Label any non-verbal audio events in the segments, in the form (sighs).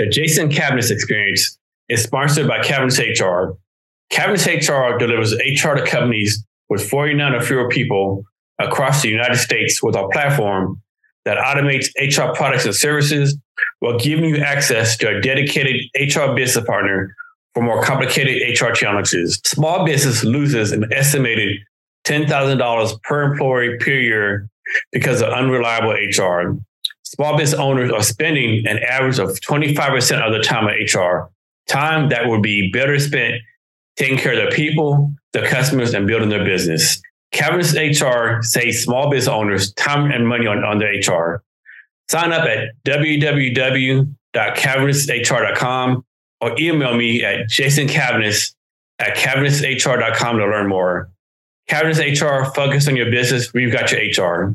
The Jason Cavness Experience is sponsored by Cavness HR. Cavness HR delivers HR to companies with 49 or fewer people across the United States with our platform that automates HR products and services while giving you access to a dedicated HR business partner for more complicated HR challenges. Small business loses an estimated $10,000 per employee per year because of unreliable HR. Small business owners are spending an average of 25% of the time on HR, time that would be better spent taking care of their people, their customers, and building their business. Cavness HR saves small business owners time and money on, on their HR. Sign up at www.cavnesshr.com or email me at jasoncavness at cavnesshr.com to learn more. Cavness HR, focus on your business. We've got your HR.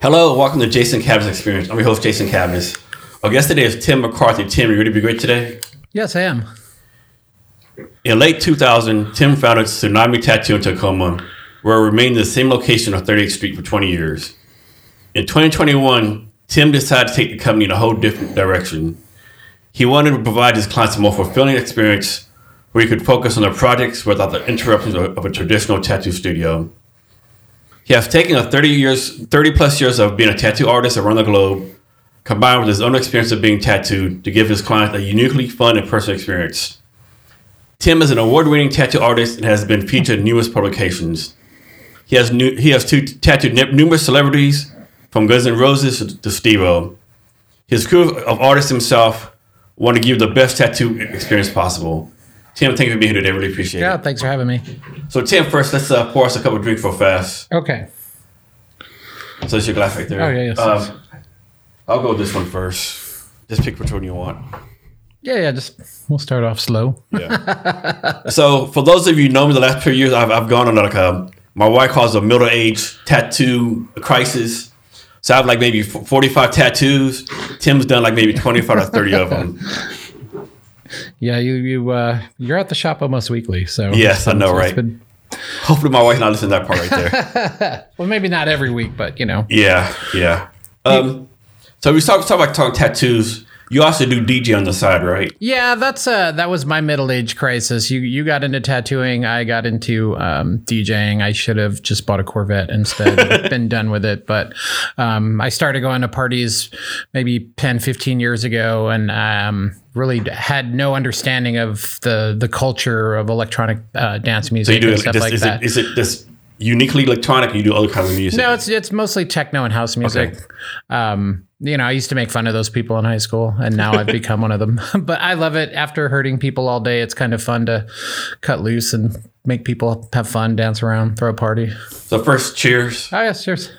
Hello, welcome to Jason Cavness Experience. I'm your host, Jason Cavness. Our guest today is Tim McCarthy. Tim, are you ready to be great today? Yes, I am. In late 2000, Tim founded Tsunami Tattoo in Tacoma, where it remained in the same location on 38th Street for 20 years. In 2021, Tim decided to take the company in a whole different direction. He wanted to provide his clients a more fulfilling experience where he could focus on their projects without the interruptions of a traditional tattoo studio. He has taken a 30 years, 30 plus years of being a tattoo artist around the globe, combined with his own experience of being tattooed to give his clients a uniquely fun and personal experience. Tim is an award-winning tattoo artist and has been featured in numerous publications. He has new, he has two, tattooed numerous celebrities, from Guns N' Roses to, Steve-O. His crew of artists himself want to give the best tattoo experience possible. Tim, thank you for being here today. Really appreciate Yeah, it. Yeah, thanks for having me. So, Tim, first, let's uh, pour us a couple of drinks real fast. Okay. So, that's your glass right there. Oh, yeah, yes, yes. Um, I'll go with this one first. Just pick which one you want. Yeah, yeah, just we'll start off slow. Yeah. (laughs) so for those of you who know me, the last few years I've, I've gone on like a my wife calls a middle age tattoo crisis. So I have like maybe forty five tattoos. Tim's done like maybe twenty five or thirty of (laughs) them. Yeah, you you uh you're at the shop almost weekly, so Yes, I know, right? been- Hopefully my wife not listen to that part right there. (laughs) well, maybe not every week, but you know. yeah, yeah. Um, so we talk talk about talking tattoos. You also do DJ on the side, right? Yeah, that's uh that was my middle age crisis. You you got into tattooing, I got into um, DJing. I should have just bought a Corvette instead, (laughs) been done with it. But um, I started going to parties maybe 10, 15 years ago, and um, really had no understanding of the the culture of electronic uh, dance music So you do and stuff this, like is, that. it, is it this uniquely electronic? You do other kinds of music? No, it's it's mostly techno and house music. Okay. Um, you know, I used to make fun of those people in high school, and now I've become one of them. (laughs) but I love it. After hurting people all day, it's kind of fun to cut loose and make people have fun, dance around, throw a party. So first, cheers. Oh yes, cheers.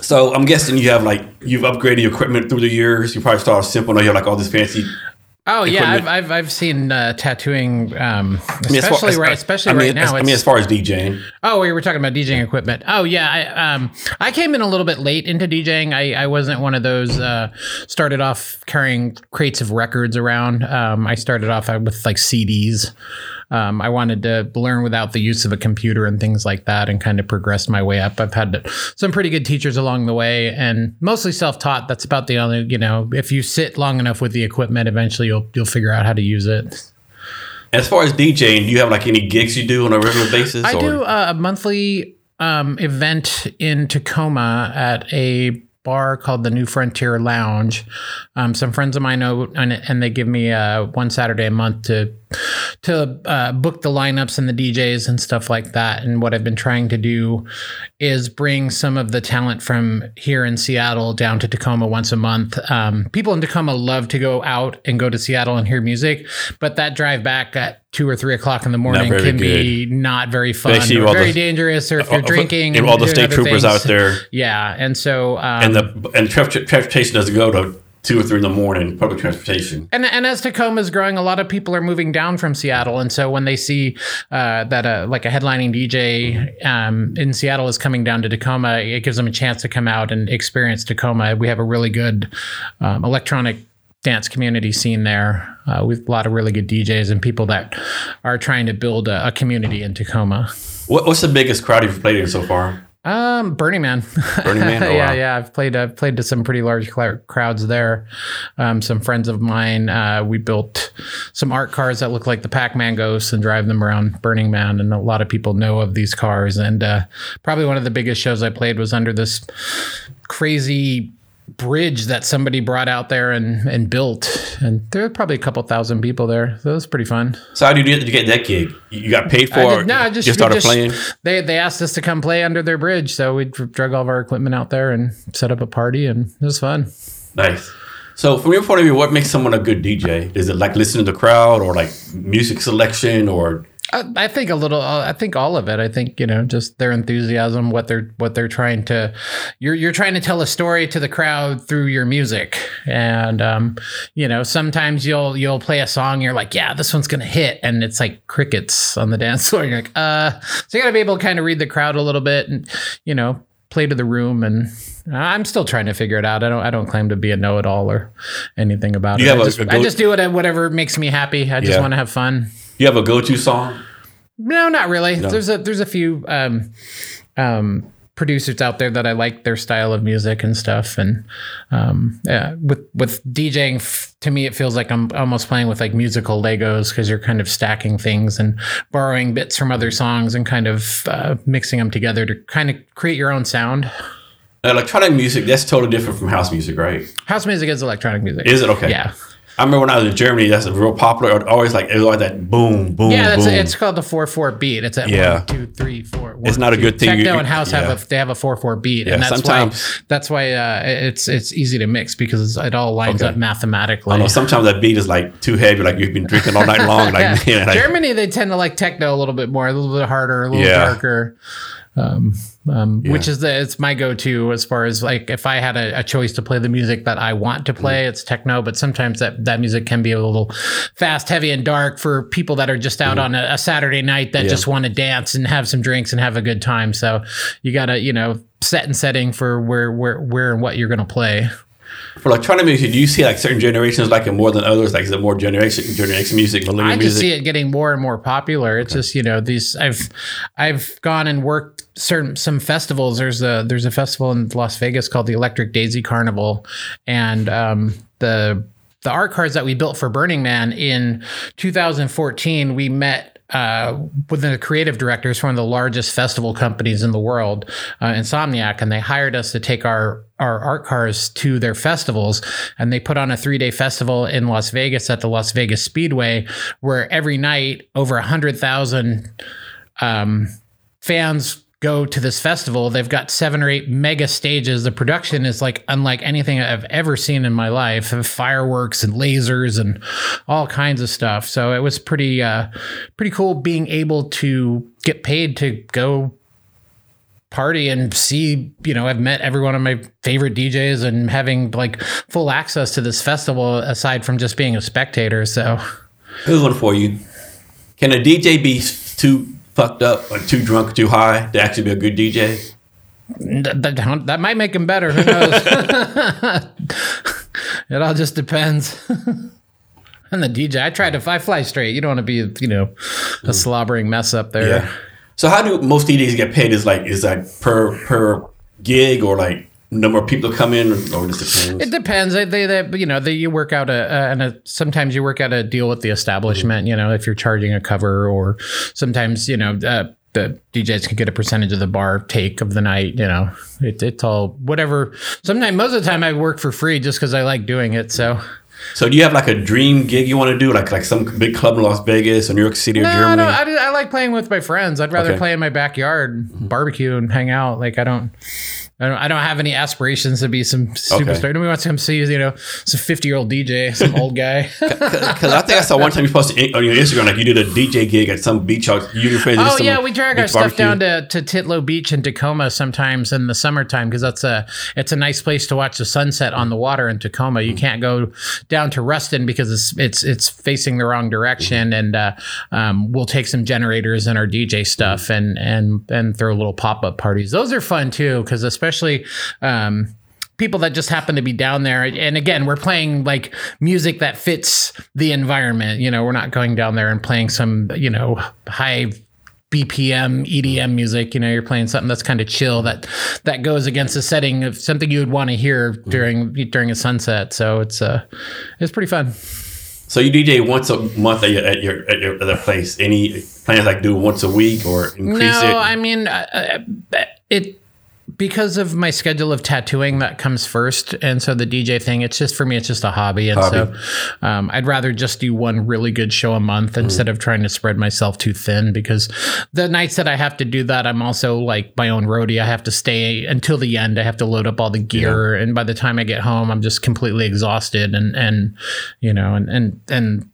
So I'm guessing you have like you've upgraded your equipment through the years. You probably started simple. Now you have like all this fancy. Oh yeah, I've, I've I've seen uh, tattooing, um, I mean, far- especially as- right, especially I mean, right now. as- I mean, as far as DJing, Oh, we were talking about DJing equipment. Oh yeah, I um I came in a little bit late into DJing. I, I wasn't one of those uh started off carrying crates of records around. Um I started off with like CDs. Um, I wanted to learn without the use of a computer and things like that, and kind of progressed my way up. I've had some pretty good teachers along the way, and mostly self-taught. That's about the only, you know, if you sit long enough with the equipment, eventually you'll you'll figure out how to use it. as far as DJing, do you have like any gigs you do on a regular basis? I or? do a monthly um, event in Tacoma at a bar called the New Frontier Lounge. Um, some friends of mine know, and, and they give me uh, one Saturday a month to to uh, book the lineups and the DJs and stuff like that. And what I've been trying to do is bring some of the talent from here in Seattle down to Tacoma once a month. Um, people in Tacoma love to go out and go to Seattle and hear music, but that drive back at two or three o'clock in the morning can be not very fun, or very the- dangerous, or if you're Uh, drinking all the state troopers things. out there, Yeah, and so um, and the and tra- transportation doesn't go to two or three in the morning. Public transportation. And, and as Tacoma is growing, a lot of people are moving down from Seattle, and so when they see uh, that a like a headlining DJ um, in Seattle is coming down to Tacoma, it gives them a chance to come out and experience Tacoma. We have a really good um, electronic dance community scene there. Uh, with a lot of really good DJs and people that are trying to build a, a community in Tacoma. What, what's the biggest crowd you've played in so far? Um, Burning Man. Burning Man? (laughs) Oh, yeah, wow. yeah. I've played. I've played to some pretty large cl- crowds there. Um, some friends of mine. Uh, we built some art cars that look like the Pac-Man ghosts and drive them around Burning Man, and a lot of people know of these cars. And uh, probably one of the biggest shows I played was under this crazy bridge that somebody brought out there and and built. And there were probably a couple thousand people there. So it was pretty fun. So how did you get to get that gig? You got paid for it? no, I just, started just- playing. They they asked us to come play under their bridge, so we drug all of our equipment out there and set up a party, and it was fun. Nice. So from your point of view, what makes someone a good DJ? Is it like listening to the crowd, or like music selection, or I, I think a little. uh, I think all of it. I think you know, just their enthusiasm, what they're what they're trying to. You're you're trying to tell a story to the crowd through your music, and um, you know, sometimes you'll you'll play a song, you're like, yeah, this one's gonna hit, and it's like crickets on the (laughs) dance floor. You're like, uh, so you got to be able to kind of read the crowd a little bit, and you know, play to the room and. I'm still trying to figure it out. I don't. I don't claim to be a know-it-all or anything about You it. I just, I just do what, whatever makes me happy. I just Yeah. want to have fun. You have a go-to song? No, not really. There's a there's a few um, um, producers out there that I like their style of music and stuff. And um, yeah, with with DJing, f- to me, it feels like I'm almost playing with like musical Legos because you're kind of stacking things and borrowing bits from other songs and kind of uh, mixing them together to kind of create your own sound. Electronic music, that's totally different from house music, right? House music is electronic music. Is it okay? Yeah. I remember when I was in Germany, that's a real popular. Always like it was always that boom, boom, Yeah, that's boom. it's called the four four beat. It's at Yeah. one, two, three, four. It's one, not a good thing you- Techno and house yeah. have a they have a four four beat, Yeah, and that's sometimes- why that's why uh, it's it's easy to mix because it all lines Okay. up mathematically. I know sometimes that beat is like too heavy, like you've been drinking all night long. Like, (laughs) (laughs) Yeah. man, like- Germany, they tend to like techno a little bit more, a little bit harder, a little darker. Um, um, which is the it's my go-to as far as like if I had a, a choice to play the music that I want to play, it's techno. But sometimes that that music can be a little fast, heavy, and dark for people that are just out on a, a Saturday night that Yeah. just want to dance and have some drinks and have a good time. So you gotta you know set and setting for where where where and what you're gonna play. for electronic music, do you see like certain generations like it more than others? Like is it more generation generation music, millennial I just music? see it getting more and more popular. It's just you know these I've I've gone and worked certain some festivals. There's a there's a festival in Las Vegas called the Electric Daisy Carnival, and um, the the art cars that we built for Burning Man in 2014, we met. Uh, with the creative directors for one of the largest festival companies in the world, uh, Insomniac, and they hired us to take our our art cars to their festivals, and they put on a three day festival in Las Vegas at the Las Vegas Speedway, where every night over a hundred thousand um, fans go to this festival. They've got seven or eight mega stages. The production is like unlike anything I've ever seen in my life. Fireworks and lasers and all kinds of stuff. So it was pretty uh, pretty cool being able to get paid to go party and see you know i've met every one of my favorite djs and having like full access to this festival aside from just being a spectator so Here's one for you. Can a DJ be too fucked up or too drunk, too high to actually be a good DJ? That, that, that might make him better. Who knows? (laughs) it all just depends. (laughs) and the DJ, I tried to, I fly straight. You don't want to be, you know, a mm. slobbering mess up there. Yeah. So how do most DJs get paid? Is like is like per per gig or like number of people come in or, just depends? It depends. They, they, they you know, they, you work out a, a, and a, sometimes you work out a deal with the establishment, you know, if you're charging a cover or sometimes, you know, uh, the DJs can get a percentage of the bar take of the night, you know, it, it's all whatever. Sometimes, most of the time I work for free just cause I like doing it. So So do you have like a dream gig you want to do, like like some big club in Las Vegas or New York City or No, Germany? no, I, do- I like playing with my friends. I'd rather Okay. play in my backyard, barbecue, and hang out. Like I don't, I don't, I don't have any aspirations to be some superstar. Nobody wants to come see you know some fifty year old DJ, some old guy. (laughs) Because I think I saw one time you posted on your Instagram like you did a DJ gig at some beach house. You and Oh yeah, we drag our stuff barbecue. down to, to Titlow Beach in Tacoma sometimes in the summertime because that's a it's a nice place to watch the sunset on the water in Tacoma. You can't go down to Ruston because it's it's it's facing the wrong direction, and uh, um, we'll take some generators and our DJ stuff and and and throw little pop up parties. Those are fun too because especially. Especially um, people that just happen to be down there and again we're playing like music that fits the environment you know we're not going down there and playing some you know high BPM EDM music. You know, you're playing something that's kind of chill that that goes against the setting of something you would want to hear during during a sunset. So it's uh it's pretty fun. So you DJ once a month at your at your at your the place. Any plans like do once a week or increase no, it? No, I mean uh, uh, it because of my schedule of tattooing that comes first, and so the DJ thing. It's just for me. It's just a hobby, and Hobby. so um, I'd rather just do one really good show a month Mm-hmm. instead of trying to spread myself too thin. Because the nights that I have to do that, I'm also like my own roadie. I have to stay until the end. I have to load up all the gear, and by the time I get home, I'm just completely exhausted, and and you know, and and and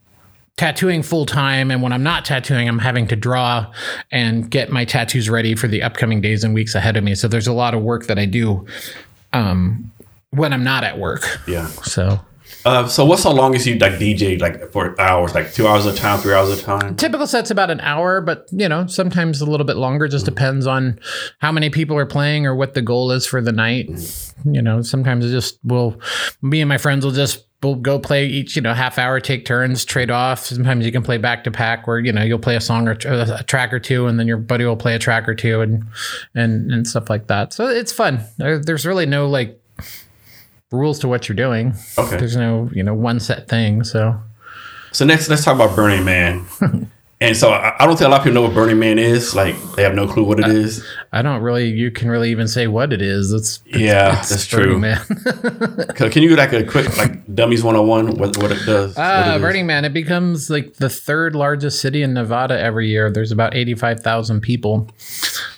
tattooing full time and when I'm not tattooing I'm having to draw and get my tattoos ready for the upcoming days and weeks ahead of me. So there's a lot of work that I do um when I'm not at work. Yeah. so. Uh, so what's the longest you like DJ like for hours? Like two hours at a time, three hours at a time? typical set's about an hour but you know sometimes a little bit longer. Just depends on how many people are playing or what the goal is for the night. You know sometimes it just will me and my friends will just we'll go play each you know half hour take turns trade off. Sometimes you can play back to pack where you know you'll play a song or a track or two and then your buddy will play a track or two and and and stuff like that. So it's fun. There's really no like rules to what you're doing. Okay. there's no you know one set thing so. So next, let's talk about Burning Man. (laughs) and so I, I don't think a lot of people know what Burning Man is. Like they have no clue what it is. I don't really. You can really even say what it is. It's Yeah, (laughs) that's true. Man. (laughs) Can you do like a quick like dummies one on one? What what it does? what it Uh, is? Burning Man. It becomes like the third largest city in Nevada every year. There's about eighty-five thousand people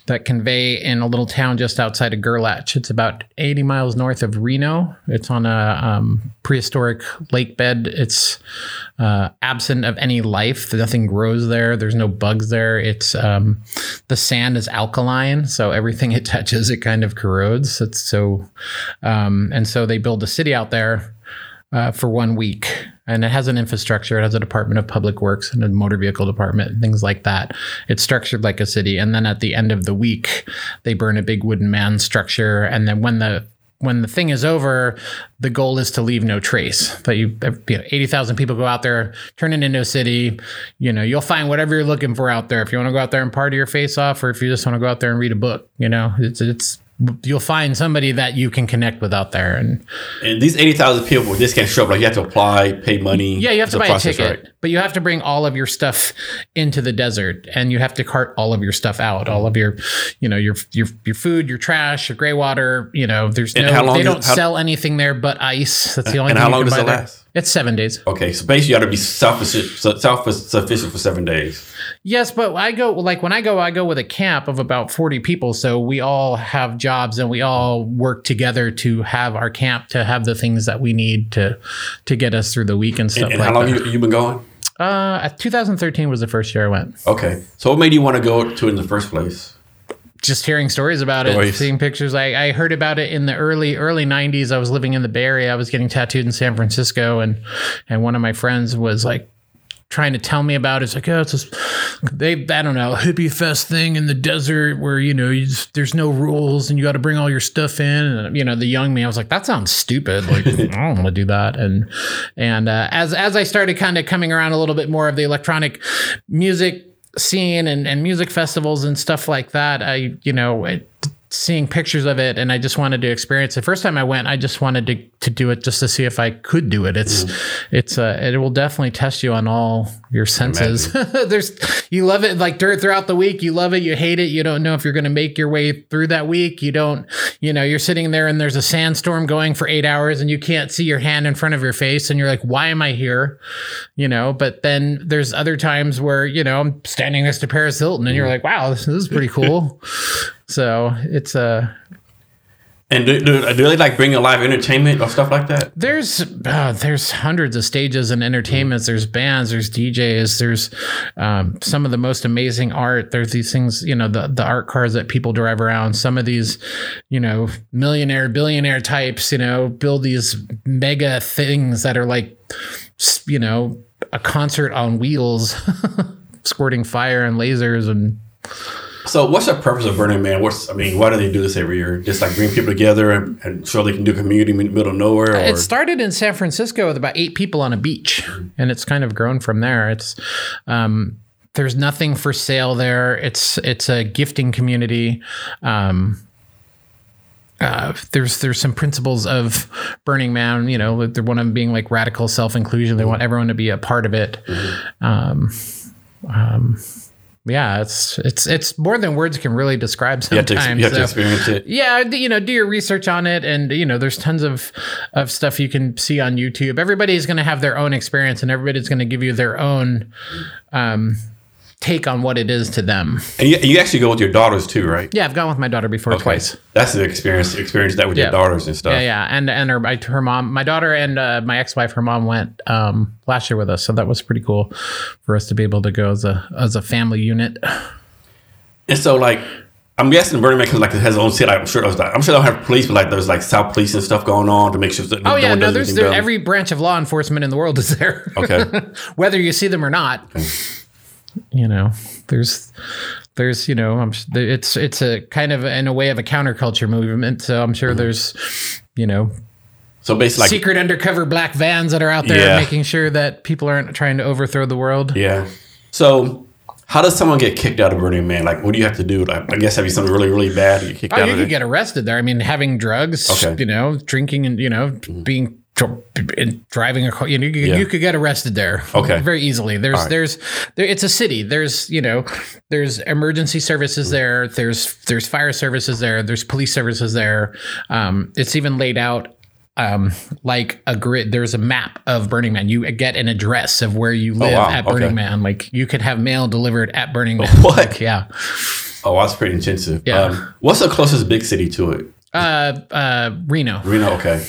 that convey in a little town just outside of Gerlach. It's about eighty miles north of Reno. It's on a um, prehistoric lake bed. It's uh, absent of any life. Nothing grows there. There's no bugs there. It's um, the sand is alkaline, so everything (laughs) it touches it kind of corrodes. It's so, um, and so they build a city out there uh, for one week, and it has an infrastructure. It has a Department of Public Works and a motor vehicle department, and things like that. It's structured like a city, and then at the end of the week, they burn a big wooden man structure, and then when the when the thing is over, the goal is to leave no trace. That you, you know, eighty thousand people go out there, turn it into a city. You know, you'll find whatever you're looking for out there. If you want to go out there and party your face off, or if you just want to go out there and read a book, you know, it's it's you'll find somebody that you can connect with out there. And And these eighty thousand people this can't show up. Like you have to apply, pay money. yeah, you have to buy process, a ticket, but you have to bring all of your stuff into the desert, and you have to cart all of your stuff out, all of your, you know, your your your food, your trash, your gray water. You know, there's And no, they don't how- sell anything there but ice. That's the uh, only. And thing how you long can does buy it there. last? It's seven days. Okay, so basically you got to be self self sufficient for seven days. Yes, but I go like when I go, I go with a camp of about forty people. So we all have jobs and we all work together to have our camp to have the things that we need to to get us through the week and stuff And, and like how long that. you you been going? Uh, 2013 was the first year I went. Okay, so what made you want to go to it in the first place? just hearing stories about it, Stories. seeing pictures. I, I heard about it in the early early '90s. I was living in the Bay Area. I was getting tattooed in San Francisco, and and one of my friends was like trying to tell me about. It's like, oh, it's just they I don't know hippie fest thing in the desert where you know you just, there's no rules and you got to bring all your stuff in. And you know, the young me, I was like, that sounds stupid. Like I don't (laughs) want to do that. And and uh, as as I started kind of coming around a little bit more of the electronic music scene and, and music festivals and stuff like that, I you know it seeing pictures of it and I just wanted to experience it. First time I went, I just wanted to, to do it just to see if I could do it. It's it's uh it will definitely test you on all your senses. (laughs) There's you love it like throughout the week, you love it, you hate it, you don't know if you're going to make your way through that week. You don't, you know, you're sitting there and there's a sandstorm going for 8 hours and you can't see your hand in front of your face and you're like, "Why am I here?" You know, but then there's other times where, you know, I'm standing next to Paris Hilton and you're like, "Wow, this, this is pretty cool." (laughs) so, it's a And do, do, do they like bring a live entertainment or stuff like that? There's uh, there's hundreds of stages and entertainments. There's bands. There's DJs. There's um, some of the most amazing art. There's these things, you know, the the art cars that people drive around. Some of these, you know, millionaire, billionaire types, you know, build these mega things that are like, you know, a concert on wheels, (laughs) squirting fire and lasers and So, what's the purpose of Burning Man? What's I mean, why do they do this every year? Just like bring people together and, and so they can do community in the middle of nowhere? Or It started in San Francisco with about eight people on a beach, and it's kind of grown from there. It's um, there's nothing for sale there. It's it's a gifting community. Um, uh, there's there's some principles of Burning Man. You know, they're one of them being like radical self inclusion. They want everyone to be a part of it. Um, um, yeah, it's it's it's more than words can really describe. you have Sometimes to, you have to experience it. yeah you know do your research on it and you know there's tons of of stuff you can see on youtube everybody's going to have their own experience and everybody's going to give you their own um take on what it is to them And you, you actually go with your daughters too, right? yeah i've gone with my daughter before twice That's the experience. Experience that with Yeah. your daughters and stuff. yeah yeah and and her, her mom my daughter and uh, my ex-wife her mom went um last year with us so that was pretty cool for us to be able to go as a as a family unit And so, like, I'm guessing Burning Man because like it has its own city. Like, I'm sure like, I'm sure they'll have police, but like there's like South Police and stuff going on to make sure. That oh yeah one no does there's there, every branch of law enforcement in the world is there Okay. (laughs) whether you see them or not. You know, there's, there's, you know, I'm, it's, it's a kind of in a way of a counterculture movement. So I'm Mm-hmm. sure there's, you know, So basically, like, secret undercover black vans that are out there Yeah. making sure that people aren't trying to overthrow the world. yeah. So how does someone get kicked out of Burning Man? Like, what do you have to do? Like, I guess have you something really, really bad? to get kicked Oh, out you could get arrested there. I mean, having drugs, Okay. you know, drinking and, you know, being dr- and driving a car, you know, you, could- Yeah. you could get arrested there. Okay. (laughs) Very easily. There's, right. there's, there, it's a city. There's, you know, there's emergency services there. There's, there's fire services there. There's police services there. Um, it's even laid out um, like a grid. There's a map of Burning Man. You get an address of where you live Oh, wow. at Burning Okay. Man. Like you could have mail delivered at Burning (laughs) Man. What? Like, yeah. Oh, that's pretty intensive. Yeah. Um, what's the closest big city to it? Uh, uh, Reno. Reno. Okay.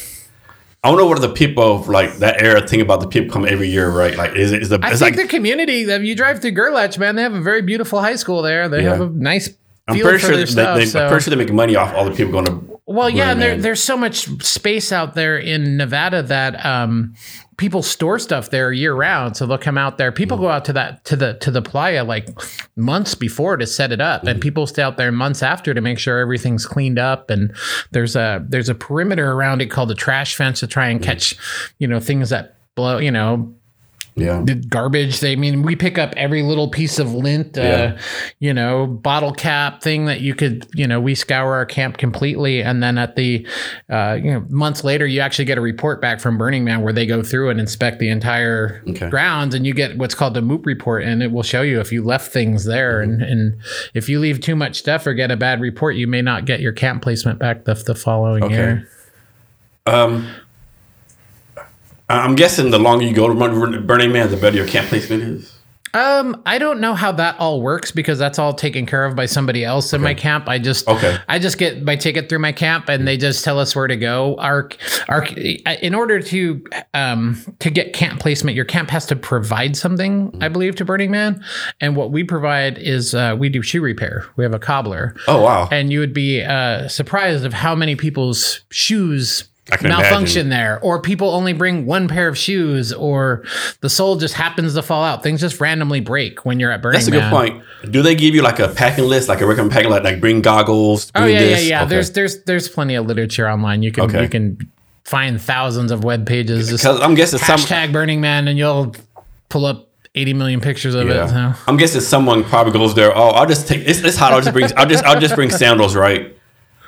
I don't know what the people of, like that era think about the people come every year, right? Like, is it is the I think like the community that you drive through Gerlach, man, they have a very beautiful high school there. They Yeah. have a nice I'm pretty sure they, stuff. they, so. I'm pretty sure they make money off all the people going to. Well, yeah, and there, there's so much space out there in Nevada that um, people store stuff there year round. So they'll come out there. People Mm. go out to that to the to the playa like months before to set it up, Mm. and people stay out there months after to make sure everything's cleaned up. And there's a there's a perimeter around it called a trash fence to try Mm. and catch, you know, things that blow, you know, Yeah. the garbage. They I mean we pick up every little piece of lint, uh, Yeah. you know, bottle cap thing that you could, you know, we scour our camp completely, and then at the, uh, you know, months later, you actually get a report back from Burning Man where they go through and inspect the entire Okay. grounds, and you get what's called a MOOP report, and it will show you if you left things there, and and if you leave too much stuff or get a bad report, you may not get your camp placement back the, the following Okay. year. Um, I'm guessing the longer you go to Burning Man, the better your camp placement is. Um, I don't know how that all works because that's all taken care of by somebody else in my camp. I just Okay. I just get my ticket through my camp and they just tell us where to go. Our our in order to um to get camp placement, your camp has to provide something, I believe, to Burning Man. And what we provide is uh, we do shoe repair. We have a cobbler. Oh wow! And you would be uh, surprised of how many people's shoes I can malfunction there, or people only bring one pair of shoes, or the sole just happens to fall out. Things just randomly break when you're at Burning That's a good Man. point. Do they give you like a packing list, like a recommend packing list, like bring goggles? Oh bring yeah, this? yeah, yeah. Okay. There's there's there's plenty of literature online. You can Okay. you can find thousands of web pages. Just 'Cause I'm guessing some. hashtag Burning Man, and you'll pull up 80 million pictures of Yeah. it. So. I'm guessing someone probably goes there. Oh, I'll just take it's, it's hot. I'll just bring. I'll just I'll just bring sandals, right?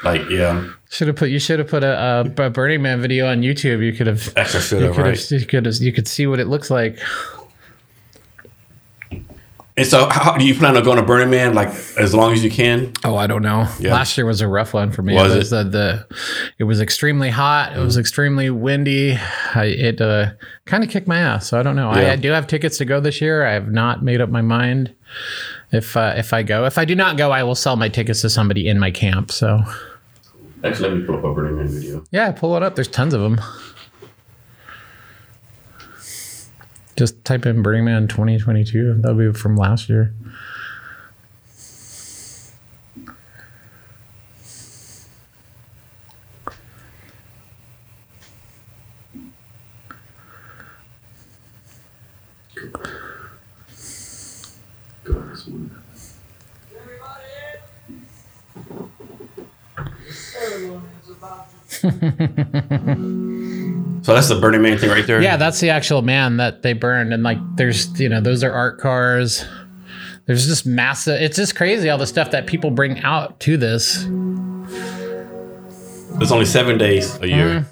Like, yeah, Should have put you should have put a, a, a Burning Man video on YouTube. You could have extra should you could right? have you could have, you could see what it looks like. And so, how do you plan on going to Burning Man? Like, as long as you can? Oh, I don't know. Yeah. Last year was a rough one for me. Was it was The, the it was extremely hot. It was extremely windy. I, it uh, kind of kicked my ass. So I don't know. I, I do have tickets to go this year. I have not made up my mind if uh, if I go. If I do not go, I will sell my tickets to somebody in my camp. So Actually, let me pull up a Burning Man video. yeah, pull it up. There's tons of them. Just type in Burning Man 2022. That'll be from last year. So that's the Burning Man thing right there. Yeah, that's the actual man that they burned, and like, there's you know, those are art cars. There's just massive. It's just crazy all the stuff that people bring out to this. There's only seven days a year. Mm.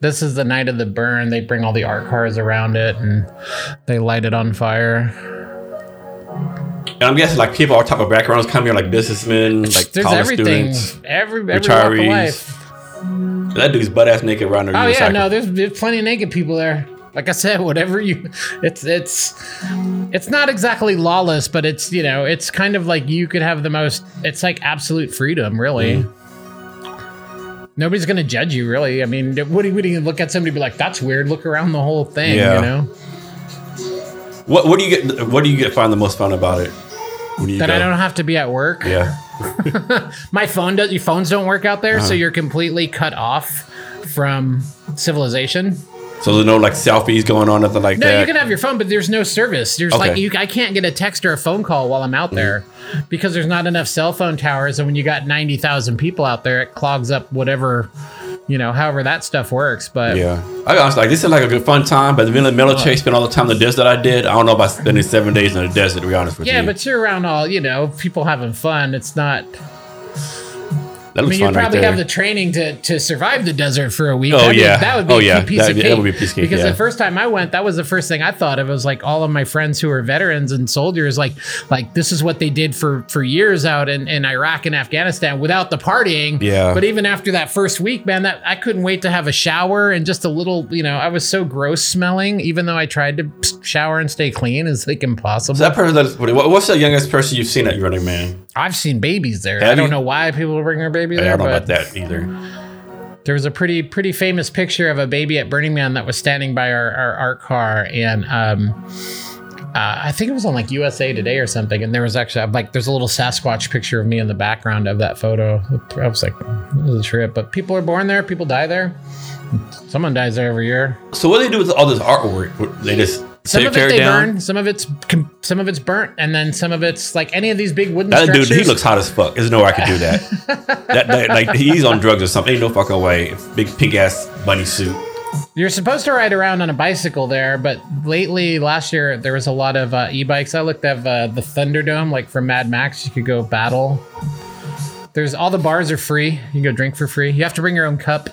This is the night of the burn. They bring all the art cars around it, and they light it on fire. And I'm guessing like people all type of backgrounds come here, like businessmen, like There's college everything. students. Every every retirees. That dude's butt ass naked around there. Oh yeah, no, there's, there's plenty of naked people there. Like I said, (laughs) whatever you, it's it's it's not exactly lawless, but it's you know it's kind of like you could have the most. It's like absolute freedom, really. Mm-hmm. Nobody's gonna judge you, really. I mean, what do you, what do you look at somebody and be like, "That's weird." Look around the whole thing, Yeah. you know. What what do you get? What do you get find the most fun about it? When you That go? I don't have to be at work. Yeah. (laughs) My phone does. Your phones don't work out there, Uh-huh. so you're completely cut off from civilization. So there's no like selfies going on, or nothing like No, that. you can have your phone, but there's no service. There's like you, I can't get a text or a phone call while I'm out there because there's not enough cell phone towers. And when you got ninety thousand people out there, it clogs up whatever, you know, however that stuff works. But yeah. I was like, this is like a good fun time, but the military spent all the time in the desert I did. I don't know about spending seven days in the desert, to be honest with yeah, you. but you're around all you know, people having fun. It's not. That I mean, you right probably there. have the training to, to survive the desert for a week. Oh, That'd be- yeah. that would be Oh, a yeah. piece That- of that cake. would be a piece of cake, Because yeah. the first time I went, that was the first thing I thought of. It was like all of my friends who were veterans and soldiers, like like this is what they did for for years out in, in Iraq and Afghanistan without the partying. Yeah. But even after that first week, man, that I couldn't wait to have a shower and just a little, you know, I was so gross smelling, even though I tried to shower and stay clean. It's like impossible. that person what's the youngest person you've seen at Burning Man? I've seen babies there. Have I don't you? know why people bring their baby there. I don't know about that either. there was a pretty pretty famous picture of a baby at Burning Man that was standing by our, our art car and um uh, I think it was on like USA Today or something, and there was actually like there's a little Sasquatch picture of me in the background of that photo. I was like, this is a trip. But people are born there, people die there. Someone dies there every year. So what do they do with all this artwork? They just Some of it they down. burn, some of it's some of it's burnt, and then some of it's like any of these big wooden That dude, he looks hot as fuck. There's no way I could do that. (laughs) that, that. Like he's on drugs or something. Ain't no fucking way. Big pink ass bunny suit. You're supposed to ride around on a bicycle there, but lately, last year, there was a lot of uh, e-bikes. I looked at uh, the Thunderdome, like from Mad Max. You could go battle. There's all the bars are free. You can go drink for free. You have to bring your own cup.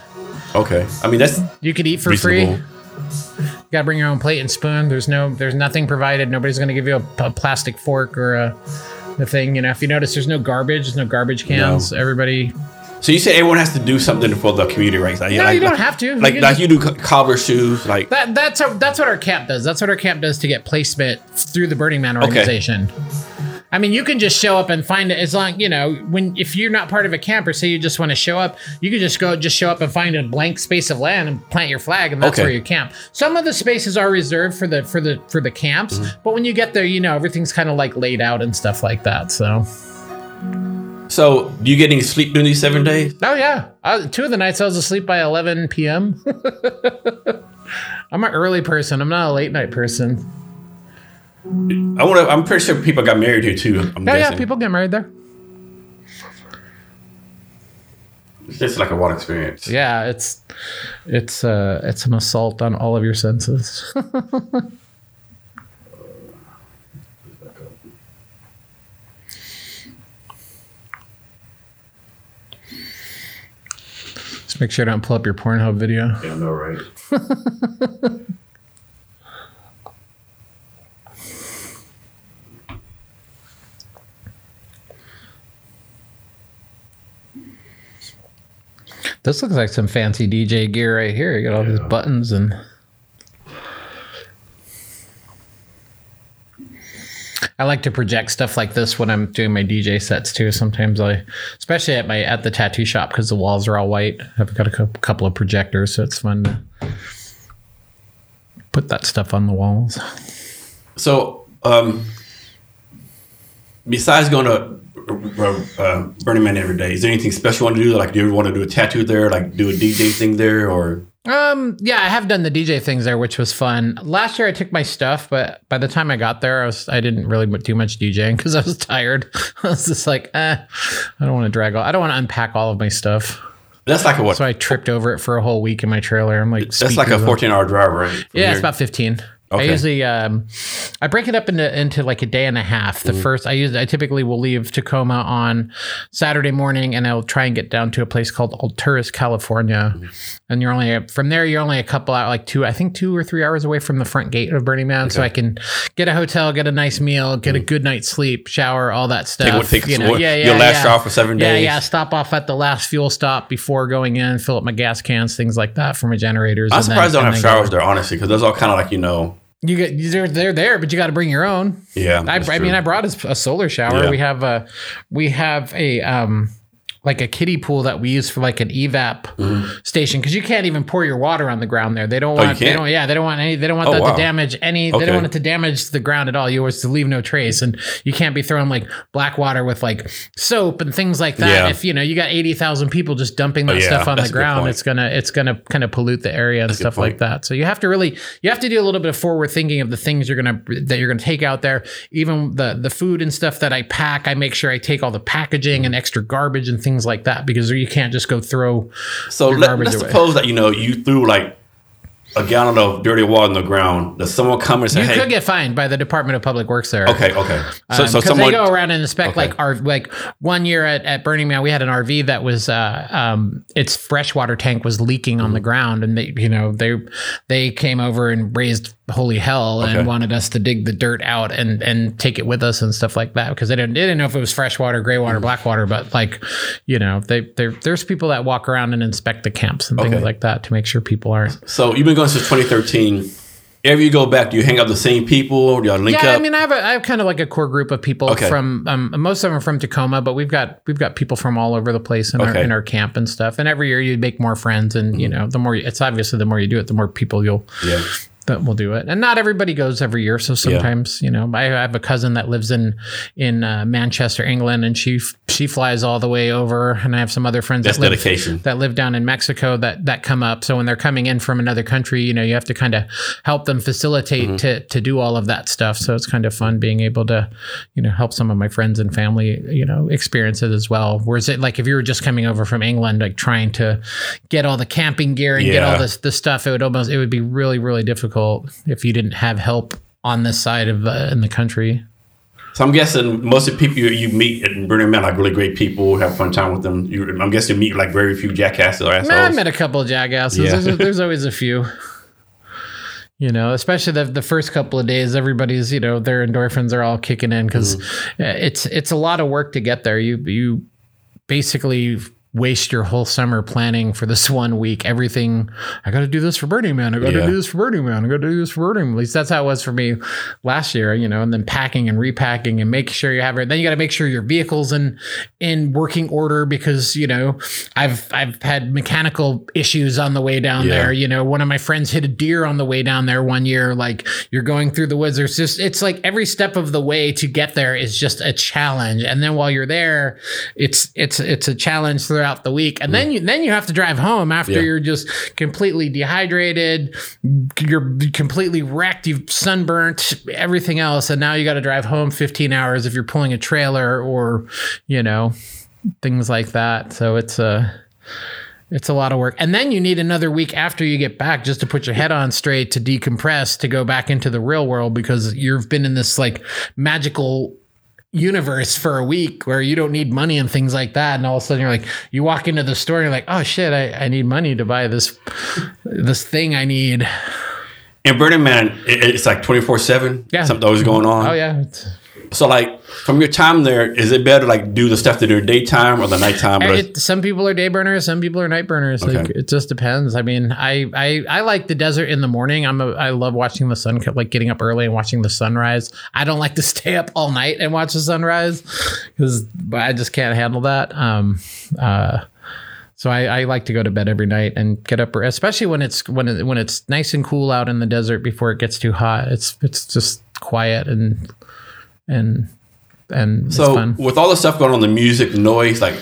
Okay. I mean that's You could eat for reasonable. free. You gotta bring your own plate and spoon. There's no, there's nothing provided. Nobody's gonna give you a, a plastic fork or a, a thing. You know, if you notice, there's no garbage. There's no garbage cans. Everybody. So you say everyone has to do something for the community, right? Like, No, like, you don't like- have to. Like like you do cobbler shoes, like That that's our, that's what our camp does. That's what our camp does to get placement through the Burning Man organization. I mean, you can just show up and find it as long you know when if you're not part of a camp or say you just want to show up, you can just go just show up and find a blank space of land and plant your flag, and that's Okay. where you camp. Some of the spaces are reserved for the for the for the camps, Mm-hmm. but when you get there, you know everything's kind of like laid out and stuff like that. So, so. Do you get any sleep during these seven days? oh yeah, uh, two of the nights I was asleep by 11 p.m. (laughs) I'm an early person. I'm not a late night person. I want to. I'm pretty sure people got married here too. I'm Oh yeah, guessing. people get married there. It's just like a water experience. Yeah, it's it's uh it's an assault on all of your senses. (laughs) Make sure I don't pull up your Pornhub video. Yeah, I know, right? (laughs) This looks like some fancy DJ gear right here. You got all these buttons and. I like to project stuff like this when I'm doing my DJ sets too. Sometimes I, especially at my at the tattoo shop because the walls are all white. I've got a cou- couple of projectors, so it's fun to put that stuff on the walls. So, um, besides going to uh, Burning Man every day, is there anything special you want to do? Like, do you ever want to do a tattoo there? Like, do a DJ thing there? Or Um, yeah, I have done the DJ things there, which was fun. Last year I took my stuff, but by the time I got there, I was I didn't really do much DJing because I was (laughs) tired. I was just like, eh, I don't want to drag all, I don't want to unpack all of my stuff. that's like a what? So I tripped over it for a whole week in my trailer. I'm like, that's like a 14 hour drive, right? From Yeah, here? it's about 15. I usually um, I break it up into into like a day and a half. The mm. first I use I typically will leave Tacoma on Saturday morning, and I'll try and get down to a place called Alturas, California. Mm-hmm. And you're only from there. You're only a couple out, like two, I think two or three hours away from the front gate of Burning Man. So I can get a hotel, get a nice meal, get a mm. good night's sleep, shower, all that stuff. Take, what- take you know, yeah, yeah, You'll last yeah. off for seven Yeah, days. yeah. Stop off at the last fuel stop before going in, fill up my gas cans, things like that for my generators. I'm and then- surprised don't have showers there, honestly, because those all kind of like you know. You get they're they're there, but you got to bring your own. Yeah, I, I mean. I brought us a solar shower. Yeah. We have a we have a um like a kiddie pool that we use for like an evap station because you can't even pour your water on the ground there. They don't Mm-hmm. Oh, want they don't yeah they don't want any they don't want Oh, that wow. to damage any they don't want it to damage the ground at all. You always to leave no trace and you can't be throwing like black water with like soap and things like that. Yeah. If you know you got eighty thousand people just dumping that Oh, yeah, stuff on the that's good ground, it's gonna it's gonna kind of pollute the area and That's stuff like that. So you have to really you have to do a little bit of forward thinking of the things you're gonna that you're gonna take out there. Even the the food and stuff that I pack, I make sure I take all the packaging and extra garbage and things like that because you can't just go throw. So let, let's away. suppose that you know you threw like a gallon of dirty water on the ground. Does someone come and say, You "Hey"? could get fined by the Department of Public Works there. okay, okay. So, Um, so someone they go around and inspect Okay. like our like one year at, at Burning Man, we had an RV that was uh, um, its freshwater tank was leaking on the Mm. ground, and they you know they they came over and raised holy hell Okay. and wanted us to dig the dirt out and and take it with us and stuff like that because they didn't they didn't know if it was freshwater, gray water, black water, but like you know they they there's people that walk around and inspect the camps and things like that to make sure people aren't So you've been going since 2013. Every you go back, do you hang out with the same people? Do y'all link yeah, up? I mean, I have a, I have kind of like a core group of people Okay. from um, most of them are from Tacoma, but we've got we've got people from all over the place in our Okay. Mm-hmm. in our camp and stuff. And every year you make more friends, and you know, the more you, it's obviously the more you do it, the more people you'll yeah. That will do it. And not everybody goes every year, so sometimes you know, I have a cousin that lives in in uh, Manchester, England, and she she flies all the way over, and I have some other friends That's that live dedication. that live down in Mexico that that come up. So when they're coming in from another country, you know, you have to kind of help them facilitate Mm-hmm. to to do all of that stuff. So it's kind of fun being able to, you know, help some of my friends and family, you know, experience it as well. Whereas it like if you were just coming over from England, like trying to get all the camping gear and get all this the stuff, it would almost it would be really really difficult if you didn't have help on this side of uh, in the country. So I'm guessing most of the people you, you meet at Burning Man are really great people. Have fun time with them. You, I'm guessing you meet like very few jackasses or Nah, I met a couple of jackasses. Yeah. There's, there's (laughs) always a few. You know, especially the the first couple of days, everybody's you know their endorphins are all kicking in because Mm-hmm. it's it's a lot of work to get there. You you basically waste your whole summer planning for this (laughs) one week. Everything I got to do this for Burning Man. I got to Yeah. do this for Burning Man. I got to do this for Burning Man. At least that's how it was for me last year. You know, and then packing and repacking and making sure you have it. Then you got to make sure your vehicle's in in working order because you know I've I've had mechanical issues on the way down Yeah. there. You know, one of my friends hit a deer on the way down there one year. Like you're going through the woods. There's just it's like every step of the way to get there is just a challenge. And then while you're there, it's it's it's a challenge throughout the week. And then you then you have to drive home after Yeah. you're just completely dehydrated, you're completely wrecked, you've sunburnt, everything else, and now you got to drive home 15 hours if you're pulling a trailer or you know things like that. So it's a it's a lot of work. And then you need another week after you get back just to put your head on straight to decompress to go back into the real world because you've been in this like magical universe for a week where you don't need money and things like that and all of a sudden you're like you walk into the store and you're like oh shit i, I need money to buy this this thing i need In Burning Man, it, it's like twenty four seven. Yeah. something always going on. oh yeah It's- So like from your time there, is it better like do the stuff that do daytime or the nighttime? It, some people are day burners some people are night burners. Like it just depends. I mean I, I i like the desert in the morning. I'm a i love watching the sun like getting up early and watching the sunrise. I don't like to (laughs) stay up all night and watch the sunrise because i just can't handle that. Um uh so I, I like to go to bed every night and get up, especially when it's when it, when it's nice and cool out in the desert before it gets too hot. It's it's just quiet and and and so fun. with all the stuff going on, the music, the noise, like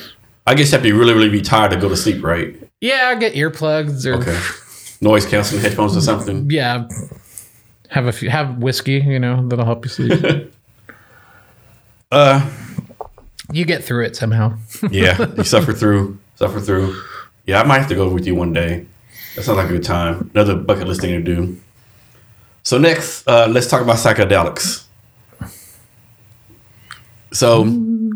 I guess you have to really, really be tired to go to sleep, right? Yeah, I get earplugs or Okay. Noise canceling headphones or something. (laughs) yeah, have a few, have whiskey, you know, that'll help you sleep. (laughs) Uh, you get through it somehow. (laughs) yeah, you suffer through, suffer through. Yeah, I might have to go with you one day. That sounds like a good time. Another bucket list thing to do. So next, uh, let's talk about psychedelics. So,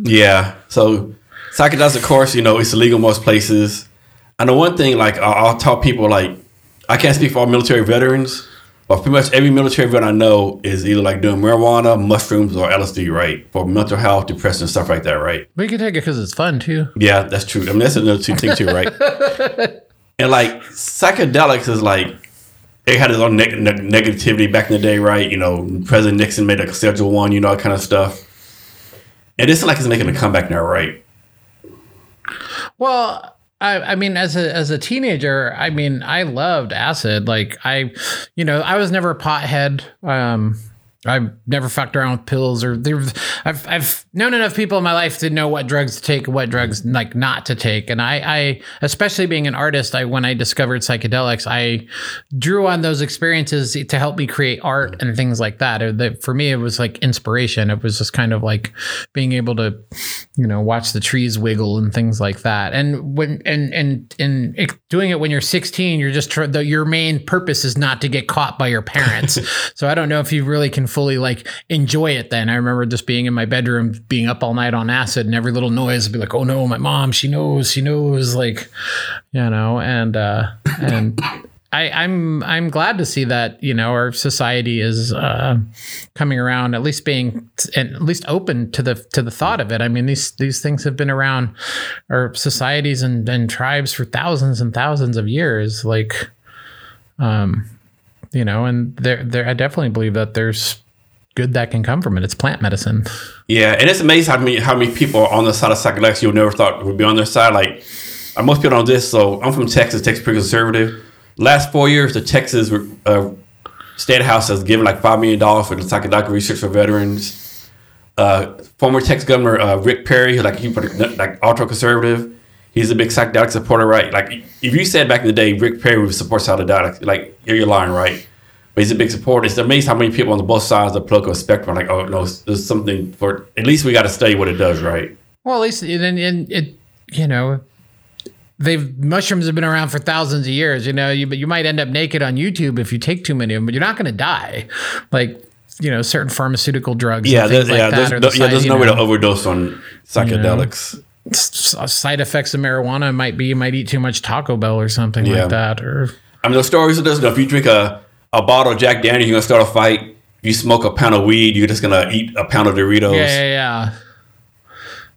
yeah, so psychedelics, of course, you know, it's illegal in most places. And the one thing, like, I'll, I'll tell people, like, I can't speak for all military veterans, but pretty much every military veteran I know is either like doing marijuana, mushrooms, or LSD, right? For mental health, depression, stuff like that, right? But you can take it because it's fun too. Yeah, that's true. I mean, that's another two thing too, right? (laughs) and like psychedelics is like it had its own neg- neg- negativity back in the day, right? You know, President Nixon made a Schedule One, you know, that kind of stuff. And this is like he's making a comeback now, right? Well, I, I mean, as a as a teenager, I mean, I loved acid. Like I, you know, I was never a pothead. Um, I've never fucked around with pills or there. I've I've known enough people in my life to know what drugs to take and what drugs like not to take. And I, I especially being an artist, I when I discovered psychedelics, I drew on those experiences to help me create art and things like that. For me, it was like inspiration. It was just kind of like being able to, you know, watch the trees wiggle and things like that. And when and and and doing it when you're 16, you're just tr- the, your main purpose is not to get caught by your parents. (laughs) so I don't know if you really can fully like enjoy it. Then I remember just being in my bedroom, being up all night on acid, and every little noise would be like, "Oh no, my mom, she knows, she knows," like, you know, and uh, and. I, I'm I'm glad to see that you know our society is uh, coming around, at least being at least open to the to the thought of it. I mean these these things have been around our societies and, and tribes for thousands and thousands of years. Like, um, you know, and there there I definitely believe that there's good that can come from it. It's plant medicine. Yeah, and it's amazing how many how many people are on the side of psychedelics you never thought would be on their side. Like uh, most people on this. So I'm from Texas. Texas pretty conservative. Last four years, the Texas uh, State House has given like five million dollars for the psychedelic research for veterans. Uh, former Texas Governor uh, Rick Perry, like he like ultra conservative. He's a big psychedelic supporter, right? Like if you said back in the day Rick Perry would support psychedelics, like you're lying, right? But he's a big supporter. It's amazing how many people on the both sides of the political spectrum are like, oh no, there's something for. At least we got to study what it does, right? Well, at least in, in it, you know, they've mushrooms have been around for thousands of years. You know, you but you might end up naked on YouTube if you take too many of them, but you're not going to die. Like you know, certain pharmaceutical drugs. Yeah, and there's, things yeah, like there's, that, or no, the yeah, there's you no way to overdose on psychedelics. s- s- side effects of marijuana might be you might eat too much Taco Bell or something Yeah. like that, or I mean, the stories of this. You know, if you drink a, a bottle of Jack Daniels, you're gonna start a fight. If you smoke a pound of weed, you're just gonna eat a pound of Doritos. yeah, yeah, yeah.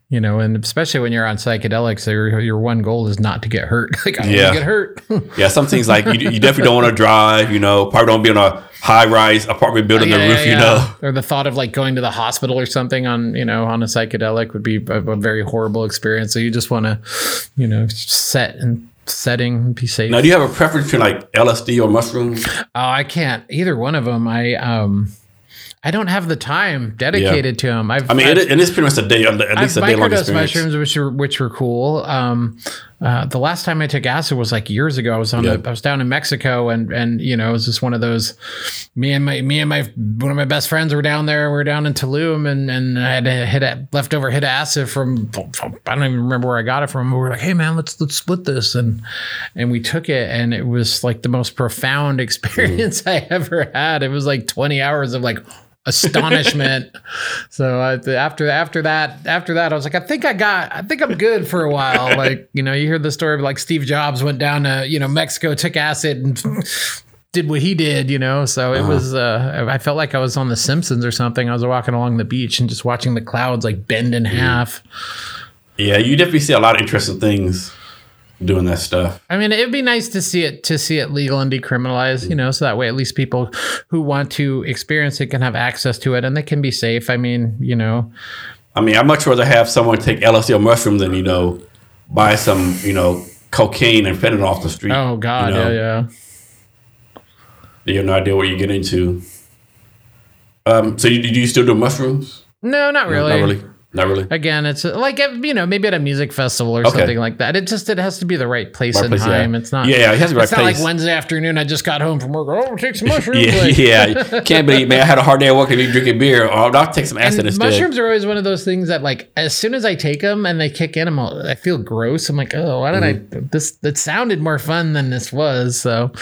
You know, and especially when you're on psychedelics, your your one goal is not to get hurt. (laughs) Like I don't Yeah. want to get hurt. (laughs) Yeah, some things like you, you definitely don't want to drive. You know, probably don't be on a high rise apartment uh, building. Yeah, the yeah, roof, you yeah. know. or the thought of like going to the hospital or something on you know on a psychedelic would be a, a very horrible experience. So you just want to, you know, set and setting, be safe. Now, do you have a preference between like LSD or mushrooms? Oh, I can't either one of them. I um, I don't have the time dedicated to them. I've, I mean, I've, it, it is pretty much a day, at least I've a day long experience. mushrooms, which were which were cool. Um, uh, the last time I took acid was like years ago. I was on Yeah. a, I was down in Mexico, and and you know it was just one of those. Me and my me and my one of my best friends were down there. We were down in Tulum, and and I had a hit a, leftover hit of acid from I don't even remember where I got it from. We were like, hey man, let's let's split this, and and we took it, and it was like the most profound (laughs) experience I ever had. It was like twenty hours of like. Astonishment. (laughs) so I, after after that after that, I was like, I think I got, I think I'm good for a while. (laughs) like you know, you hear the story of like Steve Jobs went down to you know Mexico, took acid and. (laughs) Did what he did, you know. So it uh-huh. was. Uh, I felt like I was on The Simpsons or something. I was walking along the beach and just watching the clouds like bend in half. Yeah, you definitely see a lot of interesting things doing that stuff. I mean, it'd be nice to see it to see it legal and decriminalized, you know, so that way at least people who want to experience it can have access to it and they can be safe. I mean, you know. I mean, I'd much rather have someone take LSD or mushroom than, you know, buy some, you know, cocaine and fentanyl off the street. Oh God, you know? yeah, yeah. You have no idea what you get into. Um, so you, do you still do mushrooms? No, not really. No, not really. Not really. Again, it's like you know maybe at a music festival or okay. something like that. It just it has to be the right place right and place, time. Yeah. It's not. Yeah, it has to be right It's not place. like Wednesday afternoon. I just got home from work. Oh, take some (laughs) mushrooms. yeah, like, yeah. (laughs) Can't believe man. I had a hard day at work and drinking beer. Oh, I'll take some acid instead. Mushrooms are always one of those things that like as soon as I take them and they kick in, I'm all, I feel gross. I'm like, oh, why did mm-hmm. I? This that sounded more fun than this was. So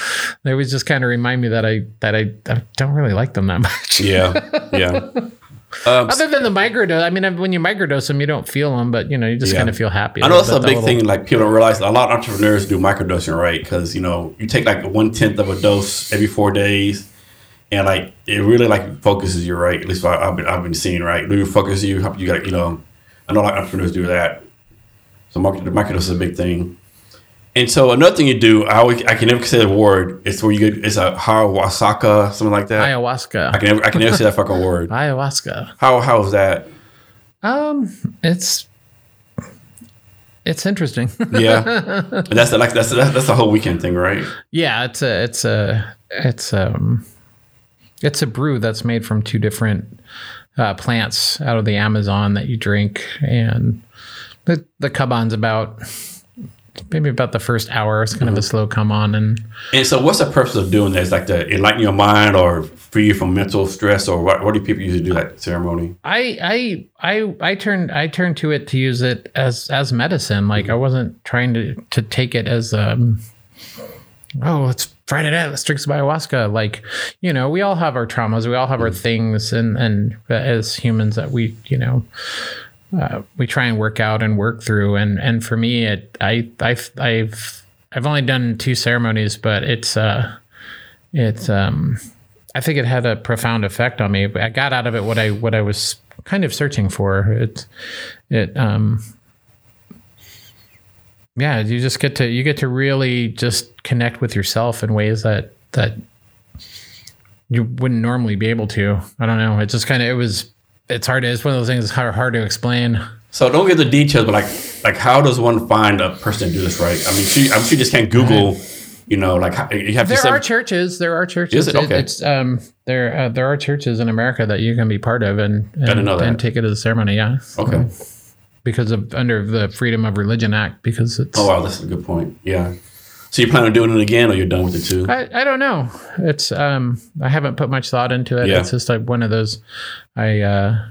they was just kind of remind me that I that I, I don't really like them that (laughs) much. yeah, yeah. Um, Other than the microdose, I mean, when you microdose them, you don't feel them, but you know, you just yeah. kind of feel happy. I know that's a big little... thing. Like people don't realize a lot of entrepreneurs do microdosing, right? Because you know, you take like one tenth of a dose every four days, and like it really like focuses you, right? At least I've been I've been seeing, right? Do you focus you? You got you know, I know like entrepreneurs do that. So microdose is a big thing. And so another thing you do, I always, I can never say the word. It's where you get it's a ayahuasca, something like that. Ayahuasca. I can never I can never say that fucking word. (laughs) Ayahuasca. How how is that? Um, it's it's interesting. (laughs) yeah, that's the, like that's that's a whole weekend thing, right? Yeah, it's a it's a it's um it's a brew that's made from two different uh, plants out of the Amazon that you drink, and the the kaban's about maybe about the first hour. It's kind mm-hmm. of a mm-hmm. slow come on, and and so what's the purpose of doing this? Like to enlighten your mind, or free you from mental stress, or what? What do people usually do that ceremony? I I I I turned I turned to it to use it as as medicine. Like mm-hmm. I wasn't trying to to take it as um oh let's Friday night, let's drink some ayahuasca. Like, you know, we all have our traumas, we all have our mm-hmm. things, and and as humans that we, you know, uh, we try and work out and work through. And and for me, it I I've I've I've only done two ceremonies, but it's uh it's um I think it had a profound effect on me. I got out of it what I what I was kind of searching for. It it um yeah, you just get to you get to really just connect with yourself in ways that that you wouldn't normally be able to. I don't know. It just kind of it was it's hard. To, it's one of those things. It's hard, hard to explain. So don't get the details, but like, like how does one find a person to do this right? I mean, she, I'm sure you just can't Google. You know, like you have there to. There are churches. There are churches. Is it okay? it's um there uh, there are churches in America that you can be part of and and, and take it as a ceremony. Yeah. Okay. because of under the Freedom of Religion Act, because it's. Oh wow, that's a good point. Yeah. So you plan on doing it again, or you're done with it too? I, I don't know. It's um I haven't put much thought into it. Yeah. It's just like one of those. I uh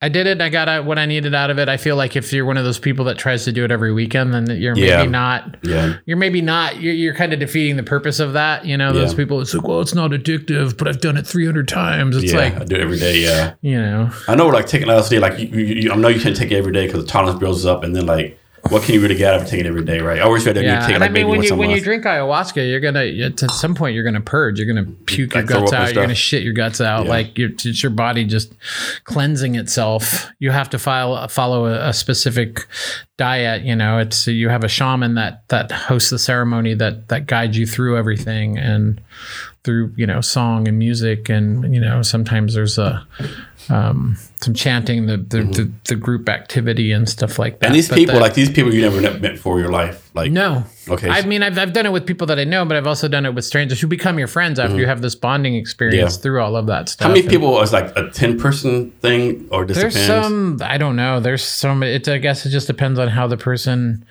I did it. I got out what I needed out of it. I feel like if you're one of those people that tries to do it every weekend, then you're yeah. maybe not. Yeah. You're maybe not. You're, you're kind of defeating the purpose of that. You know, those yeah. people. It's like, well, it's not addictive, but I've done it 300 times. It's yeah, like I do it every day. Yeah. You know. I know, like taking LSD, like you, you, you I know you can't take it every day because the tolerance builds up, and then like what can you really get out of taking every day, right? I always feel that yeah. take it like I mean, when you when you drink ayahuasca, you're gonna at some point you're gonna purge, you're gonna puke like your guts out, you're gonna shit your guts out, yeah. like it's your body just cleansing itself. You have to file, follow a, a, specific diet. You know, it's you have a shaman that that hosts the ceremony that that guides you through everything and through you know song and music and you know sometimes there's a um, some chanting, the the, mm-hmm. the, the group activity and stuff like that. And these but people, like these people, you never met for your life, like no. Okay. I mean, I've I've done it with people that I know, but I've also done it with strangers who become your friends after mm-hmm. you have this bonding experience yeah. through all of that stuff. How many people is like a ten person thing, or there's depends? some I don't know. There's some. It I guess it just depends on how the person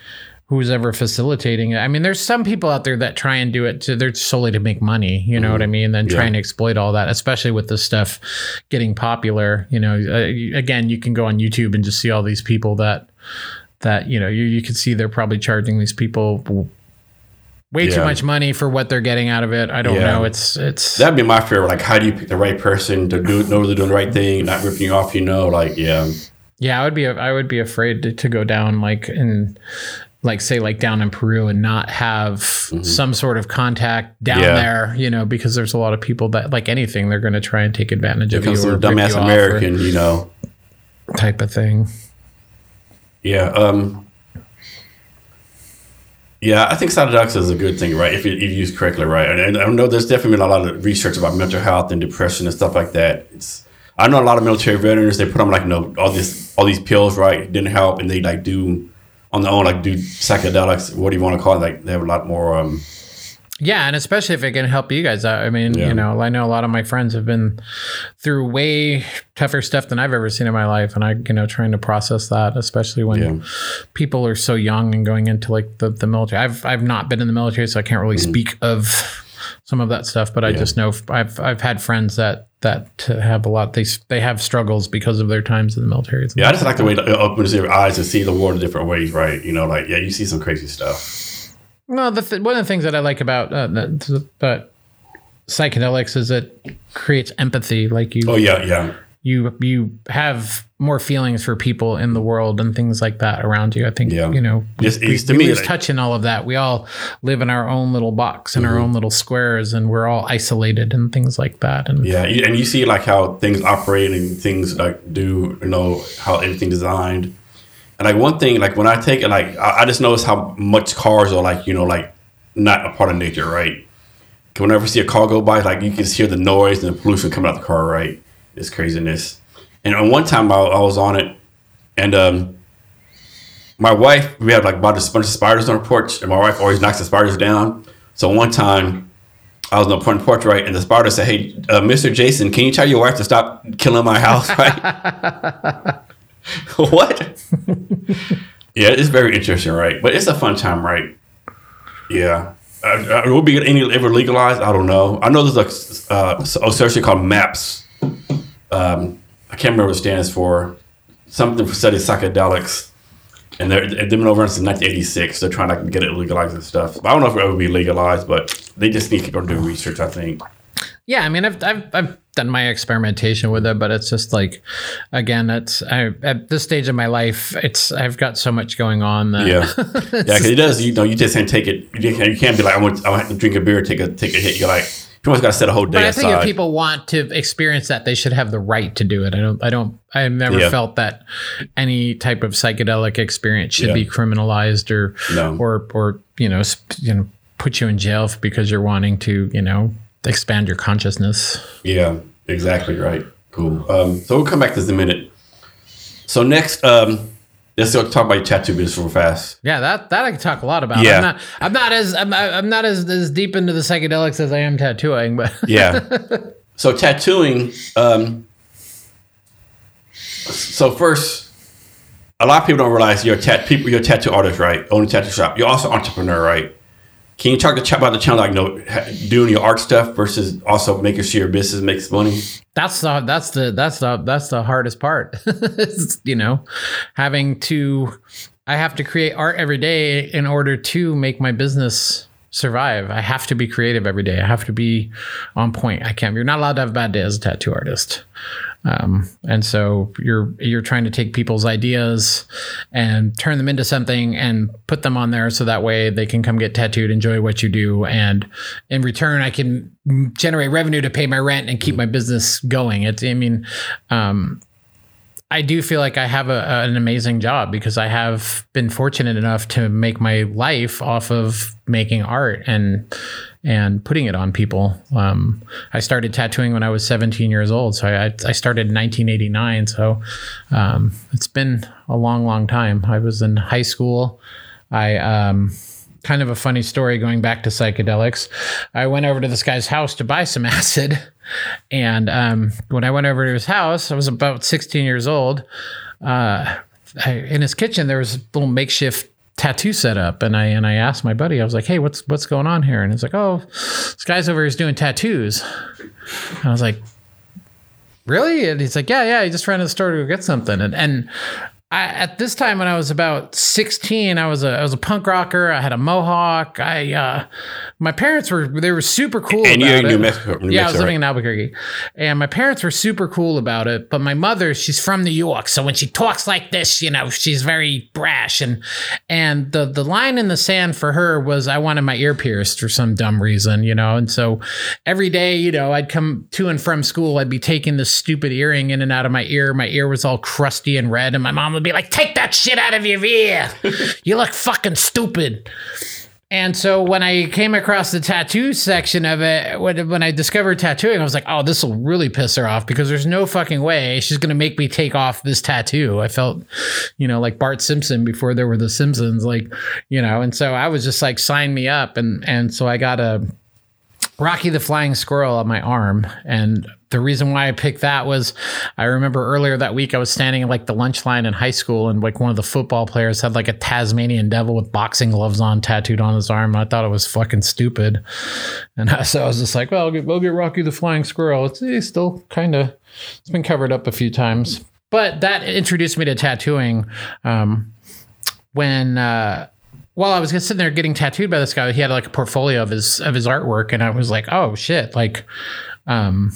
who's ever facilitating it. I mean, there's some people out there that try and do it to they're solely to make money. You know mm-hmm. what I mean? Then yeah. trying to exploit all that, especially with this stuff getting popular. You know, uh, again, you can go on YouTube and just see all these people that that you know you you can see they're probably charging these people way too much money for what they're getting out of it. I don't Yeah. know. It's it's That'd be my fear. Like, how do you pick the right person to do know they're doing the right thing, not ripping you off? You know, like, yeah, yeah. I would be I would be afraid to, to go down like in like say like down in Peru and not have some sort of contact down Mm-hmm. Yeah. there. You know, because there's a lot of people that like anything they're going to try and take advantage of you because or some dumbass you off or American, you know, type of thing. yeah, um, yeah. I think psychedelics is a good thing, right? If you, if you use correctly, right? And, and I know there's definitely been a lot of research about mental health and depression and stuff like that. It's I know a lot of military veterans they put on like you know all this all these pills, right? It didn't help, and they like do on their own like do psychedelics. What do you want to call it? Like they have a lot more. um Yeah, and especially if it can help you guys out. I mean, Yeah. you know, I know a lot of my friends have been through way tougher stuff than I've ever seen in my life, and I, you know, trying to process that, especially when Yeah. people are so young and going into like the, the military. I've I've not been in the military, so I can't really speak of some of that stuff. But I. Yeah. just know I've I've had friends that that have a lot. They they have struggles because of their times in the military. Yeah, I just like the way it opens your eyes to see the world in different ways, right? You know, like yeah, you see some crazy stuff. Well, the th- one of the things that I like about uh, that, that psychedelics is it creates empathy. Like you, Oh yeah, yeah, you you have more feelings for people in the world and things like that around you. I think Yeah. you know we, Yes, we, it's to we me, lose like- touch in all of that. We all live in our own little box in our Mm-hmm. own little squares, and we're all isolated and things like that. And yeah. You, and you see like how things operate and things like do, you know, how everything designed. And like one thing, like when I take it, like I, I just notice how much cars are like, you know, like not a part of nature, right? 'Cause Whenever I see a car go by, like you can just hear the noise and the pollution coming out the car, right? It's craziness. And on one time I, I was on it, and um, my wife, we had like about a bunch of spiders on the porch, and my wife always knocks the spiders down. So one time, I was on the front porch, right, and the spider said, "Hey, uh, Mr. Jason, can you tell your wife to stop killing my house?" (laughs) Right? (laughs) what? (laughs) yeah, it's very interesting, right? But it's a fun time, right? Yeah. Uh, uh, will be any ever legalized? I don't know. I know there's a uh, association called MAPS. Um, I can't remember what it stands for. Something for study psychedelics and they're, they've been over since 1986. They're trying to get it legalized and stuff. I don't know if it will be legalized, but they just need to keep on doing research. I think. Yeah, I mean, I've, I've I've done my experimentation with it, but it's just like, again, it's I, at this stage of my life, it's I've got so much going on that Yeah, (laughs) yeah, because it does. You know, you just can't take it. You can't, you can't be like, I want, I want to drink a beer, take a take a hit. You're like, you almost got to set a whole day But I aside. think if people want to experience that, they should have the right to do it. I don't. I don't. I've never Yeah. felt that any type of psychedelic experience should Yeah. be criminalized or No. or or you know sp- you know put you in jail because you're wanting to you know expand your consciousness. Yeah, exactly right. Cool. Um, so we'll come back to this in a minute. So next, um, let's go talk about your tattoo business real fast. Yeah, that that I can talk a lot about. Yeah. I'm not. I'm not as. I'm, I'm not as, as deep into the psychedelics as I am tattooing, but (laughs) Yeah. so tattooing. Um, so first, a lot of people don't realize you're a tat people. You're a tattoo artist, right? Own a tattoo shop. You're also an entrepreneur, right? Can you talk about the challenge, like you know, doing your art stuff versus also making sure your business makes money? that's the that's the that's the that's the hardest part. (laughs) You know, having to. I have to create art every day in order to make my business survive. I have to be creative every day. I have to be on point. I can't. You're not allowed to have a bad day as a tattoo artist. Um, and so you're you're trying to take people's ideas and turn them into something and put them on there so that way they can come get tattooed, enjoy what you do, and in return I can generate revenue to pay my rent and keep my business going. It's I mean, um, I do feel like I have a, an amazing job because I have been fortunate enough to make my life off of making art and and putting it on people. Um, I started tattooing when I was 17 years old, so I, I started in 1989. So um, it's been a long, long time. I was in high school. I um, kind of a funny story going back to psychedelics. I went over to this guy's house to buy some (laughs) acid. And um, when I went over to his house, I was about 16 years old. Uh, I, in his kitchen, there was a little makeshift tattoo set up, and I and I asked my buddy, I was like, "Hey, what's what's going on here?" And he's like, "Oh, this guy's over here is doing tattoos." And I was like, "Really?" And he's like, "Yeah, yeah. He just ran to the store to go get something." And and I, at this time when I was about 16, I was a I was a punk rocker. I had a mohawk. I uh, my parents were they were super cool. And you're about in New. Mexico. New yeah, I was Mexico, living in Albuquerque, and my parents were super cool about it. But my mother, she's from New York, so when she talks like this, you know, she's very brash. And and the the line in the sand for her was, I wanted my ear pierced for some dumb reason, you know. And so every day, you know, I'd come to and from school, I'd be taking this stupid earring in and out of my ear. My ear was all crusty and red, and my mom would be like, "Take that shit out of your ear! you look fucking stupid." And so when I came across the tattoo section of it, when, when I discovered tattooing, I was like, oh, this will really piss her off because there's no fucking way she's going to make me take off this tattoo. I felt, you know, like Bart Simpson before there were the Simpsons, like, you know, and so I was just like, sign me up. And, and so I got a Rocky the Flying Squirrel on my arm. And the reason why I picked that was I remember earlier that week I was standing in like the lunch line in high school and like one of the football players had like a Tasmanian devil with boxing gloves on tattooed on his arm. I thought it was fucking stupid. And I, (laughs) so I was just like, well, I'll get, we'll get Rocky the Flying Squirrel. It's, it's still kind of, it's been covered up a few times. But that introduced me to tattooing. Um, when, uh, while I was just sitting there getting tattooed by this guy, he had like a portfolio of his of his artwork, and I was like, "Oh shit!" Like, um,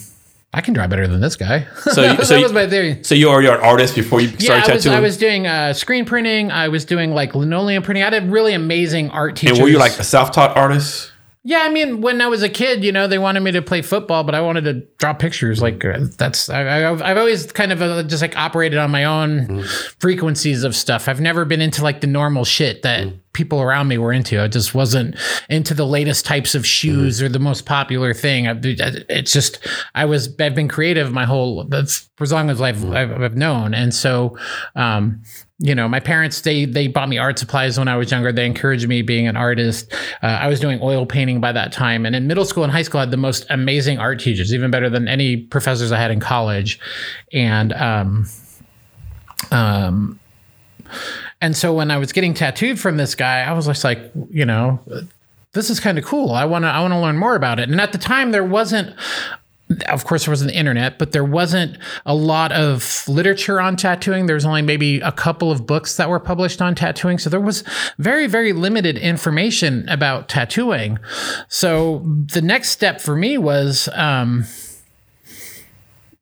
I can draw better than this guy. So (laughs) that so you- was my theory. So you already are an artist before you started Yeah, I was, tattooing? I was doing uh, screen printing. I was doing like linoleum printing. I had really amazing art teachers. and were you like a self-taught artist? Yeah, I mean, when I was a kid, you know, they wanted me to play football, but I wanted to draw pictures. Like uh, that's I, I, I've I've always kind of uh, just like operated on my own frequencies of stuff. I've never been into like the normal shit that people around me were into. I just wasn't into the latest types of shoes or the most popular thing. I, it's just I was I've been creative my whole that's for as long as I've I've, I've known, and so. um you know, my parents they they bought me art supplies when I was younger. They encouraged me being an artist. Uh, I was doing oil painting by that time, and in middle school and high school, I had the most amazing art teachers, even better than any professors I had in college. And um, um, and so when I was getting tattooed from this guy, I was just like, you know, this is kind of cool. I want to I want to learn more about it. And at the time, there wasn't of course there wasn't the internet but there wasn't a lot of literature on tattooing. There was only maybe a couple of books that were published on tattooing. So there was very very limited information about tattooing. So the next step for me was um,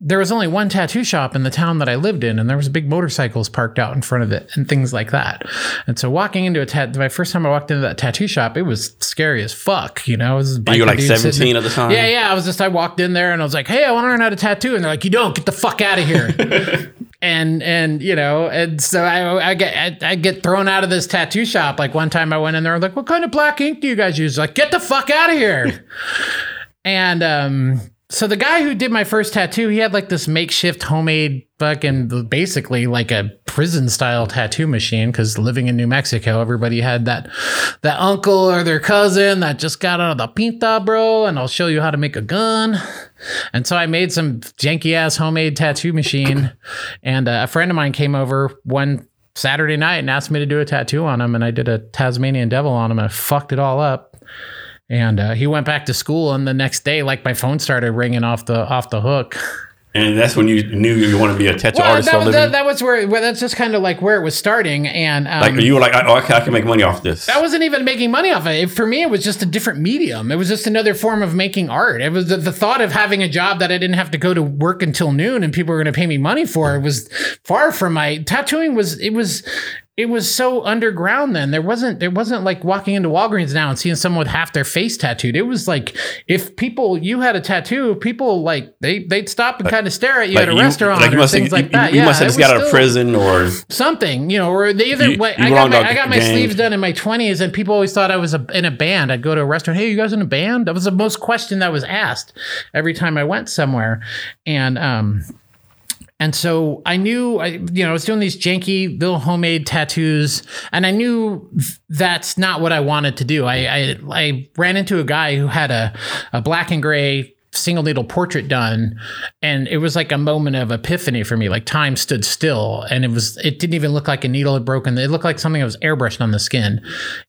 there was only one tattoo shop in the town that I lived in, and there was big motorcycles parked out in front of it and things like that. And so walking into a tat, my first time I walked into that tattoo shop, it was scary as fuck. You know, it was you were like 17 there. at the time? Yeah, yeah. I was just I walked in there and I was like, "Hey, I want to learn how to tattoo," and they're like, "You don't get the fuck out of here." (laughs) and and you know, and so I I get I, I get thrown out of this tattoo shop. Like one time I went in there, I was like, "What kind of black ink do you guys use?" Like, get the fuck out of here. (laughs) And um, so the guy who did my first tattoo, he had like this makeshift homemade fucking basically like a prison style tattoo machine because living in New Mexico, everybody had that that uncle or their cousin that just got out of the pinta, bro, and I'll show you how to make a gun. And so I made some janky ass homemade tattoo machine, and uh, a friend of mine came over one Saturday night and asked me to do a tattoo on him, and I did a Tasmanian devil on him, and I fucked it all up. And uh, he went back to school, and the next day, like my phone started ringing off the off the hook. And that's when you knew you want to be a tattoo Well, artist that, was- that, that was where well, that's just kind of like where it was starting, and um, like you were like, oh, okay, I can make money off this. I wasn't even making money off it. For me, it was just a different medium. It was just another form of making art. It was the, the thought of having a job that I didn't have to go to work until noon and people were going to pay me money for. It was far from my tattooing. Was it was it was so underground then. There wasn't there wasn't like walking into Walgreens now and seeing someone with half their face tattooed. It was like if people you had a tattoo, people like they they'd stop and kind of stare at you at a you, restaurant like you or must things have, like that. You, yeah, must have just got out of prison or something, you know, or they either You- I got my, I got my gang. sleeves done in my twenties, and people always thought I was a, in a band. I'd go to a restaurant, hey, you guys in a band? That was the most question that was asked every time I went somewhere, and um. And so I knew, I, you know, I was doing these janky little homemade tattoos, and I knew that's not what I wanted to do. I, I, I ran into a guy who had a, a black and gray single needle portrait done and it was like a moment of epiphany for me like time stood still and it was it didn't even look like a needle had broken it looked like something that was airbrushed on the skin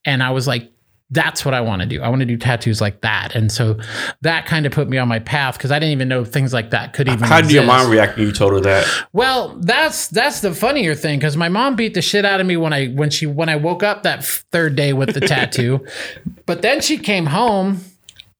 and i was like that's what I want to do. I want to do tattoos like that. And so that kind of put me on my path because I didn't even know things like that could even. How did your mom react when you told her that? Well, that's that's the funnier thing because my mom beat the shit out of me when I when she when I woke up that third day with the (laughs) tattoo, but then she came home.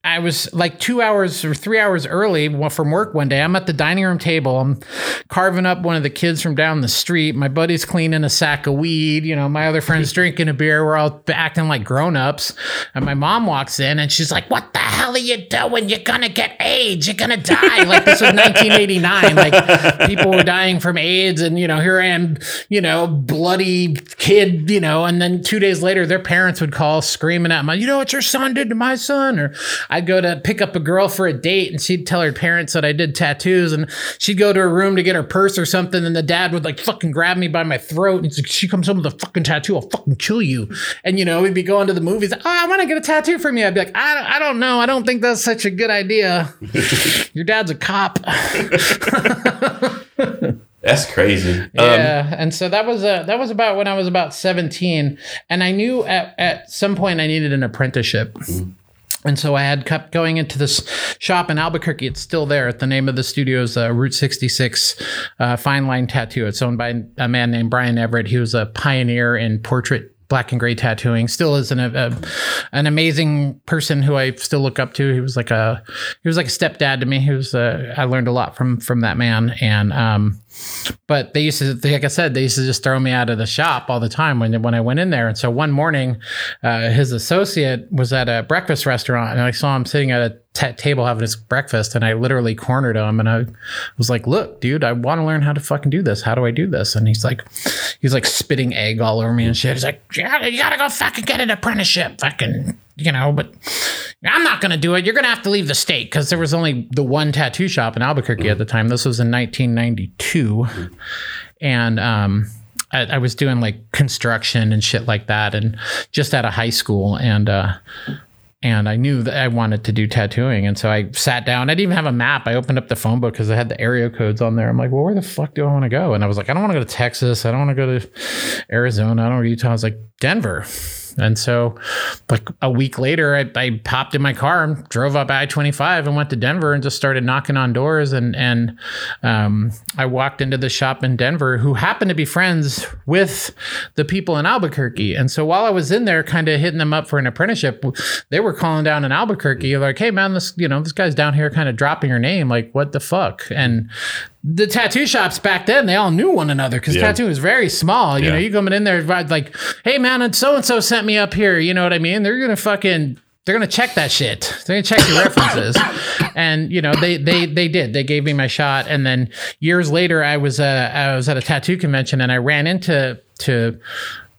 I was like two hours or three hours early from work one day. I'm at the dining room table. I'm carving up one of the kids from down the street. My buddy's cleaning a sack of weed. You know, my other friend's (laughs) drinking a beer. We're all acting like grown ups. And my mom walks in and she's like, What the hell are you doing? You're going to get AIDS. You're going to die. Like this was 1989. Like people were dying from AIDS. And, you know, here I am, you know, bloody kid, you know. And then two days later, their parents would call screaming at me, You know what your son did to my son? Or, I'd go to pick up a girl for a date and she'd tell her parents that I did tattoos and she'd go to her room to get her purse or something and the dad would like fucking grab me by my throat and like, she comes home with a fucking tattoo, I'll fucking kill you. And you know, we'd be going to the movies, oh, I want to get a tattoo from you. I'd be like, I don't, I don't know. I don't think that's such a good idea. (laughs) Your dad's a cop. (laughs) That's crazy. Um, Yeah, and so that was uh, that was about when I was about seventeen, and I knew at at some point I needed an apprenticeship. And so I had kept going into this shop in Albuquerque. It's still there. The name of the studio is uh, Route 66 uh, Fine Line Tattoo. It's owned by a man named Brian Everett. He was a pioneer in portrait black and gray tattooing. Still is an a, an amazing person who I still look up to. He was like a he was like a stepdad to me. He was uh, I learned a lot from from that man. And um, but they used to, like I said, they used to just throw me out of the shop all the time when when I went in there. And so one morning, uh, his associate was at a breakfast restaurant, and I saw him sitting at a t- table having his breakfast, and I literally cornered him, and I was like, "Look, dude, I want to learn how to fucking do this. How do I do this?" And he's like, he's like spitting egg all over me and shit. He's like, "Yeah, you gotta go fucking get an apprenticeship, fucking." You know, but I'm not going to do it. You're going to have to leave the state because there was only the one tattoo shop in Albuquerque at the time. This was in 1992. And, um, I, I was doing like construction and shit like that, and just out of high school, and uh, and I knew that I wanted to do tattooing, and so I sat down. I didn't even have a map. I opened up the phone book because I had the area codes on there. I'm like, well, where the fuck do I want to go? And I was like, I don't want to go to Texas. I don't want to go to Arizona. I don't to Utah. I was like, Denver. And so, like a week later, I, I popped in my car and drove up I twenty five and went to Denver and just started knocking on doors. And and um, I walked into the shop in Denver, who happened to be friends with the people in Albuquerque. And so while I was in there, kind of hitting them up for an apprenticeship, they were calling down in Albuquerque, like, "Hey man, this you know this guy's down here, kind of dropping your name, like what the fuck?" And the tattoo shops back then, they all knew one another because Yeah. tattoo was very small. You Yeah. know, you coming in there like, hey man, and so and so sent me up here. You know what I mean? They're gonna fucking they're gonna check that shit. They're gonna check your references. (coughs) And you know, they they they did. They gave me my shot. And then years later I was uh I was at a tattoo convention and I ran into to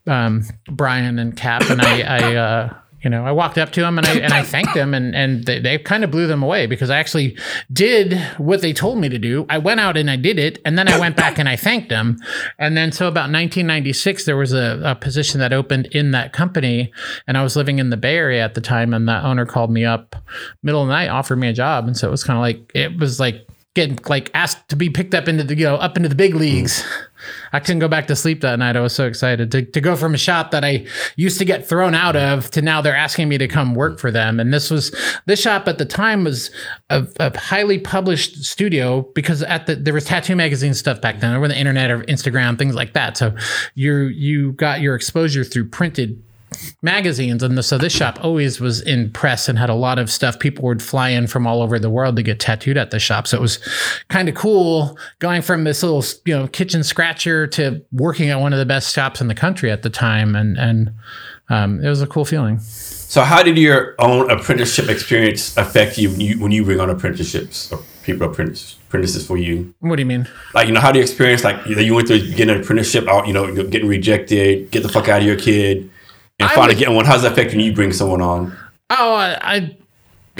um Brian and Cap and I I uh you know, I walked up to them and I and I (laughs) thanked them and and they, they kind of blew them away because I actually did what they told me to do. I went out and I did it, and then I went back and I thanked them. And then so about 1996, there was a, a position that opened in that company, and I was living in the Bay Area at the time, and that owner called me up middle of the night, offered me a job, and so it was kind of like it was like getting like asked to be picked up into the you know up into the big leagues. I couldn't go back to sleep that night. I was so excited to, to go from a shop that I used to get thrown out of to now they're asking me to come work for them. And this was this shop at the time was a, a highly published studio because at the there was tattoo magazine stuff back then over the internet or Instagram things like that. So you you got your exposure through printed magazines. And the, so this shop always was in press and had a lot of stuff. People would fly in from all over the world to get tattooed at the shop. So it was kind of cool going from this little you know kitchen scratcher to working at one of the best shops in the country at the time. And and um, it was a cool feeling. So, how did your own apprenticeship experience affect you when you, when you bring on apprenticeships or people apprentice, apprentices for you? what do you mean? Like, you know, how do you experience like you, know, you went through getting an apprenticeship out, you know, getting rejected, get the fuck out of your kid, and I finally was- getting one? How's that affect when you bring someone on? Oh, I, I,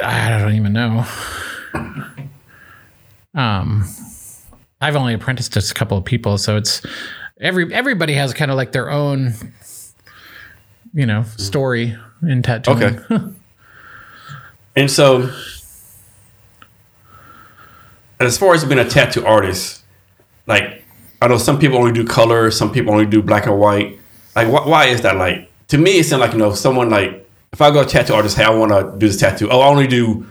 I don't even know. Um, I've only apprenticed to a couple of people, so it's every everybody has kind of like their own, you know, story in tattooing. Okay. (laughs) And so, as far as being a tattoo artist, like I know some people only do color, some people only do black and white. Like, wh- why is that? Like, to me, it sounds like you know, someone like if I go to tattoo artist, hey, I want to do this tattoo. Oh, I only do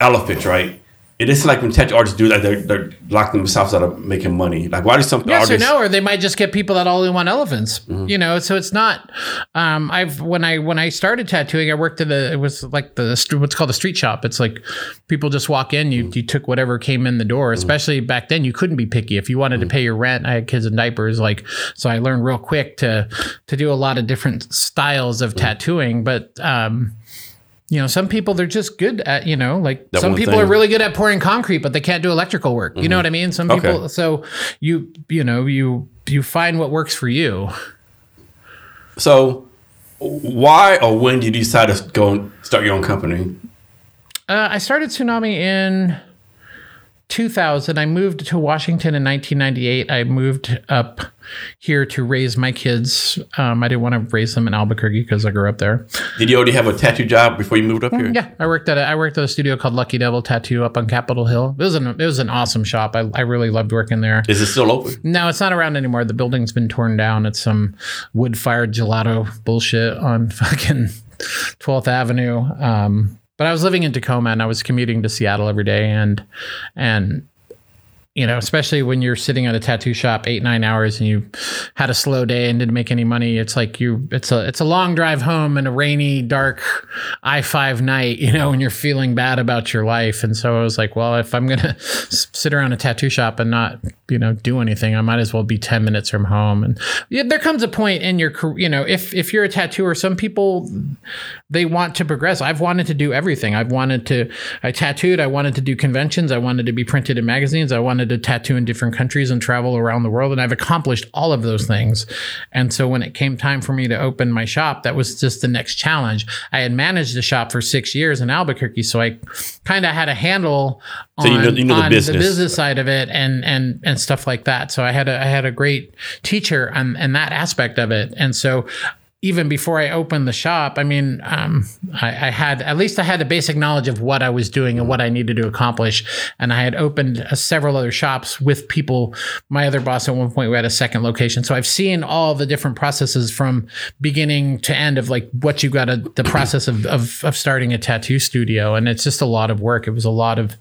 elephants, right? It is like when tattoo artists do that, they're, they're locking themselves out of making money. Like, why do some Yes artists? or no, or they might just get people that only want elephants. Mm-hmm. You know, so it's not. Um, I've when I when I started tattooing, I worked at the It was like the what's called the street shop. It's like people just walk in, Mm-hmm. you you took whatever came in the door. Especially back then, you couldn't be picky if you wanted Mm-hmm. to pay your rent. I had kids in diapers, like so. I learned real quick to to do a lot of different styles of Mm-hmm. tattooing, but. um you know, some people they're just good at, you know, like That some people thing. are really good at pouring concrete, but they can't do electrical work. You know what I mean? Some Okay. people so you you know, you you find what works for you. So, why or when did you decide to go and start your own company? Uh, I started Tsunami in 2000. I moved to Washington in 1998. I moved up here to raise my kids. Um, I didn't want to raise them in Albuquerque because I grew up there. Did you already have a tattoo job before you moved up here? Yeah, I worked at a, I worked at a studio called Lucky Devil Tattoo up on Capitol Hill. It was an it was an awesome shop. I, I really loved working there. Is it still open? No, it's not around anymore. The building's been torn down. It's some wood fired gelato bullshit on (laughs) fucking 12th Avenue. Um, but I was living in Tacoma and I was commuting to Seattle every day and and you know, especially when you're sitting at a tattoo shop eight nine hours and you had a slow day and didn't make any money, it's like you it's a it's a long drive home and a rainy, dark I five night, you know, and you're feeling bad about your life. And so I was like, well, if I'm gonna (laughs) sit around a tattoo shop and not you know do anything, I might as well be ten minutes from home. And yeah, there comes a point in your career, you know, if if you're a tattooer, some people they want to progress. I've wanted to do everything. I've wanted to, I tattooed, I wanted to do conventions, I wanted to be printed in magazines, I wanted to tattoo in different countries and travel around the world. And I've accomplished all of those things. And so when it came time for me to open my shop, that was just the next challenge. I had managed the shop for six years in Albuquerque. So I kind of had a handle on, So you know- you know the business. business side of it and, and, and stuff like that. So I had a, I had a great teacher on, and that aspect of it. And so even before I opened the shop, I mean, um, I, I had at least I had a basic knowledge of what I was doing and what I needed to accomplish. And I had opened uh, several other shops with people. My other boss at one point we had a second location, so I've seen all the different processes from beginning to end of like what you got to the process of, of of starting a tattoo studio, and it's just a lot of work. It was a lot of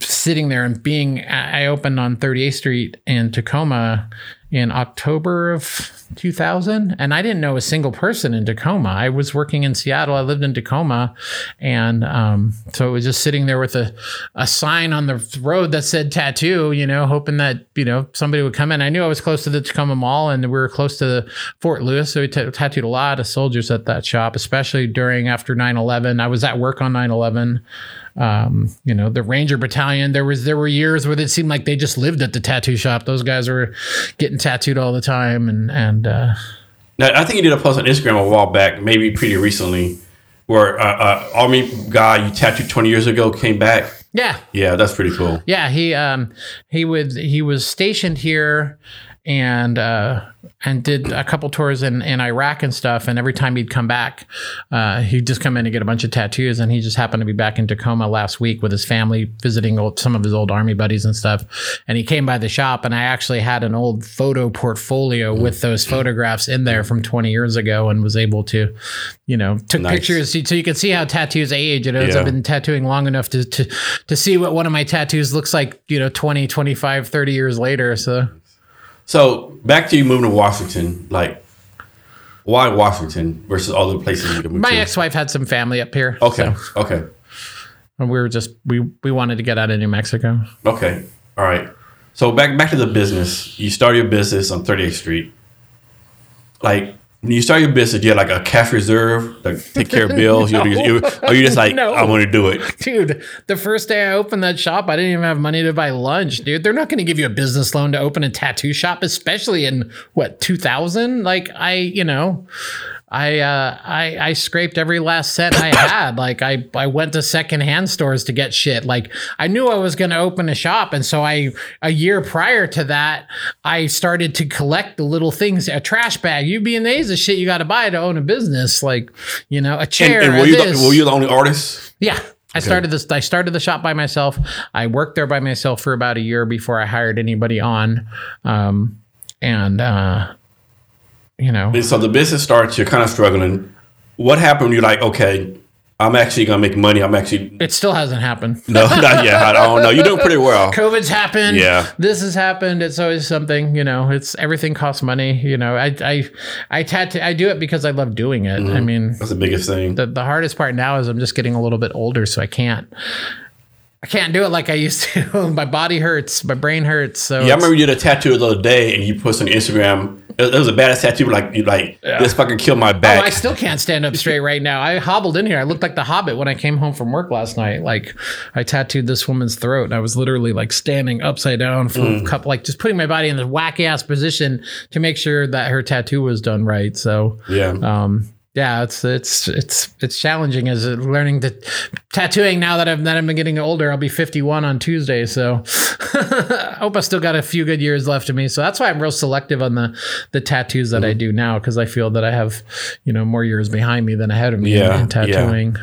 sitting there and being. I opened on 38th Street in Tacoma in October of 2000 and I didn't know a single person in Tacoma. I was working in Seattle. I lived in Tacoma and um, so it was just sitting there with a, a sign on the road that said tattoo, you know, hoping that, you know, somebody would come in. I knew I was close to the Tacoma Mall and we were close to Fort Lewis. So we t- tattooed a lot of soldiers at that shop, especially during after 9-11. I was at work on 9-11 um, you know, the Ranger Battalion. There was there were years where it seemed like they just lived at the tattoo shop. Those guys were getting tattooed all the time, and and uh, Now, I think you did a post on Instagram a while back, maybe pretty recently, where uh, uh, army guy you tattooed 20 years ago came back. yeah, Yeah, that's pretty cool. yeah. He um he would he was stationed here and uh and did a couple tours in, in Iraq and stuff. And every time he'd come back, uh, he'd just come in and get a bunch of tattoos. And he just happened to be back in Tacoma last week with his family, visiting old, some of his old army buddies and stuff. And he came by the shop, and I actually had an old photo portfolio with those photographs in there from 20 years ago, and was able to, you know, took Nice. pictures so you can see how tattoos age. You Yeah. I've been tattooing long enough to, to to see what one of my tattoos looks like, you know, 20, 25, 30 years later. So. So back to you moving to Washington, like why Washington versus all the places you could move My to? ex-wife had some family up here. okay, so- okay, and we were just we we wanted to get out of New Mexico. okay, all right. So back back to the business. You start your business on 38th Street. Like when you start your business, you have like a cash reserve, like take care of bills. You, (laughs) you, or you just like No. I want to do it. Dude, the first day I opened that shop, I didn't even have money to buy lunch, dude. They're not going to give you a business loan to open a tattoo shop, especially in what 2000. Like I, you know, I uh, I I scraped every last cent I had. Like I I went to secondhand stores to get shit. Like I knew I was going to open a shop, and so I a year prior to that, I started to collect the little things. A trash bag, and A's, the shit you got to buy to own a business. Like you know, a And, chair. and a were you the, were you the only artist? Yeah. I started this I started the shop by myself. I worked there by myself for about a year before I hired anybody on. Um, and uh, you know, And so the business starts. You're kind of struggling. what happened? You're like, okay, I'm actually gonna make money. I'm actually It still hasn't happened. (laughs) no, not yet. I don't know. You're doing pretty well. COVID's happened. Yeah. This has happened. It's always something, you know, it's everything costs money. You know, I, I, I tattoo, I do it because I love doing it. Mm-hmm. I mean, That's the biggest thing. the, the hardest part now is I'm just getting a little bit older, so I can't, I can't do it like I used to. (laughs) my body hurts, my brain hurts. So Yeah, I remember you did a tattoo the other day, and you posted on Instagram. It, it was a badass tattoo. but Like you like this fucking killed my back. Oh, back. I still can't stand up straight right now. I hobbled in here. I looked like the Hobbit when I came home from work last night. Like I tattooed this woman's throat, and I was literally like standing upside down for Mm. a couple, like just putting my body in this wacky ass position to make sure that her tattoo was done right. So yeah. um yeah it's it's it's it's challenging as learning to tattooing now that i'm that i'm getting older i'll be 51 on tuesday so i (laughs) hope i still got a few good years left of me so that's why i'm real selective on the the tattoos that i mm-hmm. do now because i feel that i have you know more years behind me than ahead of me in- Yeah, in yeah. tattooing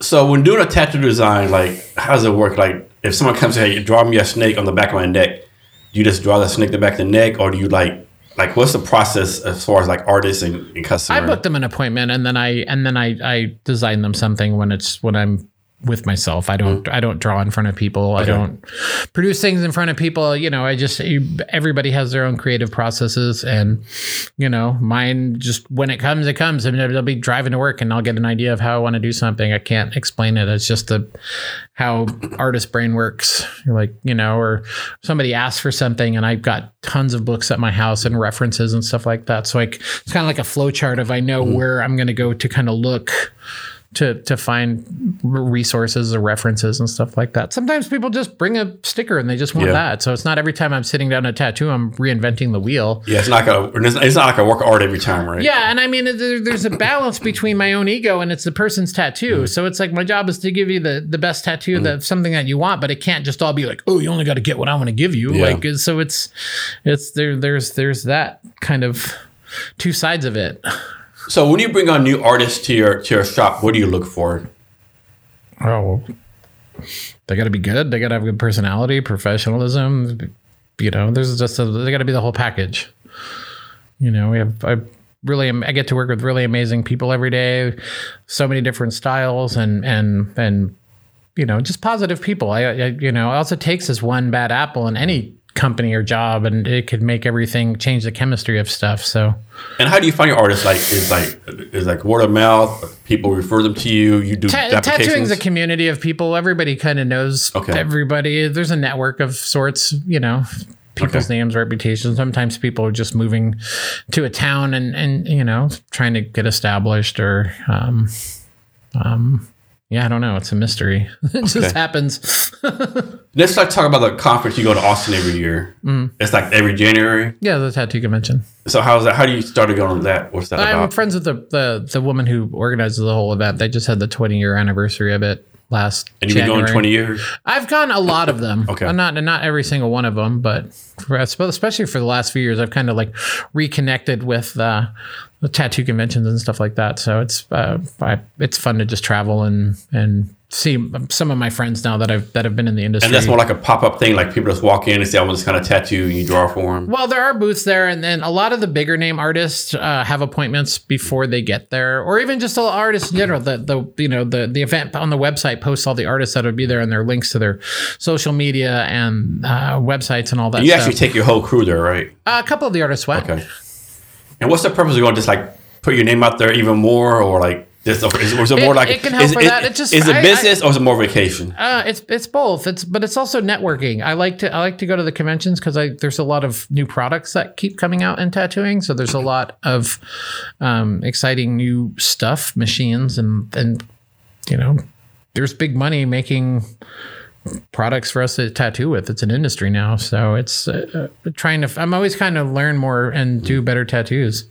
So when doing a tattoo design, like how does it work? Like if someone comes and hey, draw me a snake on the back of my neck, do you just draw the snake on the back of the neck, or do you like like what's the process as far as like artists and, and I customer? book them an appointment and then I and then I I design them something when it's when I'm with myself. I don't mm. I don't draw in front of people. I don't produce things in front of people. You know, I just everybody has their own creative processes and you know, mine just when it comes it comes. I mean I'll be driving to work and I'll get an idea of how I want to do something. I can't explain it. It's just the how artist brain works. Like, you know, or somebody asks for something and I've got tons of books at my house and references and stuff like that. So like it's kind of like a flow chart of I know mm. where I'm going to go to kind of look to to find resources or references and stuff like that. Sometimes people just bring a sticker and they just want Yeah. that. So it's not every time I'm sitting down a tattoo I'm reinventing the wheel. yeah, it's not like a it's not like a work of art every time, right? Yeah, and I mean, there's a balance between my own ego and it's the person's tattoo. Mm-hmm. So it's like my job is to give you the the best tattoo, that something that you want, but it can't just all be like, oh, you only got to get what I want to give you. Yeah. Like, so it's it's there. There's there's that kind of two sides of it. So when you bring on new artists to your to your shop, what do you look for? Oh, they got to be good. They got to have good personality, professionalism. You know, there's just a, they got to be the whole package. You know, we have I really am, I get to work with really amazing people every day, so many different styles and and and you know just positive people. I, I you know all it takes is one bad apple in any company or job, and it could make everything change the chemistry of stuff. So. And how do you find your artists? Like is like is like word of mouth? People refer them to you. You do Ta- tattooing's a community of people. Everybody kind of knows Okay. everybody. There's a network of sorts, you know, people's Okay. names, reputations. Sometimes people are just moving to a town and, and you know, trying to get established or, um, um, yeah, I don't know. It's a mystery. (laughs) it just happens. (laughs) Let's like talk about the conference you go to Austin every year. Mm. It's like every January. yeah, the tattoo convention. So how's that? How do you start to go on that? What's that I'm about? friends with the, the the woman who organizes the whole event. They just had the 20 year anniversary of it last And you've been going January. twenty years. I've gone a lot of them. (laughs) Okay. Not not every single one of them, but for, especially for the last few years, I've kind of like reconnected with uh, the tattoo conventions and stuff like that. So it's uh, I, it's fun to just travel and and see some of my friends now that I've that have been in the industry. And that's more like a pop up thing. Like people just walk in and say, "I want this kind of tattoo," and you draw for them. Well, there are booths there, and then a lot of the bigger name artists uh, have appointments before they get there, or even just all artists in general. The the you know the the event on the website posts all the artists that would be there and their links to their social media and uh, websites and all that. You stuff. actually take your whole crew there, right? Uh, a couple of the artists went. Okay. And what's the purpose of going? To just like put your name out there even more, or like this? Or is, or is it more like it can help is, for is- that. It just- is it I- I- business or is it more vacation? Uh, it's it's both. It's but it's also networking. I like to I like to go to the conventions because I there's a lot of new products that keep coming out in tattooing. So there's a lot of um, exciting new stuff, machines, and and you know there's big money making products for us to tattoo with. It's an industry now, so it's uh, uh, trying to. I'm always kind of learn more and do better tattoos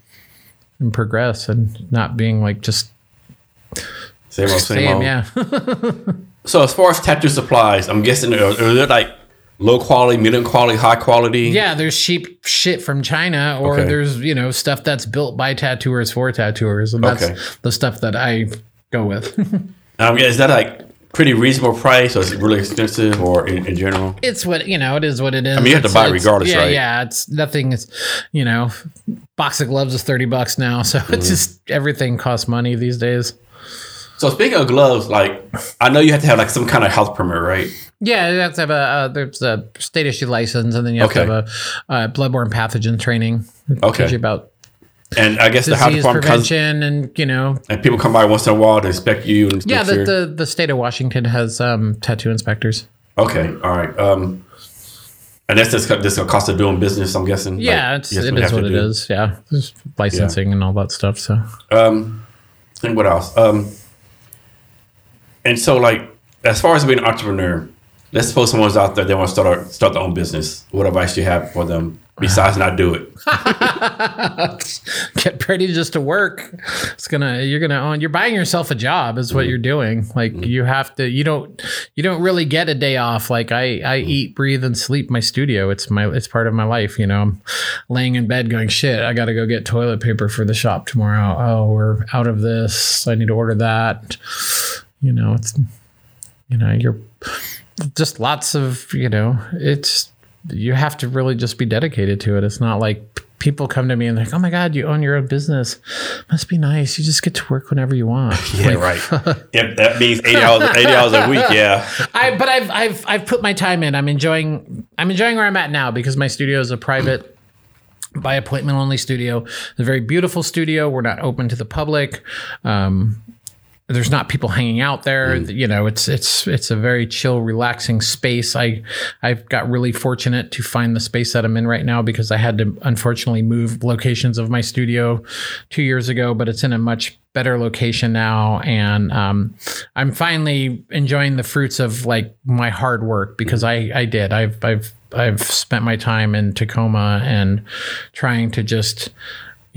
and progress and not being like just Same old, same, same. old. Yeah. (laughs) So as far as tattoo supplies, I'm guessing are, are there like low quality, medium quality, high quality? Yeah, there's cheap shit from China, or Okay. there's you know stuff that's built by tattooers for tattooers, and that's Okay. the stuff that I go with. (laughs) Um, yeah, is that like pretty reasonable price, or is it really expensive, or in, in general? it's what you know. It is what it is. I mean, you have to It's- buy it's- regardless, yeah, right? Yeah, it's nothing. Is you know, box of gloves is thirty bucks now, (laughs) so Mm-hmm. it's just everything costs money these days. So speaking of gloves, like I know you have to have like some kind of health permit, right? Yeah, you have to have a uh, there's a state issued license, and then you have Okay. to have a uh, bloodborne pathogen training. Okay. about And I guess the health department comes prevention, and you know, and people come by once in a while to inspect you. And yeah, the, the the state of Washington has um, tattoo inspectors. Okay, all right. Um, and that's just this the cost of doing business. I'm guessing. Yeah, Like, it's it is what it do. is. Yeah, There's licensing and all that stuff. So Um, and what else? Um, and so like as far as being an entrepreneur, let's suppose someone's out there they want to start a, start their own business. What advice do you have for them besides not do it? (laughs) get ready just to work. It's gonna you're gonna own. You're buying yourself a job is what mm-hmm. you're doing. Like mm-hmm. you have to. You don't. You don't really get a day off. Like I I mm-hmm. eat, breathe, and sleep my studio. It's my it's part of my life. You know, I'm laying in bed going shit. I got to go get toilet paper for the shop tomorrow. Oh, we're out of this. I need to order that. You know, it's you know you're just lots of you know it's you have to really just be dedicated to it it's not like people come to me and they're like oh my god you own your own business must be nice you just get to work whenever you want (laughs) Yeah, right. (laughs) if that means eighty hours, eighty hours a week, yeah. (laughs) I but I've I've I've put my time in. I'm enjoying I'm enjoying where I'm at now because my studio is a private by appointment only studio. It's a very beautiful studio. We're not open to the public. Um, there's not people hanging out there. You know, it's it's it's a very chill, relaxing space. I I've got really fortunate to find the space that I'm in right now because I had to unfortunately move locations of my studio two years ago, but it's in a much better location now, and um, I'm finally enjoying the fruits of like my hard work because I I did. I've I've I've spent my time in Tacoma and trying to just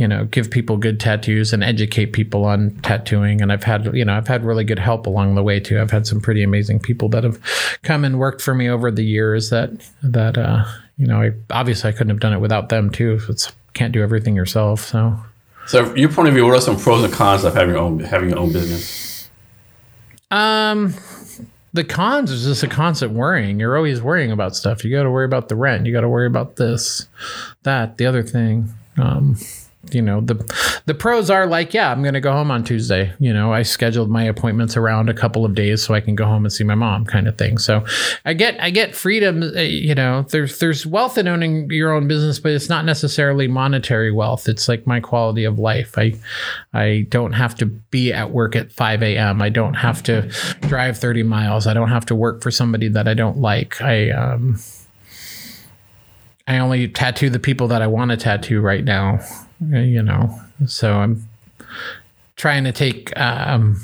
you know give people good tattoos and educate people on tattooing. And i've had you know i've had really good help along the way too. I've had some pretty amazing people that have come and worked for me over the years that that uh you know I, obviously i couldn't have done it without them too. It's can't do everything yourself so. So, from your point of view, what are some pros and cons of having your own having your own business? um the cons is just a constant worrying. You're always worrying about stuff. You got to worry about the rent. You got to worry about this that the other thing. Um you know the the pros are like yeah i'm gonna go home on tuesday. You know i scheduled my appointments around a couple of days so i can go home and see my mom kind of thing. So i get i get freedom uh, you know there's there's wealth in owning your own business but it's not necessarily monetary wealth. It's like my quality of life. I i don't have to be at work at 5 a.m i don't have to drive 30 miles. I don't have to work for somebody that i don't like. I um I only tattoo the people that I want to tattoo right now, you know. So I'm trying to take um,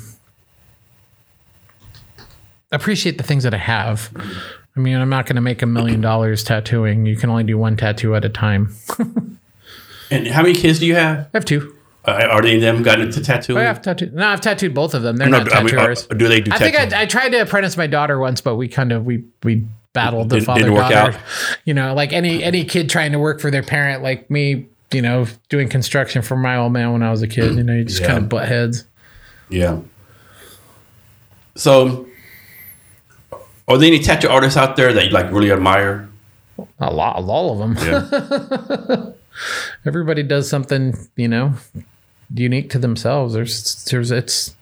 appreciate the things that I have. I mean, I'm not going to make a million dollars tattooing. You can only do one tattoo at a time. (laughs) And how many kids do you have? I have two. Uh, are any of them gotten into tattooing? I have tattooed. No, I've tattooed both of them. They're No, not I mean, tattooers. uh, do they do I think? I, I tried to apprentice my daughter once, but we kind of we we battled the Didn't- father didn't work daughter. out? You know, like any any kid trying to work for their parent, like me. You know, doing construction for my old man when I was a kid. You know, you just Yeah. kind of butt heads. Yeah. So, are there any tattoo artists out there that you like really admire? A lot, all of them. Yeah. (laughs) Everybody does something, you know, unique to themselves. There's, there's, it's.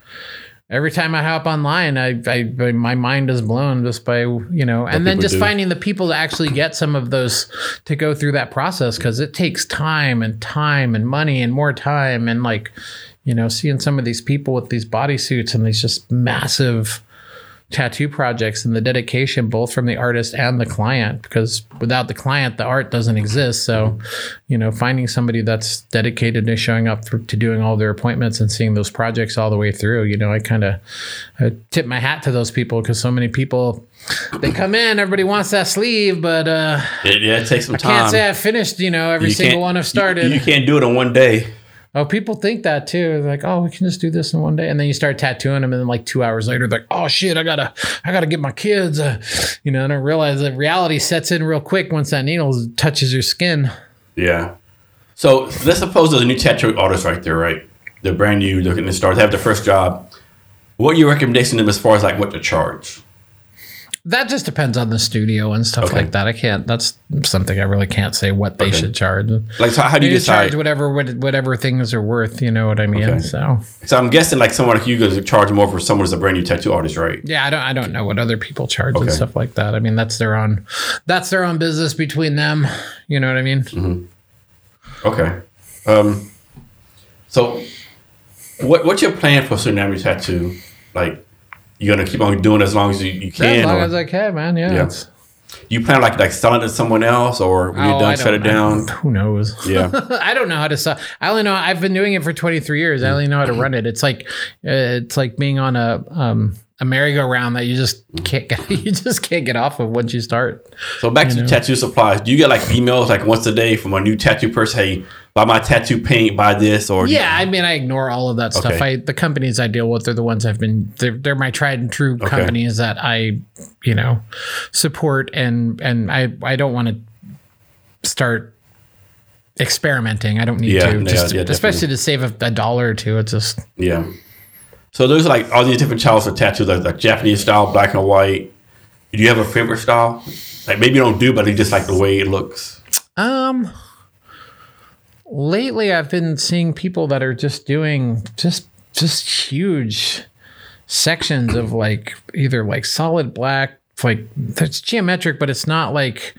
Every time I hop online, I, I, my mind is blown just by you know, and then just do. finding the people to actually get some of those to go through that process because it takes time and time and money and more time and like, you know, seeing some of these people with these bodysuits and these just massive tattoo projects and the dedication both from the artist and the client because without the client the art doesn't exist so you know finding somebody that's dedicated to showing up for, to doing all their appointments and seeing those projects all the way through you know i kind of I tip my hat to those people because so many people they come in everybody wants that sleeve but uh It, yeah, it takes some time. I can't say i've finished you know every You single one i've you- started You, can't do it in one day. Oh, people think that too. They're like, oh, we can just do this in one day, and then you start tattooing them, and then like two hours later, they're like, oh shit, I gotta, I gotta get my kids, uh, you know. And I realize that reality sets in real quick once that needle touches your skin. Yeah. So let's suppose there's a new tattoo artist right there, right? They're brand new, looking to start, they have their first job. What are your recommendation to them as far as like what to charge? That just depends on the studio and stuff Okay. like that. I can't. That's something I really can't say what they Okay. should charge. Like, so how do you You charge whatever whatever things are worth. You know what I mean? Okay. So So I'm guessing like someone like you to charge more for someone who's a brand new tattoo artist, right? yeah, I don't I don't know what other people charge and stuff like that. I mean, that's their own that's their own business between them. You know what I mean? Mm-hmm. Okay. Um. So, what what's your plan for tsunami tattoo? Like, you gonna keep on doing it as long as you, you can, as long or as I can, man. Yeah. Yeah. you plan like like selling it to someone else, or when Oh, you're done, shut it down? (laughs) Who knows? Yeah. (laughs) I don't know how to sell. I only know I've been doing it for 23 years. I only know how to run it. It's like uh, it's like being on a um a merry-go-round that you just can't get (laughs) you just can't get off of once you start. So back to know. tattoo supplies. Do you get like emails like once a day from a new tattoo person? Hey, buy my tattoo paint, buy this, or Yeah, I mean I ignore all of that stuff. I the companies I deal with they're the ones I've been they're, they're my tried and true companies that I you know support and and I I don't want to start experimenting. I don't need Yeah, to, yeah, just, yeah, especially to save a, a dollar or two. It's just Yeah. So there's like all these different styles of tattoos, like, like Japanese style, black and white. Do you have a favorite style? Like maybe you don't do, but you just like the way it looks. Um, lately I've been seeing people that are just doing just just huge sections of like either like solid black, like it's geometric, but it's not like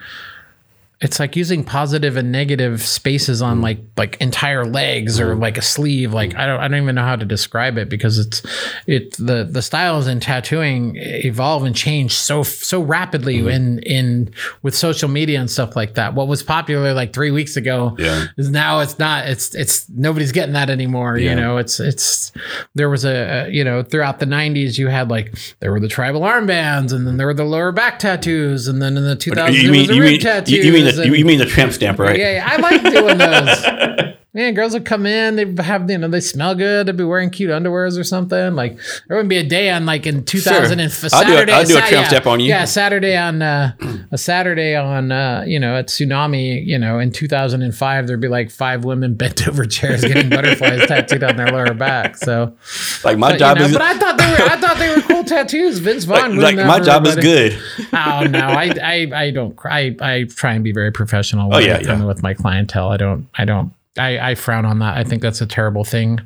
it's like using positive and negative spaces on like like entire legs or mm-hmm. like a sleeve like i don't i don't even know how to describe it because it's it the the styles in tattooing evolve and change so so rapidly mm-hmm. in in with social media and stuff like that what was popular like 3 weeks ago Yeah. is now it's not it's it's nobody's getting that anymore Yeah. you know it's it's there was a, a you know throughout the 90s you had like there were the tribal armbands and then there were the lower back tattoos and then in the 2000s You there mean you rib mean tattoos you, you mean the, and- you mean the tramp stamp, right? yeah, yeah, I like doing those. (laughs) Man, girls would come in, they have, you know, they smell good, they'd be wearing cute underwears or something. Like, there wouldn't be a day on, like, in 2000 and I'll do a- Saturday. I'll do a tramp yeah, step on you. Yeah, Saturday on, uh, a Saturday on, uh, you know, at Tsunami, you know, in 2005, there'd be like five women (laughs) bent over chairs getting butterflies tattooed on their lower back. So, Like my but, job you know, is but I thought they were, I thought they were cool tattoos. Vince Vaughn, like, like my job is good. oh no, I, I I don't cry. I, I try and be very professional. When Oh, yeah, yeah. with my clientele. I don't. I don't. I, I frown on that. I think that's a terrible thing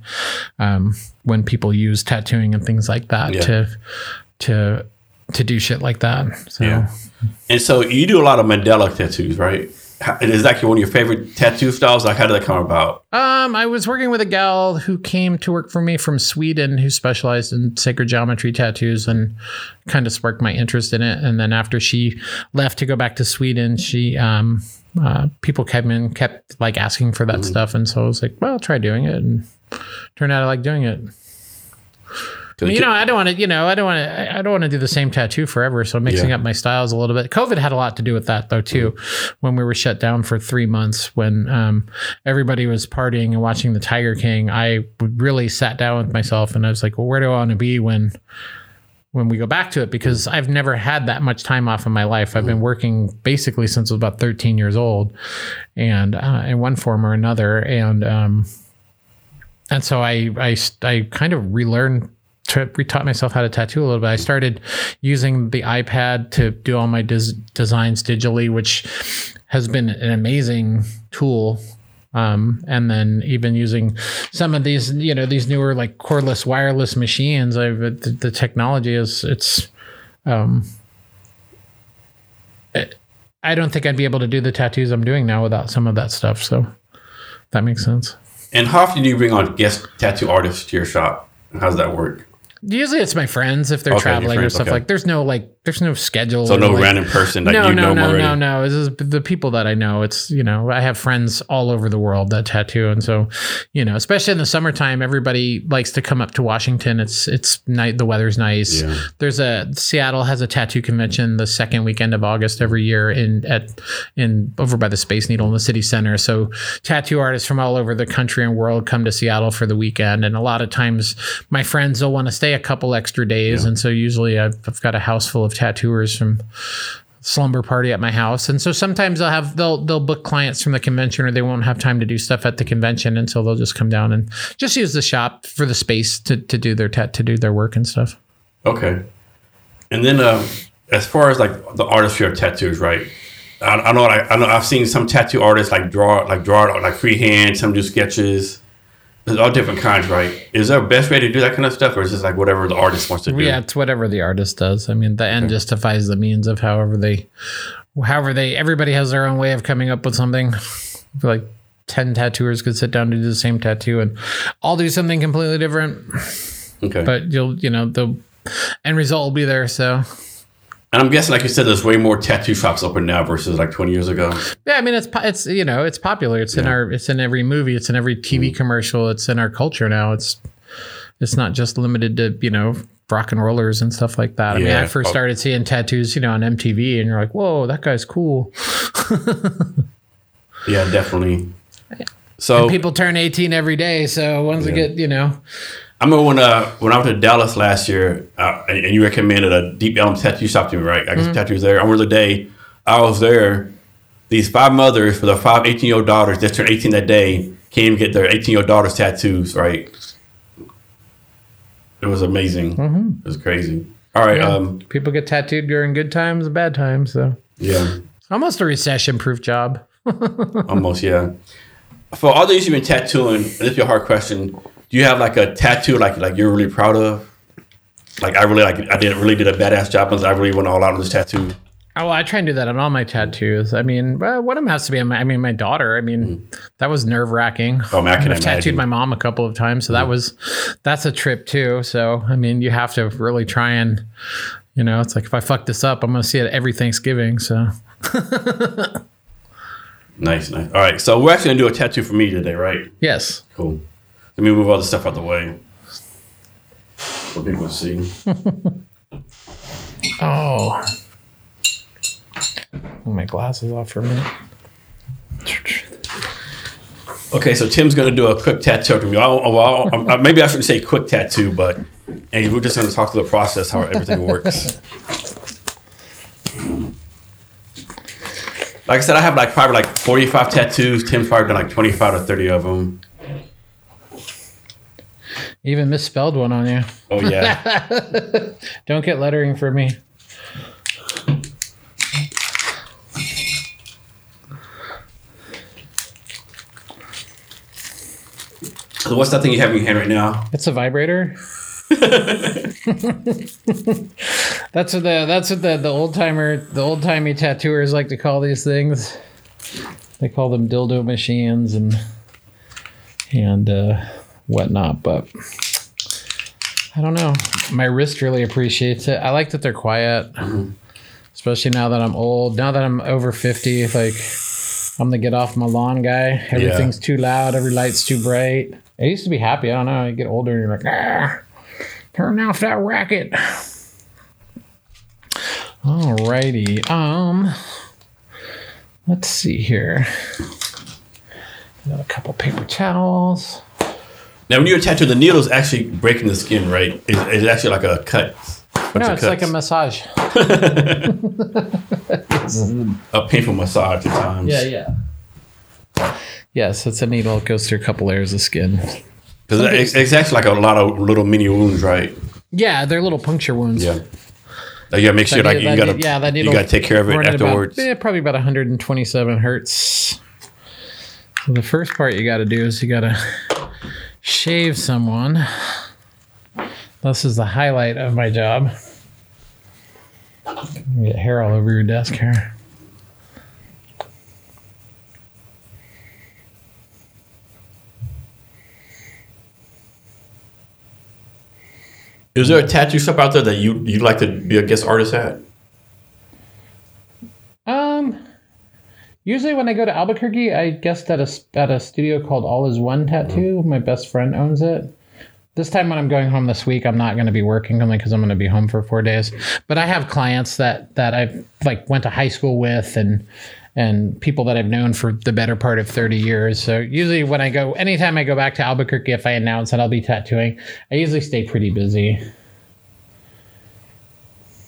um, when people use tattooing and things like that Yeah. to to to do shit like that. So Yeah. And so you do a lot of mandala tattoos, right? Is that one of your favorite tattoo styles? Like how did that come about? Um, I was working with a gal who came to work for me from Sweden who specialized in sacred geometry tattoos and kind of sparked my interest in it. And then after she left to go back to Sweden, she um uh, people kept in kept like asking for that stuff, and so I was like, well, I'll try doing it, and turned out I like doing it. I mean, you know, I don't want to, you know, I don't want to, I don't want to do the same tattoo forever. So mixing Yeah. up my styles a little bit. COVID had a lot to do with that though too. When we were shut down for three months, when um, everybody was partying and watching the Tiger King, I really sat down with myself and I was like, well, where do I want to be when? When we go back to it, because I've never had that much time off in my life. I've been working basically since I was about 13 years old, and uh, in one form or another. And um, and so I I I kind of relearned to retaught myself how to tattoo a little bit. I started using the iPad to do all my des- designs digitally, which has been an amazing tool. Um, and then even using some of these, you know, these newer like cordless wireless machines, I've the, the technology is it's. Um, it, I don't think I'd be able to do the tattoos I'm doing now without some of that stuff. So that makes sense. And how often do you bring on guest tattoo artists to your shop? How does that work? Usually it's my friends if they're Okay, traveling or stuff okay. like. There's no like. There's no schedule. So no like- random person that no, you no, know no, already. no, no. This is the people that I know. It's you know I have friends all over the world that tattoo, and so you know, especially in the summertime, everybody likes to come up to Washington. It's it's night. The weather's nice. Yeah. There's a Seattle has a tattoo convention the second weekend of August every year in at in over by the Space Needle in the city center. So tattoo artists from all over the country and world come to Seattle for the weekend, and a lot of times my friends will want to stay a couple extra days, and so usually I've, I've got a house full of tattooers from slumber party at my house. And so sometimes they'll have they'll they'll book clients from the convention or they won't have time to do stuff at the convention and so they'll just come down and just use the shop for the space to, to do their tat to do their work and stuff. Okay. And then uh, as far as like the artistry of tattoos, right? I, I know like, I know I've seen some tattoo artists like draw like draw like freehand, some do sketches. There's all different kinds, right? Is there a best way to do that kind of stuff, or is it like whatever the artist wants to do? Yeah, it's whatever the artist does. I mean, the end justifies the means of however they, however they. Everybody has their own way of coming up with something. (laughs) Like ten tattooers could sit down to do the same tattoo, and all do something completely different. Okay. But you'll, you know, the end result will be there. So and I'm guessing, like you said, there's way more tattoo shops open now versus like 20 years ago. yeah, I mean, it's it's you know, it's popular. It's in our, it's in every movie. It's in every TV mm-hmm. commercial. It's in our culture now. It's it's not just limited to you know rock and rollers and stuff like that. I mean, I first started seeing tattoos, you know, on MTV, and you're like, whoa, that guy's cool. (laughs) Yeah, definitely. So People turn 18 every day, so once they Yeah. get, you know, I remember when uh, when I went to Dallas last year, uh, and, and you recommended a Deep Ellum tattoo shop to me, right? I guess tattoos there. I remember the day I was there. These five mothers for their five 18 year old daughters that turned 18 that day came to get their 18 year old daughters tattoos, right? It was amazing. It was crazy. All right. Um, people get tattooed during good times and bad times. So yeah. almost a recession proof job. (laughs) Almost, yeah. For all these you've been tattooing, and this is a hard question. Do you have like a tattoo like like you're really proud of? Like I really like I did really did a badass job on I really went all out on this tattoo. Oh, I try and do that on all my tattoos. I mean, well, one of them has to be. on my- I mean, my daughter. I mean, mm-hmm. that was nerve wracking. Oh, man, I can I've tattooed my mom a couple of times, so that mm-hmm. was that's a trip too. So I mean, you have to really try and, you know, it's like if I fuck this up, I'm gonna see it every Thanksgiving. So (laughs) Nice, nice. All right, so we're actually gonna do a tattoo for me today, right? yes, Cool. Let me move all the stuff out the way for people to see. (laughs) Oh. Pull my glasses off for a minute. Okay, so Tim's gonna do a quick tattoo to me. I, well, I, uh, maybe I shouldn't say quick tattoo, but and we're just gonna talk through the process how everything works. Like I said, I have like probably like forty-five tattoos. Tim's probably done like twenty-five to thirty of them. Even misspelled one on you. Oh yeah, (laughs) Don't get lettering for me. so what's that thing you have in your hand right now? It's a vibrator. (laughs) (laughs) that's what the that's what the, the old timer the old timey tattooers like to call these things. They call them dildo machines and and uh, whatnot. But I don't know. My wrist really appreciates it. I like that they're quiet, especially now that I'm old. Now that I'm over fifty, like I'm the get off my lawn guy. Everything's too loud. Every light's too bright. I used to be happy. I don't know. You get older and you're like, ah, turn off that racket. Alrighty. Um, let's see here. Got a couple paper towels. Now, when you tattoo, the needle is actually breaking the skin, right? It's, it's actually like a cut. No, it's like a massage. (laughs) (laughs) a painful massage at times. Yeah, yeah. Yes, it's a needle. It goes through a couple layers of skin. Because it's, it's actually like a lot of little mini wounds, right? Yeah, they're little puncture wounds. Yeah. Like, gotta make sure, That like, you gotta, yeah, that you gotta take care of it at about- afterwards. yeah, probably about 127 hertz. So the first part you got to do is you got to shave someone. This is the highlight of my job. You Get hair all over your desk here. Is there a tattoo shop out there that you you'd like to be a guest artist at? Um, usually when I go to Albuquerque, I guessed at a at a studio called All Is One Tattoo. Mm-hmm. My best friend owns it. This time when I'm going home this week, I'm not going to be working only because I'm going to be home for four days. But I have clients that that I've like went to high school with and and people that I've known for the better part of 30 years. So usually when I go, anytime I go back to Albuquerque, if I announce that I'll be tattooing, I usually stay pretty busy.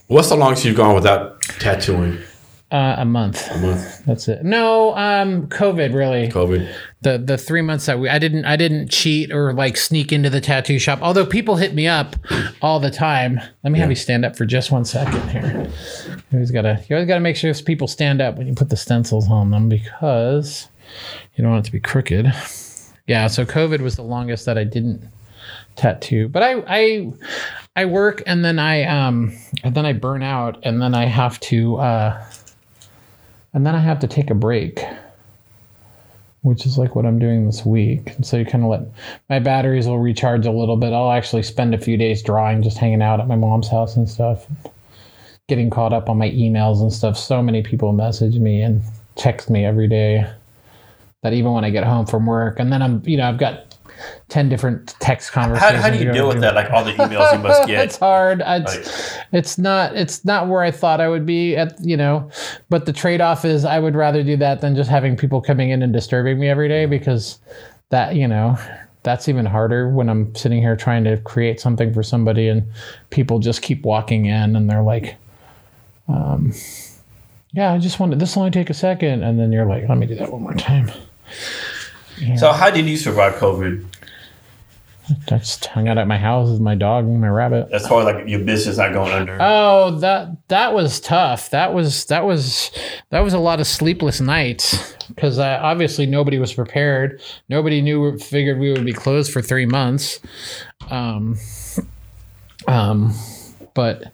What's the longest you've gone without tattooing? Uh, a month. A month. That's it. No, um, COVID really. COVID. The the three months that we I didn't I didn't cheat or like sneak into the tattoo shop. Although people hit me up all the time. Let me have you stand up for just one second here. You always gotta you always gotta make sure people stand up when you put the stencils on them because you don't want it to be crooked. Yeah, so COVID was the longest that I didn't tattoo. But I I I work and then I um and then I burn out and then I have to uh and then I have to take a break which is like what I'm doing this week. And so you kind of let my batteries will recharge a little bit. I'll actually spend a few days drawing, just hanging out at my mom's house and stuff, getting caught up on my emails and stuff. So many people message me and text me every day that even when I get home from work, and then I'm, you know, I've got 10 different text conversations. how do you deal with that? Like all the emails you must get. (laughs) it's hard. It's, it's not. It's not where I thought I would be. At you know, but the trade off is I would rather do that than just having people coming in and disturbing me every day because that you know that's even harder when I'm sitting here trying to create something for somebody and people just keep walking in and they're like, um, yeah, I just wanted this will only take a second, and then you're like, let me do that one more time. So how did you survive COVID? I just hung out at my house with my dog and my rabbit. As far as like your business not going under. Oh, that that was tough. That was that was that was a lot of sleepless nights because uh, obviously nobody was prepared. Nobody knew figured we would be closed for three months. Um, um, but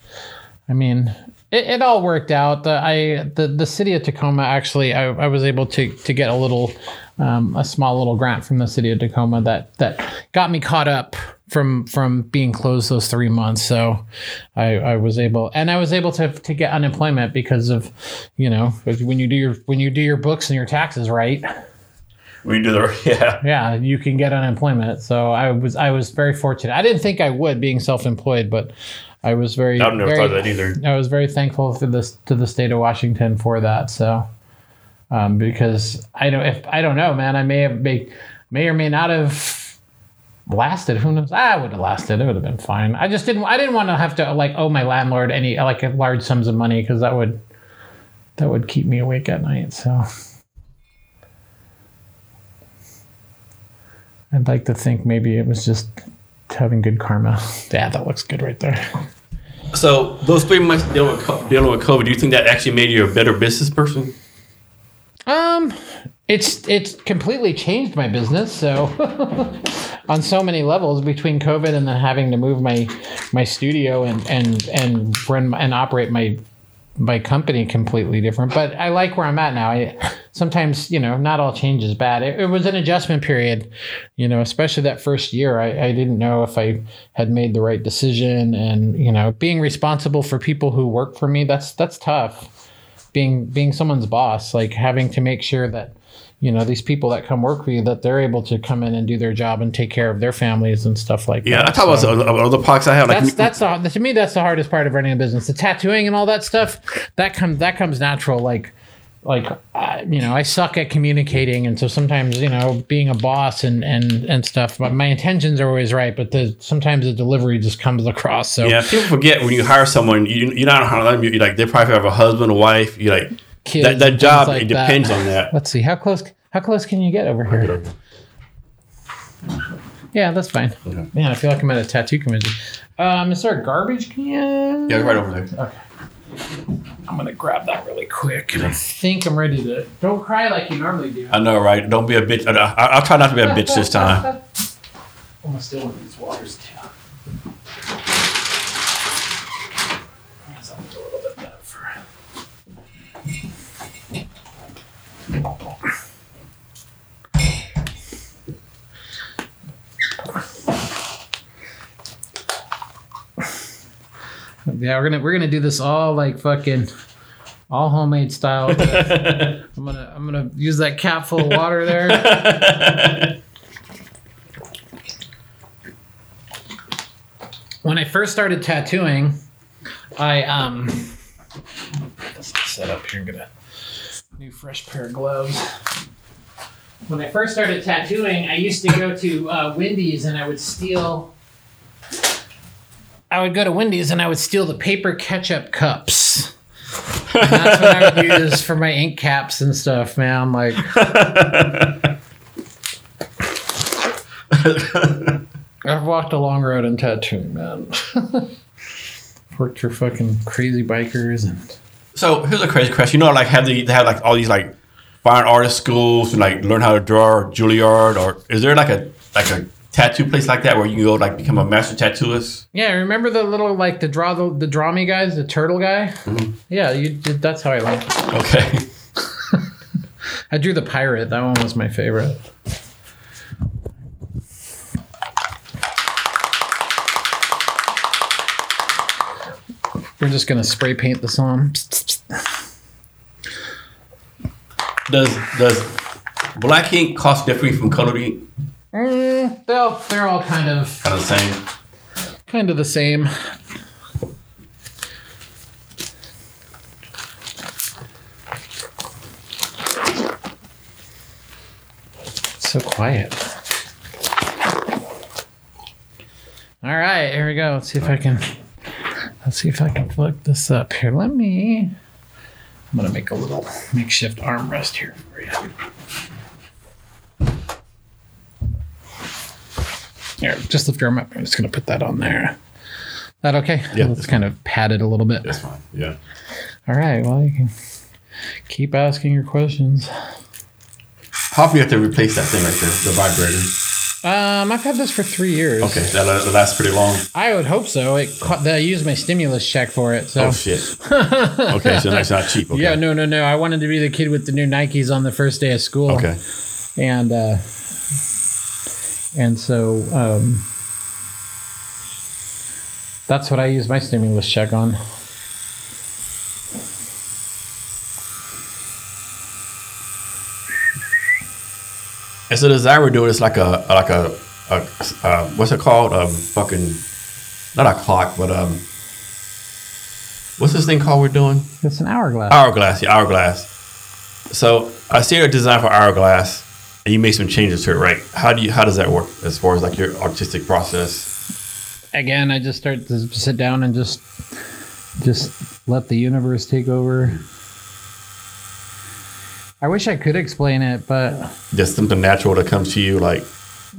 I mean, it, it all worked out. The, I the the city of Tacoma actually, I, I was able to to get a little, um, a small little grant from the city of Tacoma that that got me caught up from from being closed those three months. So I, I was able, and I was able to to get unemployment because of, you know, when you do your when you do your books and your taxes right, we do the (laughs) yeah. yeah, you can get unemployment. So I was I was very fortunate. I didn't think I would being self employed, but I was very I've never very, thought that either. I was very thankful to this to the state of Washington for that. So, um, because I don't if I don't know, man, I may have may, may or may not have lasted. Who knows? I would have lasted. It would have been fine. I just didn't. I didn't want to have to like owe my landlord any like large sums of money because that would that would keep me awake at night. So. I'd like to think maybe it was just having good karma. Yeah, that looks good right there. So those three months dealing with, dealing with COVID, do you think that actually made you a better business person? Um, it's it's completely changed my business. So (laughs) on so many levels between COVID and then having to move my my studio and and and run and operate my my company completely different. But I like where I'm at now. I sometimes you know not all change is bad. It, it was an adjustment period, you know, especially that first year. I, I didn't know if I had made the right decision, and you know, being responsible for people who work for me that's that's tough being being someone's boss, like having to make sure that you know these people that come work for you that they're able to come in and do their job and take care of their families and stuff like Yeah, that. Yeah, I talk So- about the other parks I have. Like that's that's the, to me that's the hardest part of running a business. The tattooing and all that stuff that comes that comes natural. Like like uh, you know I suck at communicating, and so sometimes you know being a boss and and and stuff. But my intentions are always right, but the sometimes the delivery just comes across. So yeah, people forget when you hire someone, you you don't know how to them. You like they probably have a husband, a wife. You like kids that that job. like it that. depends on that. Let's see how close how close can you get over here? Yeah, that's fine. Okay. Man, I feel like I'm at a tattoo convention. Um, is there a garbage can? Yeah, right over there. I'm gonna grab that really quick. And I think I'm ready to. Don't cry like you normally do. I know, right? Don't be a bitch. I, I, I'll try not to be a bitch this time. I'm gonna steal one of these waters I'll a little bit better for- Yeah, we're gonna we're gonna do this all like fucking all homemade style. (laughs) I'm gonna I'm gonna use that cap full of water there. (laughs) when I first started tattooing, I um set up here. I'm gonna new fresh pair of gloves. When I first started tattooing, I used to go to uh, Wendy's and I would steal. I would go to Wendy's and I would steal the paper ketchup cups And that's what I would (laughs) use for my ink caps and stuff, man. Like, I've walked a long road in tattooing, man. (laughs) Worked for fucking crazy bikers and So here's a crazy question. You know, like have they, they have like all these like fine artist schools and like learn how to draw or Juilliard or is there like a like a tattoo place like that where you can go like become a master tattooist? yeah. Remember the little like the draw the, the draw me guys, the turtle guy. Mm-hmm. Yeah, you did. That's how I learned. Okay. (laughs) (laughs) I drew the pirate. That one was my favorite. We're just gonna spray paint this on. Does does black ink cost different from colored ink? Mm, they're, they're all kind of Kind of the same. kind of the same. So quiet. All right, here we go. Let's see if I can. Let's see if I can plug this up here. Let me. I'm gonna make a little makeshift armrest here for you. Here, just lift your arm up. I'm just gonna put that on there. That okay? Yeah, Let's that's kind of pat it a little bit. That's fine. Yeah. All right. Well, you can keep asking your questions. How often you have to replace that thing right there, the vibrator? Um, I've had this for three years. Okay, that, that lasts pretty long. I would hope so. It ca- I used my stimulus check for it. So Oh shit. okay, so that's not cheap. (laughs) Okay. yeah, no, no, no. I wanted to be the kid with the new Nikes on the first day of school. Okay. and uh, and so um, that's what I use my stimulus check on. And so the design we're doing is like a like a, a uh, what's it called? A fucking not a clock, but um, what's this thing called? We're doing It's an hourglass. hourglass. Yeah, hourglass. So I see a design for hourglass, and you made some changes to it, right? How do you how does that work as far as like your artistic process? Again, I just start to sit down and just just let the universe take over. I wish I could explain it, but Just something natural that comes to you, like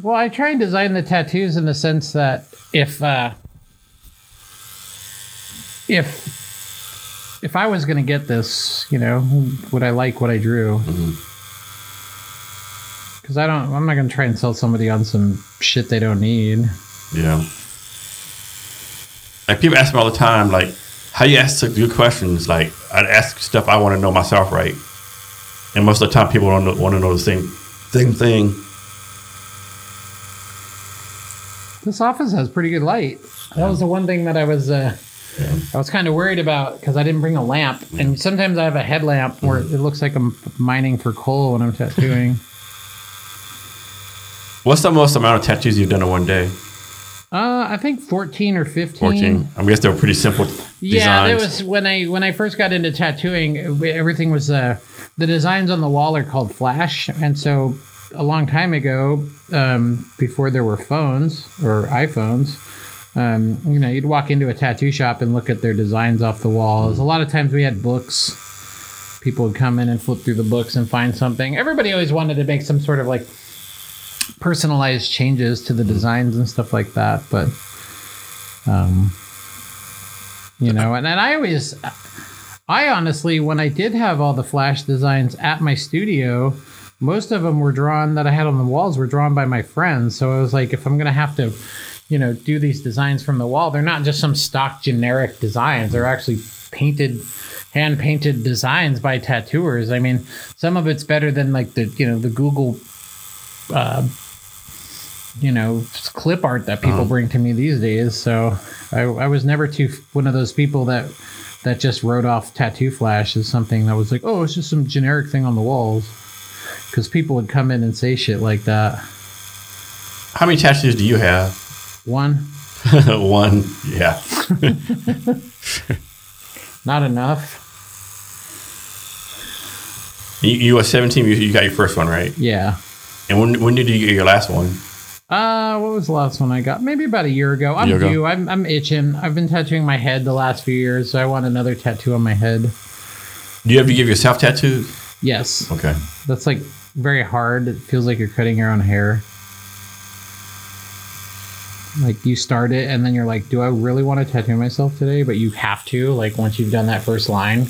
Well, I try and design the tattoos in the sense that if uh, if if I was gonna get this, you know, would I like what I drew? Because I don't, I'm not gonna try and sell somebody on some shit they don't need. Yeah. Like people ask me all the time, like, how you ask good questions? Like, I'd ask stuff I want to know myself, right? And most of the time, people don't know, want to know the same same thing. This office has pretty good light. That was the one thing that I was uh, I was kind of worried about because I didn't bring a lamp, yeah. and sometimes I have a headlamp where it looks like I'm mining for coal when I'm tattooing. What's the most amount of tattoos you've done in one day? Uh, I think fourteen or fifteen. Fourteen. I guess they were pretty simple Yeah, designs. was when I when I first got into tattooing. Everything was uh, the designs on the wall are called flash, and so a long time ago, um, before there were phones or iPhones, um, you know, you'd walk into a tattoo shop and look at their designs off the walls. A lot of times we had books. People would come in and flip through the books and find something. Everybody always wanted to make some sort of like personalized changes to the designs and stuff like that, but um, you know, and, and I always, I honestly, when I did have all the flash designs at my studio, most of them were drawn that I had on the walls were drawn by my friends. So I was like, if I'm gonna have to, you know, do these designs from the wall, they're not just some stock generic designs. They're actually painted, hand painted designs by tattooers. I mean, some of it's better than like the you know the Google. Uh, you know, clip art that people bring to me these days. So I, I was never too one of those people that that just wrote off tattoo flash as something that was like, oh, it's just some generic thing on the walls. Because people would come in and say shit like that. How many tattoos do you have? One, (laughs) One. Yeah. (laughs) not enough. You, you were 17. You, you got your first one, right? Yeah. And when when did you get your last one? Uh, what was the last one I got? Maybe about a year ago. I'm Year ago. due. I'm, I'm itching. I've been tattooing my head the last few years, so I want another tattoo on my head. Do you ever give yourself tattoos? Yes. Okay. That's like very hard. It feels like you're cutting your own hair. Like you start it and then you're like, do I really want to tattoo myself today? But you have to, like once you've done that first line.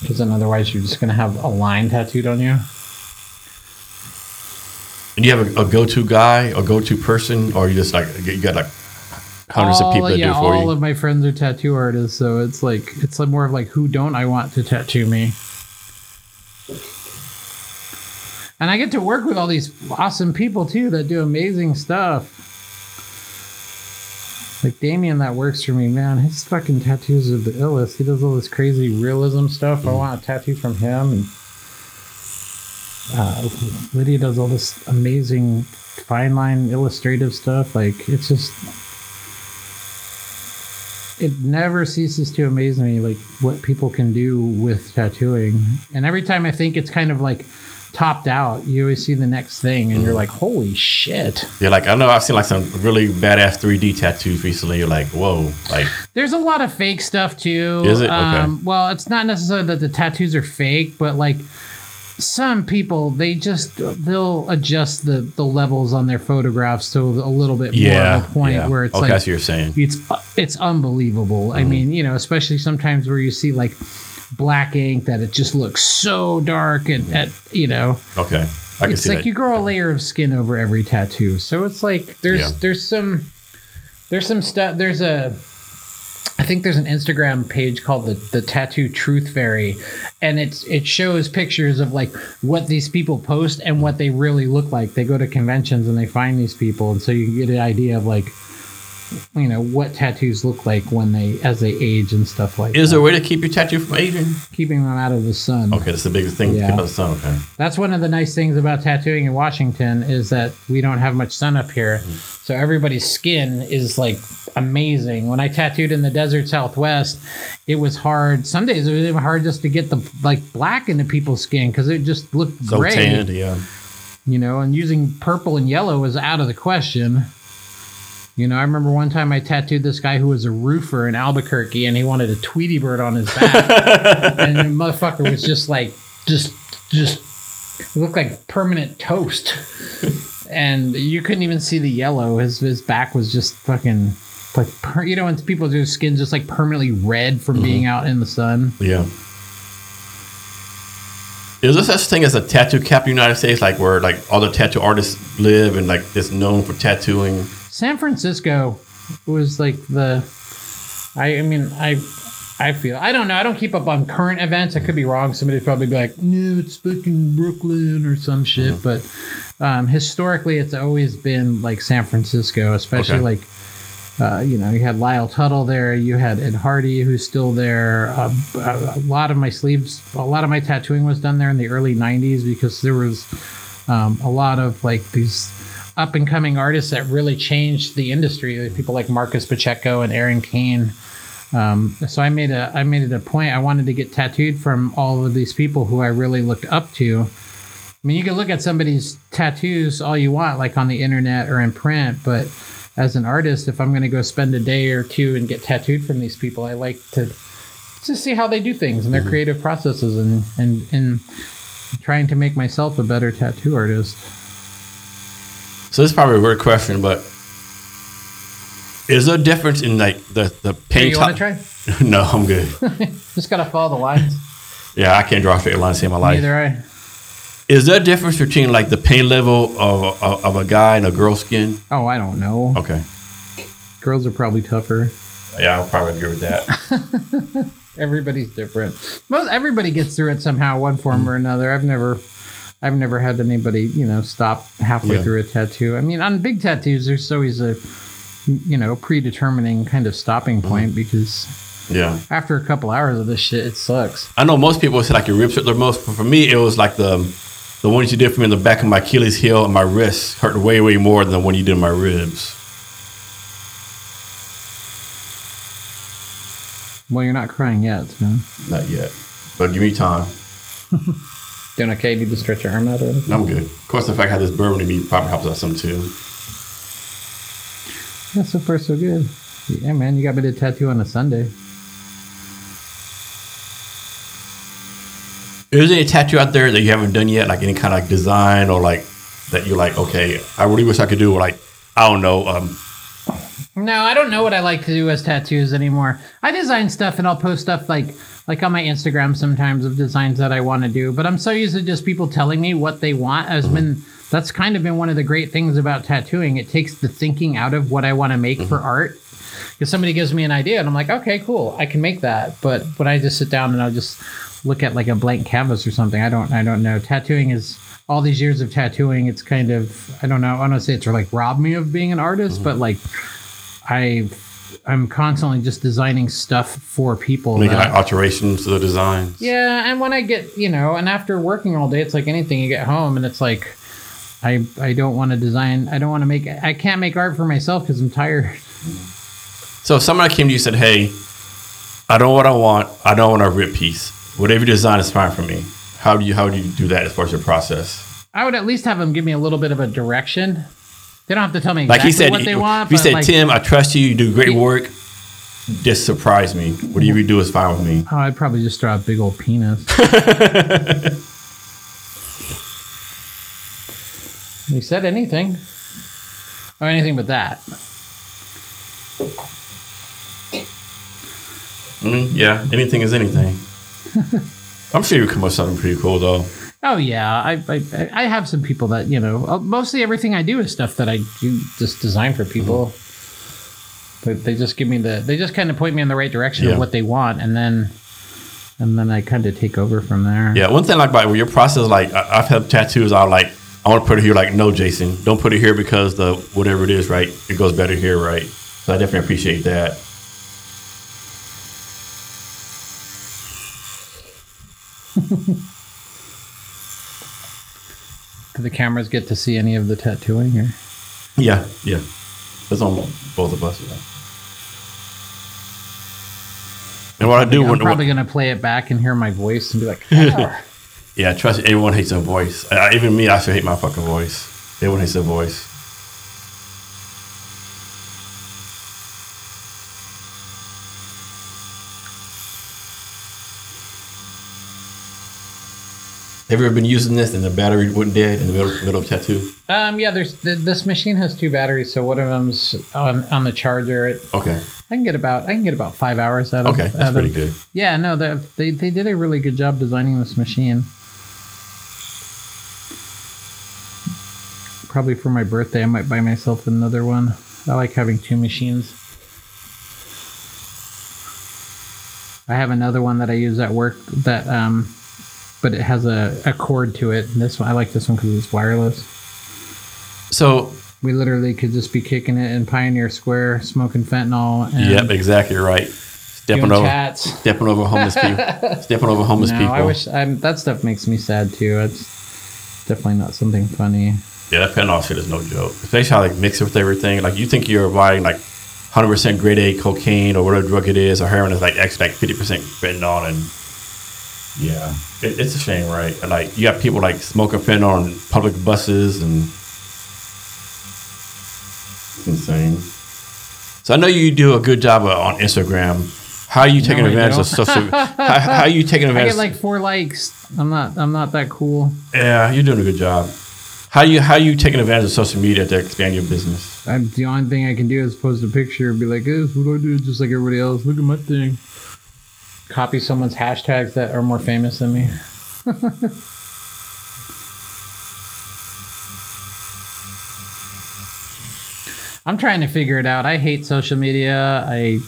Because then otherwise you're just going to have a line tattooed on you. And do you have a, a go-to guy a go-to person, or you just like you got like hundreds all, of people that yeah, do it for all you? of my friends are tattoo artists, so it's like it's like more of like who don't I want to tattoo me? And I get to work with all these awesome people too that do amazing stuff. Like Damien that works for me, man, his fucking tattoos are the illest. He does all this crazy realism stuff. I mm. want a tattoo from him and uh, Lydia does all this amazing fine line illustrative stuff. Like it's just it never ceases to amaze me like what people can do with tattooing and every time i think it's kind of like topped out you always see the next thing and you're like holy shit Yeah, like I know I've seen like some really badass 3D tattoos recently. You're like, whoa, like (sighs) there's a lot of fake stuff too Is it? Okay. um, well it's not necessarily that the tattoos are fake but like some people they just they'll adjust the the levels on their photographs to a little bit more yeah, of a point yeah. where it's okay, like what you're saying. it's it's unbelievable. Mm-hmm. I mean, you know, especially sometimes where you see like black ink that it just looks so dark and at you know, Okay, I can it's see like that. you grow a layer of skin over every tattoo. So it's like there's Yeah. there's some there's some stuff. There's a I think there's an Instagram page called the the Tattoo Truth Fairy, and it's it shows pictures of like what these people post and what they really look like. They go to conventions and they find these people, and so you get an idea of like you know what tattoos look like when they as they age and stuff like Is that. there a way to keep your tattoo from aging? keeping them out of the sun. Okay, that's the biggest thing. Yeah. Keep out the sun. Okay. That's one of the nice things about tattooing in Washington is that we don't have much sun up here. Mm. So everybody's skin is like amazing. When I tattooed in the desert southwest, it was hard. Some days it was even hard just to get the like black into people's skin because it just looked So gray. tanned, yeah. You know, and using purple and yellow was out of the question. You know, I remember one time I tattooed this guy who was a roofer in Albuquerque and he wanted a Tweety bird on his back. (laughs) and the motherfucker was just like, just, just, looked like permanent toast. (laughs) and you couldn't even see the yellow. His, his back was just fucking, like, per, you know, when people do skin just like permanently red from being out in the sun. Yeah. Is there such thing as a tattoo cap in the United States, like where like all the tattoo artists live and like it's known for tattooing? San Francisco was like the I I mean I I feel I don't know I don't keep up on current events I could be wrong somebody'd probably be like no it's fucking Brooklyn or some shit but um, historically it's always been like San Francisco especially Okay. like uh, you know you had Lyle Tuttle there you had Ed Hardy who's still there uh, a, lot of my sleeves a lot of my tattooing was done there in the early 90s because there was um, a lot of like these up and coming artists that really changed the industry. People like Marcus Pacheco and Aaron Cain. Um, so I made a I made it a point. I wanted to get tattooed from all of these people who I really looked up to. I mean, you can look at somebody's tattoos all you want, like on the internet or in print, but as an artist, if I'm going to go spend a day or two and get tattooed from these people, I like to to see how they do things and their mm-hmm. creative processes and and and trying to make myself a better tattoo artist. So this is probably a weird question, but is there a difference in like the the Hey, paint? you want to try? (laughs) no, I'm good. (laughs) Just gotta follow the lines. Yeah, I can't draw a straight line to save my life. Neither I. Is there a difference between like the pain level of of, of a guy and a girl's skin? Oh, I don't know. Okay. Girls are probably tougher. Yeah, I'll probably agree with that. (laughs) Everybody's different. Most everybody gets through it somehow, one form or another. I've never, I've never had anybody, you know, stop halfway Yeah. through a tattoo. I mean, on big tattoos, there's always a, you know, predetermining kind of stopping mm-hmm. point because yeah. after a couple hours of this shit, it sucks. I know most people say like your ribs hurt the most, but for me it was like the the ones you did for me in the back of my Achilles heel and my wrist hurt way way more than the one you did in my ribs. Well, you're not crying yet, so. Not yet, but give me time. (laughs) Doing okay? You need to stretch your arm out or anything? I'm good. Of course, the fact I had this bourbon in me probably helps out some too. Yeah, so far so good. Yeah, man, you got me to tattoo on a Sunday. Is there any tattoo out there that you haven't done yet, like any kind of like design or like that you're like, okay, I really wish I could do, like I don't know, um, No, I don't know what I like to do as tattoos anymore. I design stuff and I'll post stuff like like on my Instagram sometimes of designs that I want to do, but I'm so used to just people telling me what they want. Has been that's kind of been one of the great things about tattooing. It takes the thinking out of what I want to make for art. Because somebody gives me an idea and I'm like, okay, cool, I can make that. But when I just sit down and I'll just look at like a blank canvas or something, I don't I don't know. Tattooing is all these years of tattooing, it's kind of I don't know, I don't want to say it's like robbed me of being an artist, but like I I'm constantly just designing stuff for people. making that- alterations to the designs. yeah, and when I get you know, and after working all day, it's like anything. You get home and it's like, I I don't want to design. I don't want to make. I can't make art for myself because I'm tired. So if somebody came to you and said, "Hey, I don't know what I want. I don't want a rip piece. Whatever you design is fine for me." How do you how do you do that as far as your process? I would at least have them give me a little bit of a direction. They don't have to tell me Like he said, what they want. but, said, like, "Tim, I trust you. You do great work. Just surprise me. Whatever you do is fine with me." Oh, I'd probably just draw a big old penis. he (laughs) said anything. Or anything but that. Mm, yeah, anything is anything. I'm sure you come up with something pretty cool though. Oh yeah, I, I I have some people that you know. uh, Mostly everything I do is stuff that I do just design for people. But they just give me the. They just kind of point me in the right direction Yeah. of what they want, and then, and then I kind of take over from there. Yeah, one thing like about your process, like I- I've had tattoos. I like I want to put it here. Like, no, Jason, don't put it here because the whatever it is, right? It goes better here, right? So I definitely appreciate that. Do the cameras get to see any of the tattooing? Or? Yeah, yeah. It's on both of us. Yeah. And what I do I'm when, probably gonna play it back and hear my voice and be like, "Ah." (laughs) yeah, trust everyone hates their voice. Uh, even me, I still hate my fucking voice. Everyone hates their voice. Have you ever been using this and the battery went dead in the middle, middle of tattoo? um, yeah. There's th- this machine has two batteries, so one of them's on on the charger. It, Okay, I can get about I can get about five hours out of. It. Okay, that's of- pretty good. Yeah, no, they, they they did a really good job designing this machine. Probably for my birthday, I might buy myself another one. I like having two machines. I have another one that I use at work that, um, but it has a, a cord to it. And this one, I like this one because it's wireless. So, We literally could just be kicking it in Pioneer Square, smoking fentanyl, and yep, exactly right. Stepping over, chats. stepping over homeless people, (laughs) stepping over homeless No, people. I wish I'm, that stuff makes me sad too. It's definitely not something funny. Yeah, that fentanyl shit is no joke. Especially how like mix it with everything. Like you think you're buying like 100 percent grade A cocaine or whatever drug it is, or heroin is like actually like 50 percent fentanyl, and yeah, it, it's a shame, right? Like you got people like smoking fentanyl on public buses, and it's insane. So I know you do a good job on Instagram. How are you taking I advantage of social? (laughs) how, how are you taking I advantage? get like four likes. I'm not. I'm not that cool. yeah, you're doing a good job. How you how you taking advantage of social media to expand your business? I'm, the only thing I can do is post a picture and be like, "This is what I do, just like everybody else. Look at my thing." Copy someone's hashtags that are more famous than me. (laughs) I'm trying to figure it out. I hate social media. I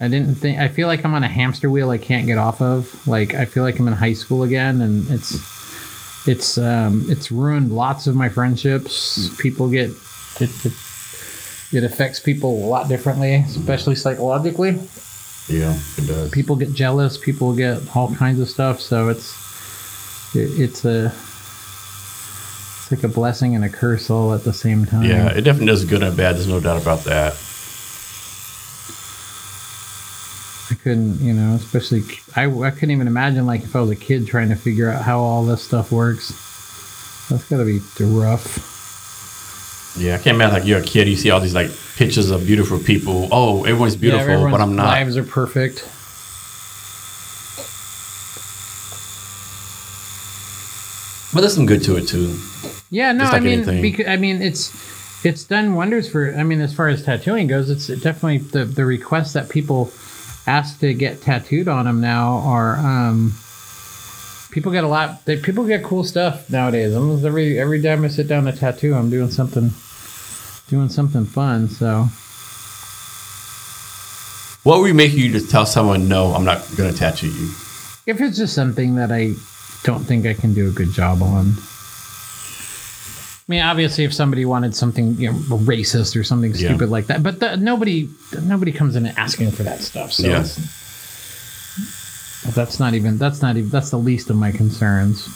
I didn't think I feel like I'm on a hamster wheel I can't get off of. Like I feel like I'm in high school again and it's it's um it's ruined lots of my friendships. People get it, it, it affects people a lot differently, especially psychologically. Yeah, it does. People get jealous, people get all kinds of stuff, so it's it, it's a it's like a blessing and a curse all at the same time. Yeah, it definitely does good and bad. There's no doubt about that. I couldn't, you know, especially I, I couldn't even imagine like if I was a kid trying to figure out how all this stuff works. That's gotta be rough. Yeah, I can't imagine like you're a kid. You see all these like pictures of beautiful people. Oh, everyone's beautiful, everyone's but I'm not. Lives are perfect. But there's some good to it too. Yeah, no, Just I mean, because I mean, it's it's done wonders for. I mean, as far as tattooing goes, it's definitely the the requests that people ask to get tattooed on them now are. um People get a lot. They, people get cool stuff nowadays. Almost every every time I sit down to tattoo, I'm doing something, doing something fun. So What would make you to tell someone no, I'm not going to tattoo you? if it's just something that I don't think I can do a good job on. I mean, obviously, if somebody wanted something, you know, racist or something Yeah. stupid like that, but the, nobody, nobody comes in asking for that stuff. So Yeah. that's not even that's not even that's the least of my concerns.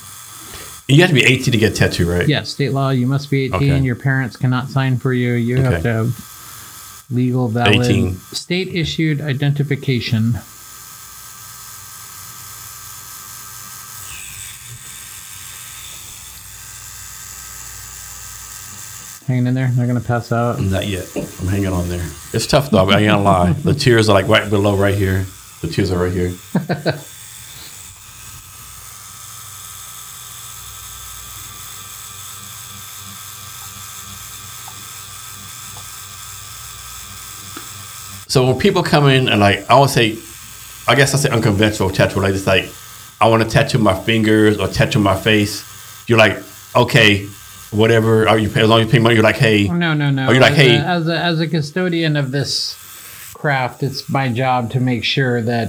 You have to be 18 to get a tattoo, right? Yeah, state law. You must be eighteen. Okay. Your parents cannot sign for you. You Okay. have to have legal, valid, 18. state issued identification. Hanging in there. They're gonna pass out. Not yet. I'm hanging on there. It's tough though. I ain't gonna lie. The tears are like right below, right here. The tears are right here. (laughs) so when people come in and like, I would say, I guess I say unconventional tattoo, like it's like, I want to tattoo my fingers or tattoo my face. You're like, okay, whatever. Are you as long as you pay money? You're like, hey, No, no, no. Are you like, as hey- a, as a as a custodian of this craft, it's my job to make sure that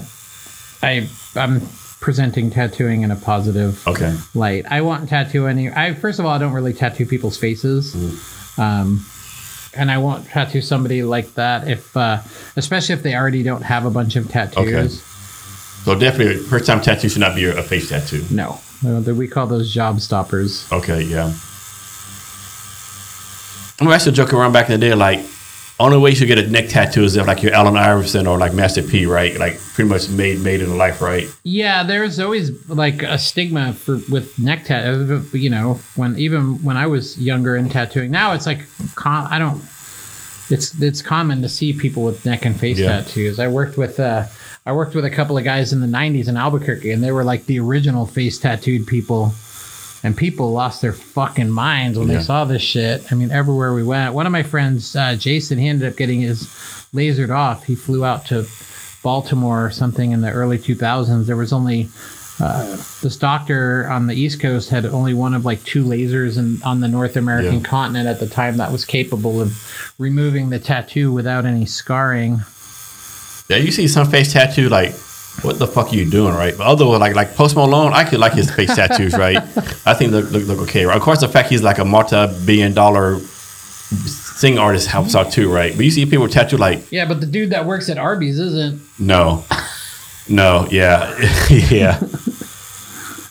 I I'm presenting tattooing in a positive okay, light. I won't tattoo any. I first of all, I don't really tattoo people's faces, um, and I won't tattoo somebody like that if, uh, especially if they already don't have a bunch of tattoos. Okay. So definitely, first time tattoo should not be a face tattoo. No, No, we call those job stoppers. Okay, yeah. I'm actually joking around back in the day, like only way you should get a neck tattoo is if like you're Allen Iverson or like Master P, right? Like pretty much made made in life, right? Yeah, there's always like a stigma for with neck tattoo. You know, when even when I was younger and tattooing, now it's like com- I don't. It's it's common to see people with neck and face Yeah. tattoos. I worked with uh, I worked with a couple of guys in the '90s in Albuquerque, and they were like the original face tattooed people. And people lost their fucking minds when Yeah. they saw this shit. I mean, everywhere we went. One of my friends, uh, Jason, he ended up getting his lasered off. He flew out to Baltimore or something in the early 2000s. There was only uh, this doctor on the East Coast had only one of like two lasers in, on the North American Yeah. continent at the time that was capable of removing the tattoo without any scarring. Yeah, you see some face tattoo, like what the fuck are you doing, right? But other like like Post Malone, I could like his face (laughs) tattoos, right? I think look, look look okay, right? Of course, the fact he's like a multi-billion dollar sing artist helps out too, right? But you see people tattoo like Yeah, but the dude that works at Arby's isn't. no, no, yeah, (laughs) yeah,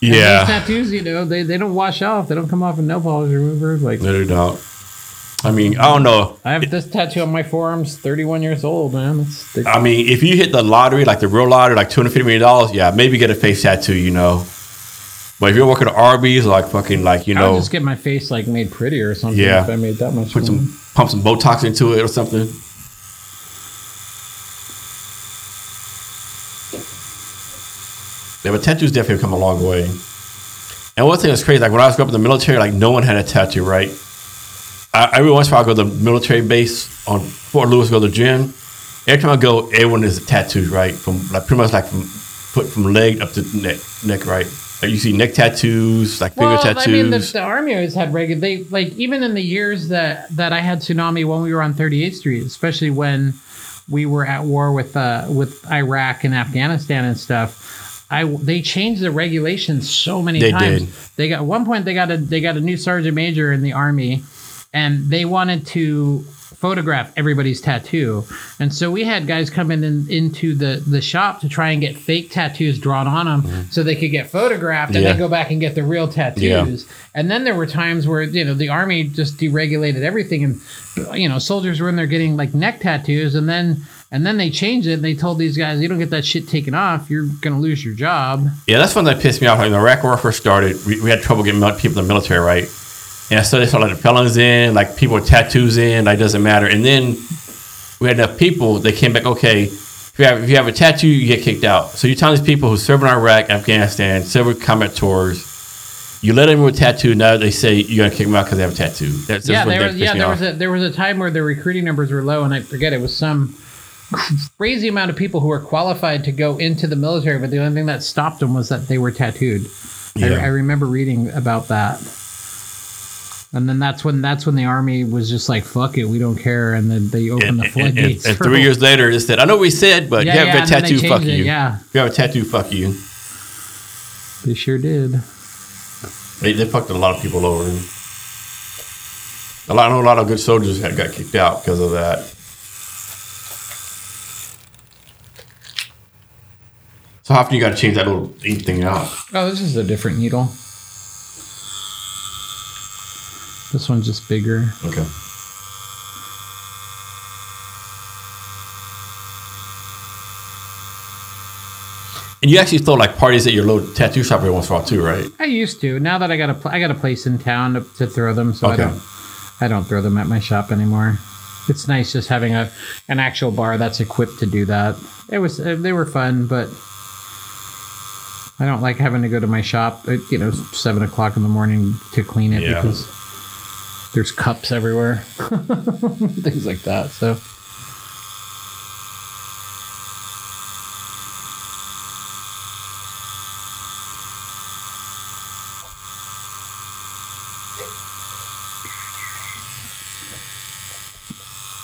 These yeah. tattoos, you know, they, they don't wash off. They don't come off with nail polish remover. Like No, they don't. I mean, I don't know. I have this tattoo on my forearms. Thirty-one years old, man. It's, I mean, if you hit the lottery, like the real lottery, like two hundred fifty million dollars, yeah, maybe get a face tattoo, you know. But if you're working at Arby's, like fucking, like you know, just get my face like made pretty or something. Yeah. if I made that much. put money. some pump some Botox into it or something. Yeah, but tattoos definitely come a long way. And one thing that's crazy, like when I was growing up in the military, like no one had a tattoo, right? I, every once in a while, I go to the military base on Fort Lewis, go to the gym. Every time I go, everyone is tattooed, right? From like pretty much like from foot from leg up to neck, neck, right? Like you see neck tattoos, like finger Well, tattoos. I mean, the, the army always had regular. They like even in the years that that I had tsunami when we were on 38th Street, especially when we were at war with uh with Iraq and Afghanistan and stuff. I they changed the regulations so many They times. did. They got at one point they got a they got a new sergeant major in the army, and they wanted to photograph everybody's tattoo. And so we had guys coming in into the the shop to try and get fake tattoos drawn on them so they could get photographed and Mm-hmm. Yeah. then go back and get the real tattoos. And then there were times where you know the army just deregulated everything and you know soldiers were in there getting like neck tattoos and then and then they changed it and they told these guys you don't get that shit taken off you're going to lose your job. Yeah, that's one that pissed me off. When the Iraq War first started, we, we had trouble getting people in the military, right? And so they started letting felons in, like people with tattoos in, like doesn't matter. And then we had enough people. They came back. Okay, if you have if you have a tattoo, you get kicked out. So you're telling these people who serve in Iraq, Afghanistan, several combat tours, You let them with a tattoo. Now they say you're gonna kick them out because they have a tattoo. That's, that's yeah, there was, yeah, there off. was a there was a time where the recruiting numbers were low, and I forget it was some crazy amount of people who were qualified to go into the military, but the only thing that stopped them was that they were tattooed. I, Yeah. I remember reading about that. And then that's when that's when the army was just like, "Fuck it, we don't care," and then they opened and, the and- and- floodgates. and three years later, it said, "I know what we said, but Yeah, you have yeah, a and they tattoo. Fuck it, you. yeah. You have a tattoo. Fuck you." they sure did. They, they fucked a lot of people over. A lot, I know a lot of good soldiers had got kicked out because of that. So how often you got to change that little ink thing out? Oh, this is a different needle. This one's just bigger. Okay. And you actually throw like parties at your little tattoo shop every once in a while too, right? I used to. Now that I got a pl- I got a place in town to, to throw them, so I don't I don't throw them at my shop anymore. It's nice just having a an actual bar that's equipped to do that. It was uh, they were fun, but I don't like having to go to my shop at you know seven o'clock in the morning to clean it Yeah. because there's cups everywhere, (laughs) things like that. So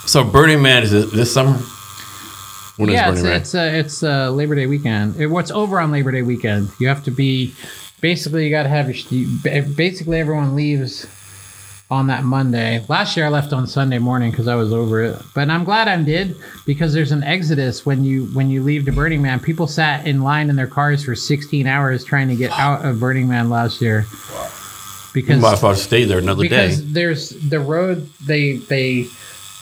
So Burning Man is it this summer? When is yeah, Burning it's Man? it's, uh, it's uh, Labor Day weekend. It, what's over on Labor Day weekend? You have to be basically you got to have your basically everyone leaves on that Monday. Last year I left on Sunday morning because I was over it, but I'm glad I did because there's an exodus when you when you leave to Burning Man. People sat in line in their cars for 16 hours trying to get out of Burning Man last year Because you might as well stay there another because day. there's the road they they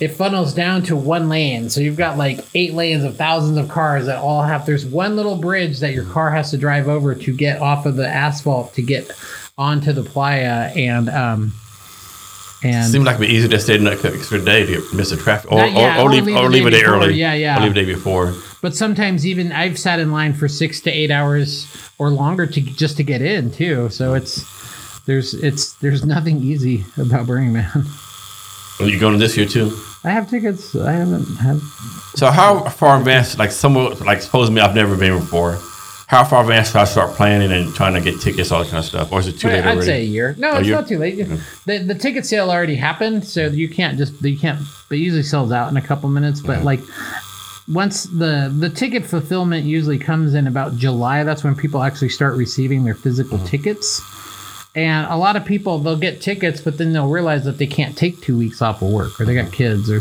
it funnels down to one lane so you've got like eight lanes of thousands of cars that all have there's one little bridge that your car has to drive over to get off of the asphalt to get onto the playa and um and Seems like it'd be easy to stay an extra day to miss the traffic, or, yeah, or, or or leave, leave or leave a day before. early. Yeah, yeah. Or leave a day before. but sometimes even i've sat in line for six to eight hours or longer to just to get in too so it's there's it's there's nothing easy about burning man Are you going this year too? i have tickets i haven't had So how far advanced, like someone, like suppose me, I've never been before. How far advanced should I start planning and trying to get tickets, all that kind of stuff, or is it too late I'd already? say a year. No, A it's year? not too late. The the ticket sale already happened, so you can't just you can't. It usually sells out in a couple minutes, but like once the the ticket fulfillment usually comes in about July. That's when people actually start receiving their physical mm-hmm. tickets. And a lot of people they'll get tickets, but then they'll realize that they can't take two weeks off of work, or they got kids, or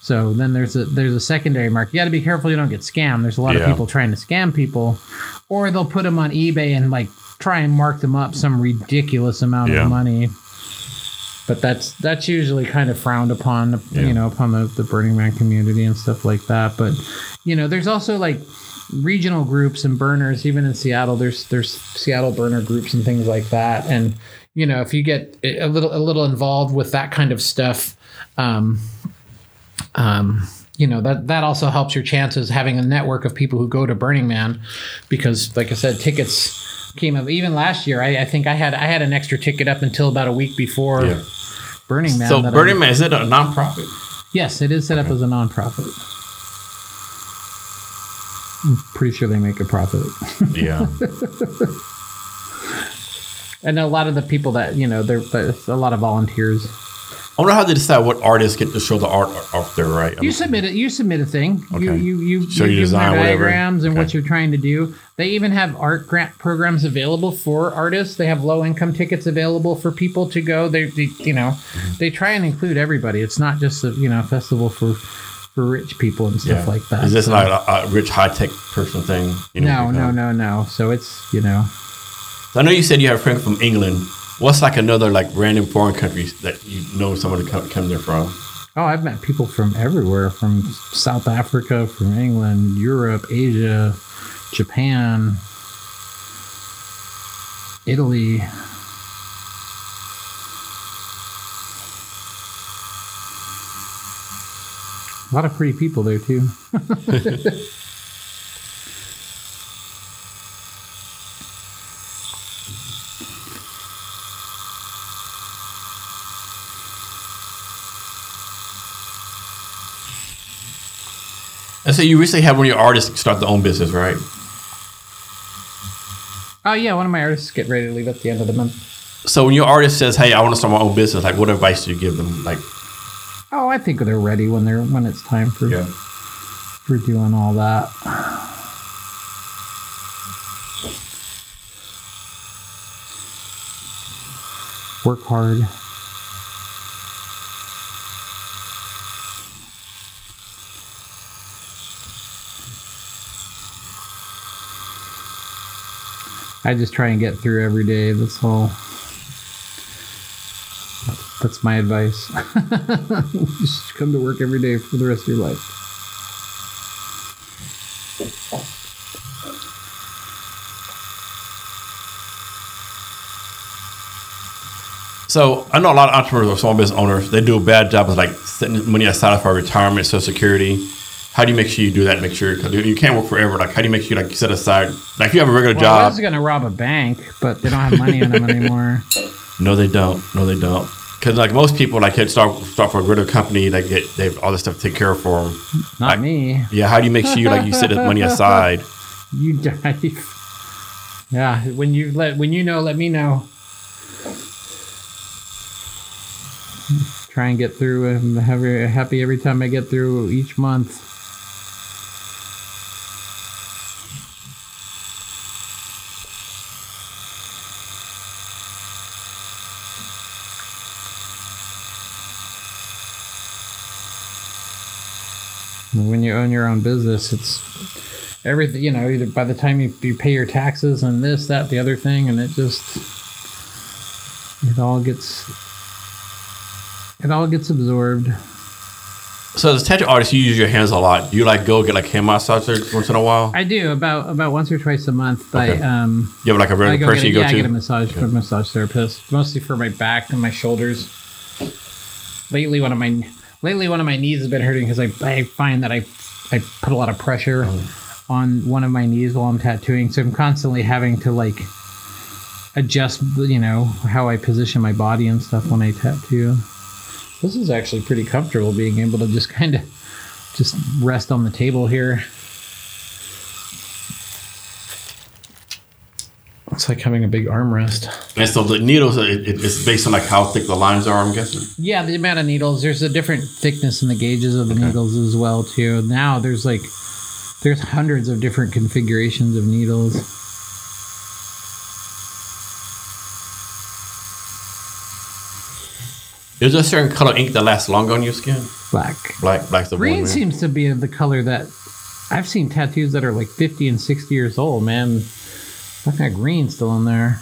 so then there's a there's a secondary market. You got to be careful you don't get scammed. There's a lot Yeah. of people trying to scam people, or they'll put them on eBay and like try and mark them up some ridiculous amount Yeah. of money. But that's that's usually kind of frowned upon, Yeah. you know, upon the, the Burning Man community and stuff like that. But you know, there's also like regional groups and burners. Even in Seattle, there's there's Seattle burner groups and things like that. And you know, if you get a little a little involved with that kind of stuff, um, um, you know that that also helps your chances having a network of people who go to Burning Man, because like I said, tickets came up even last year. I, I think I had I had an extra ticket up until about a week before Yeah. Burning Man. So that I- Burning Man is it a nonprofit? Yes, it is set up as a nonprofit. I'm pretty sure they make a profit. Yeah. (laughs) and a lot of the people that you know, they're there's a lot of volunteers. I wonder how they decide what artists get to show the art off there, right? You submit it. You submit a thing. You Okay. you you, Show you your design, their whatever. diagrams and what you're trying to do. They even have art grant programs available for artists. They have low income tickets available for people to go. They, they you know Mm-hmm. they try and include everybody. It's not just a you know festival for rich people and stuff yeah. like that. Is this So- not a, a rich high tech person thing? You know, no, no, no, no. So it's you know I know you said you have a friend from England. What's like another like random foreign country that you know someone to come, come there from? Oh, I've met people from everywhere from South Africa, from England, Europe, Asia, Japan, Italy. A lot of pretty people there too. (laughs) And so you recently had one of your artists start their own business, right? Oh yeah, one of my artists get ready to leave at the end of the month. So when your artist says, "Hey, I want to start my own business," like what advice do you give them? Like Oh, I think they're ready when they're when it's time for for doing all that. Work hard. I just try and get through every day. That's all. That's my advice. (laughs) just come to work every day for the rest of your life. so I know a lot of entrepreneurs or small business owners. They do a bad job of like setting money aside for retirement, social security. How do you make sure you do that? Make sure because you can't work forever. Like, how do you make sure like you set aside? Like, if you have a regular Well, I job, was gonna rob a bank, but they don't have money in them anymore. (laughs) No, they don't. No, they don't. Because like most people, like they start start for a greater company, they get they have all this stuff to take care of for them. Not Like- me. Yeah, how do you make sure you like you set the money aside? (laughs) You dive. Yeah, when you let when you know, let me know. Try and get through. I'm happy, happy every time I get through each month. When you own your own business, it's everything you know either by the time you, you pay your taxes and this that the other thing and it just it all gets it all gets absorbed So as a tattoo artist, you use your hands a lot. Do you like go get like hand massager once in a while? i do about about once or twice a month Okay. i um you have like a regular go person a, you go yeah, I to? get a massage from a massage therapist mostly for my back and my shoulders lately one of my lately one of my knees has been hurting because I, I find that i i put a lot of pressure mm. on one of my knees while i'm tattooing so i'm constantly having to like adjust you know how i position my body and stuff when i tattoo. This is actually pretty comfortable being able to just kind of just rest on the table here it's like having a big armrest and so the needles, it, it- it's based on like how thick the lines are. I'm guessing. Yeah, the amount of needles. There's a different thickness in the gauges of the needles as well too. Now there's like there's hundreds of different configurations of needles. Is there a certain color ink that lasts longer on your skin? Black. Black, black's the Green one. seems to be the color that I've seen tattoos that are like 50 and 60 years old, man. I've got green still in there.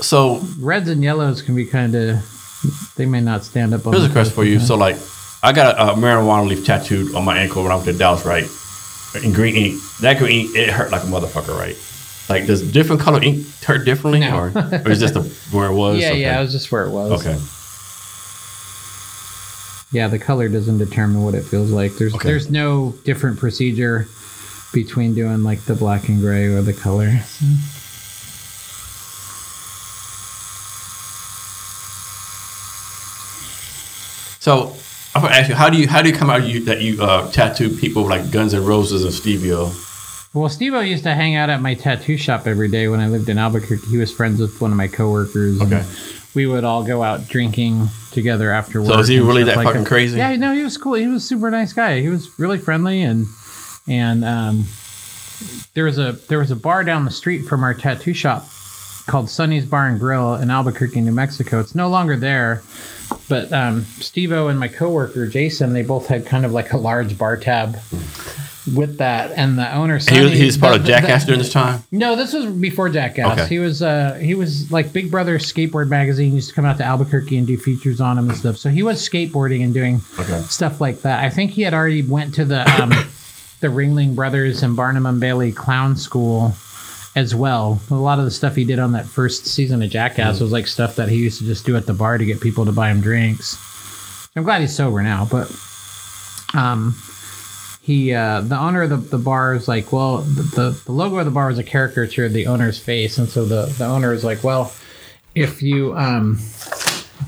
So Reds and yellows can be kind of they may not stand up on here's a the question for you. So like, I got a, a marijuana leaf tattooed on my ankle when I went to Dallas, right? In green ink. That green ink, it hurt like a motherfucker, right? Like, does different color ink hurt differently, No. or, or is just the, where it was? (laughs) Yeah, Okay. yeah, it was just where it was. Okay. Yeah, the color doesn't determine what it feels like. There's Okay. there's no different procedure between doing like the black and gray or the color. So I'm gonna ask you, how do you how do you come out you, that you uh, tattoo people like Guns and Roses and Steve-O? Well, Steve O used to hang out at my tattoo shop every day when I lived in Albuquerque. He was friends with one of my coworkers. Okay. We would all go out drinking together after work. So is he really that like fucking crazy? Yeah, no, he was cool. He was a super nice guy. He was really friendly and and um, there was a there was a bar down the street from our tattoo shop called Sunny's Bar and Grill in Albuquerque, New Mexico. It's no longer there, but um, Steve-O and my coworker Jason, they both had kind of like a large bar tab with that, and the owner He was, Sonny- he's part the- of Jackass the- during this time. no, this was before Jackass. Okay. He was uh he was like Big Brother Skateboard Magazine used to come out to Albuquerque and do features on him and stuff. So he was skateboarding and doing Okay. stuff like that. I think he had already went to the um (coughs) the Ringling Brothers and Barnum and Bailey Clown School as well. A lot of the stuff he did on that first season of Jackass was like stuff that he used to just do at the bar to get people to buy him drinks. I'm glad he's sober now, but um he uh, the owner of the, the bar is like well the, the, the logo of the bar was a caricature of the owner's face and so the, the owner is like well if you um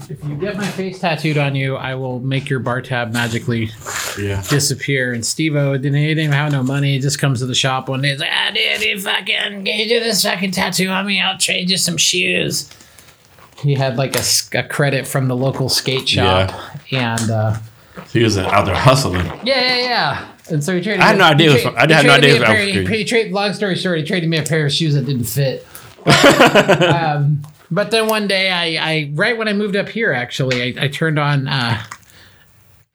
if you get my face tattooed on you i will make your bar tab magically Yeah. disappear. And Steve O didn't, he didn't even have no money. He just comes to the shop one day. He's like, ah, dude, you fucking, can you do this fucking tattoo on me? I'll trade you some shoes. He had like a, a credit from the local skate shop. And, uh, He was out there hustling. yeah, yeah, yeah. And so he traded. I had no idea he tra- I had no idea me it was a from pair- Street. he trade- Long story short, he traded me a pair of shoes that didn't fit. (laughs) um, but then one day, I, I right when I moved up here, actually, I, I turned on uh,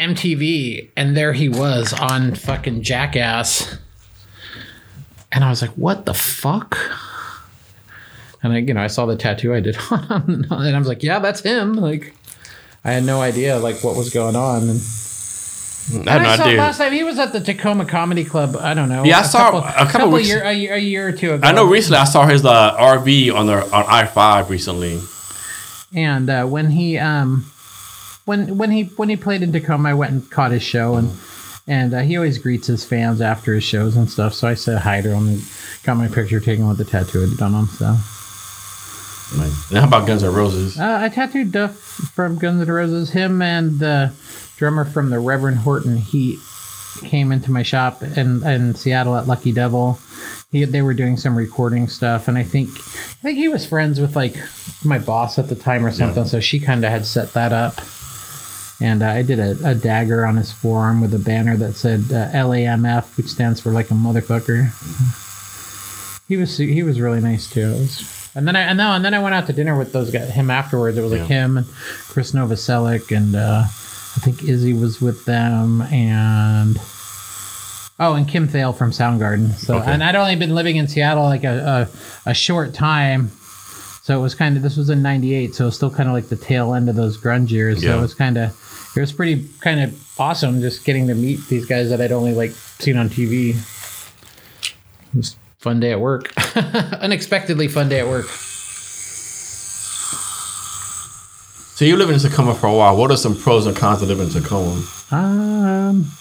MTV, and there he was on fucking Jackass, and I was like, "What the fuck?" And I, you know, I saw the tattoo I did (laughs) on, him, and I was like, "Yeah, that's him." Like, I had no idea like what was going on, and. I I saw idea. last time he was at the Tacoma Comedy Club. I don't know. Yeah, I saw a couple weeks- year, a, year, a year or two ago. I know recently I saw his uh, RV on the on I five recently. And uh, when he um, when when he when he played in Tacoma, I went and caught his show, and and uh, he always greets his fans after his shows and stuff. So I said hi to him and got my picture taken with the tattoo I did on him. So And how about Guns N' Roses? uh, I tattooed Duff from Guns N' Roses. Him and the drummer from the Reverend Horton Heat came into my shop in, in Seattle at Lucky Devil. He, they were doing some recording stuff, and I think I think he was friends with like my boss at the time or something. So she kind of had set that up. And uh, I did a, a dagger on his forearm with a banner that said uh, LAMF, which stands for like a motherfucker. He was he was really nice too. Was, and then I and, no, and then I went out to dinner with those guys, him afterwards. It was like Yeah. him and Krist Novoselic and uh, I think Izzy was with them and oh and Kim Thayil from Soundgarden. So Okay. and I'd only been living in Seattle like a, a, a short time. So it was kind of this was in '98, so it was still kind of like the tail end of those grunge years. So it was kind of it was pretty kind of awesome just getting to meet these guys that I'd only like seen on TV. It was a fun day at work, (laughs) unexpectedly fun day at work. So you live in Tacoma for a while. What are some pros and cons of living in Tacoma? Um,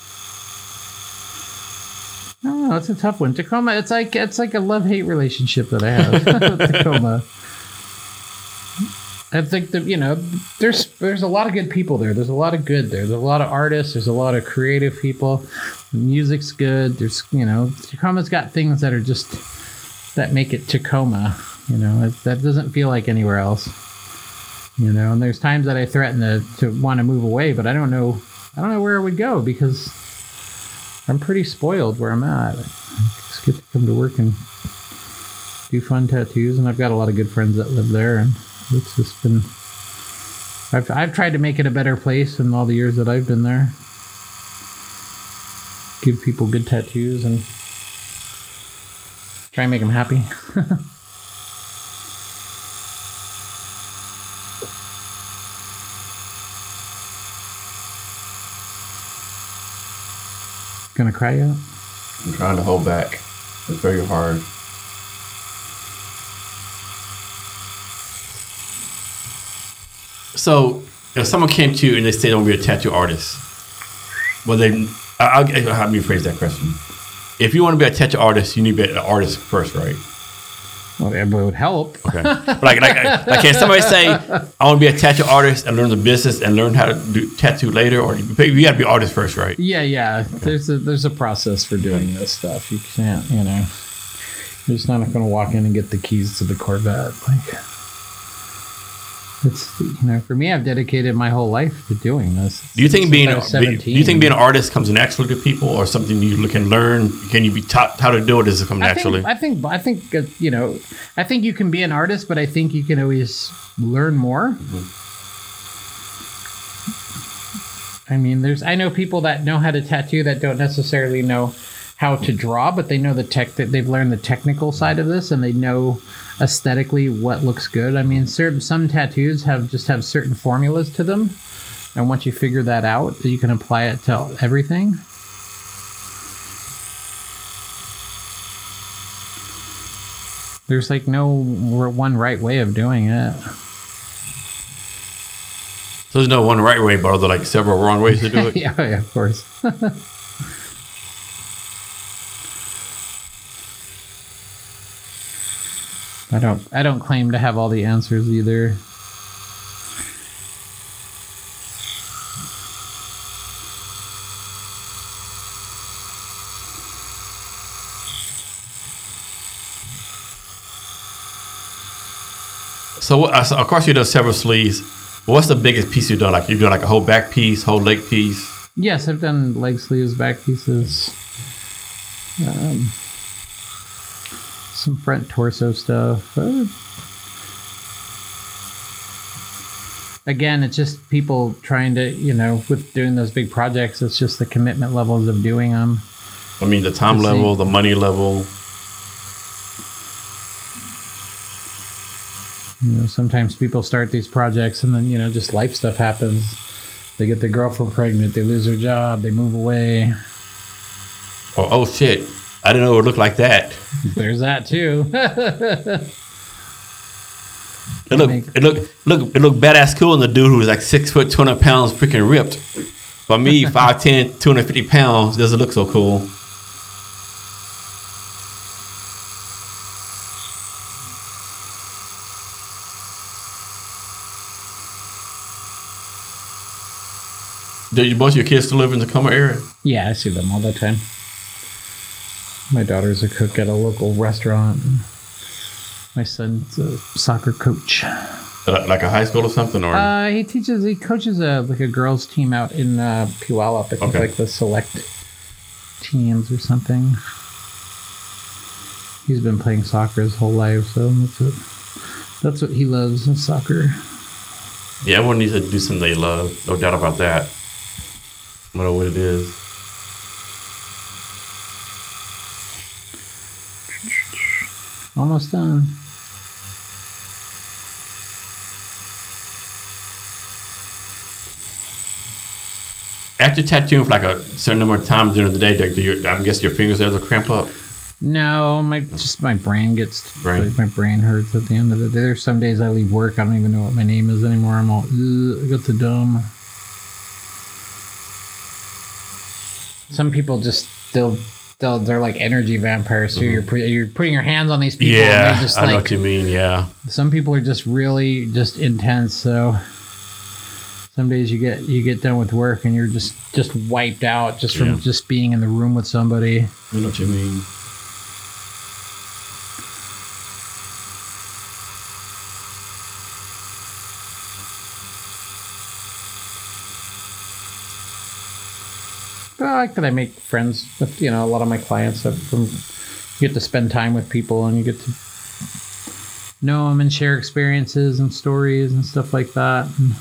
I don't know. It's a tough one. Tacoma. It's like it's like a love hate relationship that I have (laughs) with Tacoma. I think that you know, there's there's a lot of good people there. There's a lot of good there. There's a lot of artists. There's a lot of creative people. The music's good. There's you know, Tacoma's got things that are just that make it Tacoma. You know, it, that doesn't feel like anywhere else. You know, and there's times that I threaten to, to want to move away, but I don't know I don't know where it would go because I'm pretty spoiled where I'm at. I just get to come to work and do fun tattoos, and I've got a lot of good friends that live there, and it's just been. I've I've tried to make it a better place in all the years that I've been there. Give people good tattoos and try and make them happy. (laughs) Gonna cry yet? I'm trying to hold back. It's very hard. So, if someone came to you and they said to be a tattoo artist, well, they, I- I'll, I'll have me phrase that question. If you want to be a tattoo artist, you need to be an artist first, right? Well, it would help. Okay. But like, like, like, can somebody say, I want to be a tattoo artist and learn the business and learn how to do tattoo later? Or you, you got to be artist first, right? Yeah, yeah. There's a there's a process for doing this stuff. You can't, you know, you're just not going to walk in and get the keys to the Corvette. Like, it's you know, for me, I've dedicated my whole life to doing this. Do you think Since being I a, do you think being an artist comes naturally to people, or something you can learn? Can you be taught how to do it? Does it come I naturally? think, I think I think uh, you know I think you can be an artist, but I think you can always learn more. I mean, there's I know people that know how to tattoo that don't necessarily know how to draw, but they know the tech that they've learned the technical side of this, and they know aesthetically what looks good. I mean, certain some tattoos have just have certain formulas to them, and once you figure that out, you can apply it to everything. There's like no one right way of doing it. so there's no one right way, but are there like several wrong ways to do it? yeah, (laughs) yeah, of course. (laughs) I don't. I don't claim to have all the answers either. So, uh, so across you done several sleeves. What's the biggest piece you've done? Like you've done like a whole back piece, whole leg piece. Yes, I've done leg sleeves, back pieces. Um, some front torso stuff. Uh, again, it's just people trying to, you know, with doing those big projects, it's just the commitment levels of doing them. I mean, the time Let's see. level, the money level. You know, sometimes people start these projects and then, you know, just life stuff happens. They get their girlfriend pregnant, they lose their job, they move away. Oh, oh shit! I didn't know it would look like that. There's that too. It look, it look, look, it look badass cool. And the dude who was like six foot, two hundred pounds, freaking ripped. For me, (laughs) 5'10", 250 pounds, doesn't look so cool. Do you, both your kids still live in the Tacoma area? Yeah, I see them all the time. My daughter's a cook at a local restaurant. My son's a soccer coach. Uh, Like a high school or something, or Uh, he teaches, he coaches a like a girls team out in uh, Puyallup. I think Okay. like the select teams or something. He's been playing soccer his whole life, so that's what that's what he loves is soccer. yeah, everyone needs to do something they love. No doubt about that. I don't know what it is. Almost done. After tattooing for like a certain number of times during the day, do do your, I guess your fingers ever cramp up. No, my just my brain gets Brain. like, my brain hurts at the end of the day. There's some days I leave work, I don't even know what my name is anymore. I'm all "Ugh, I got the dumb. Some people just they'll they're like energy vampires. So you're put, you're putting your hands on these people. and Mm-hmm. Yeah, they're just I know what you mean. Yeah, some people are just really just intense. So some days you get you get done with work and you're just just wiped out just from Yeah. just being in the room with somebody. I know what you mean. Like that I make friends with you know a lot of my clients. That from you get to spend time with people and you get to know them and share experiences and stories and stuff like that. And,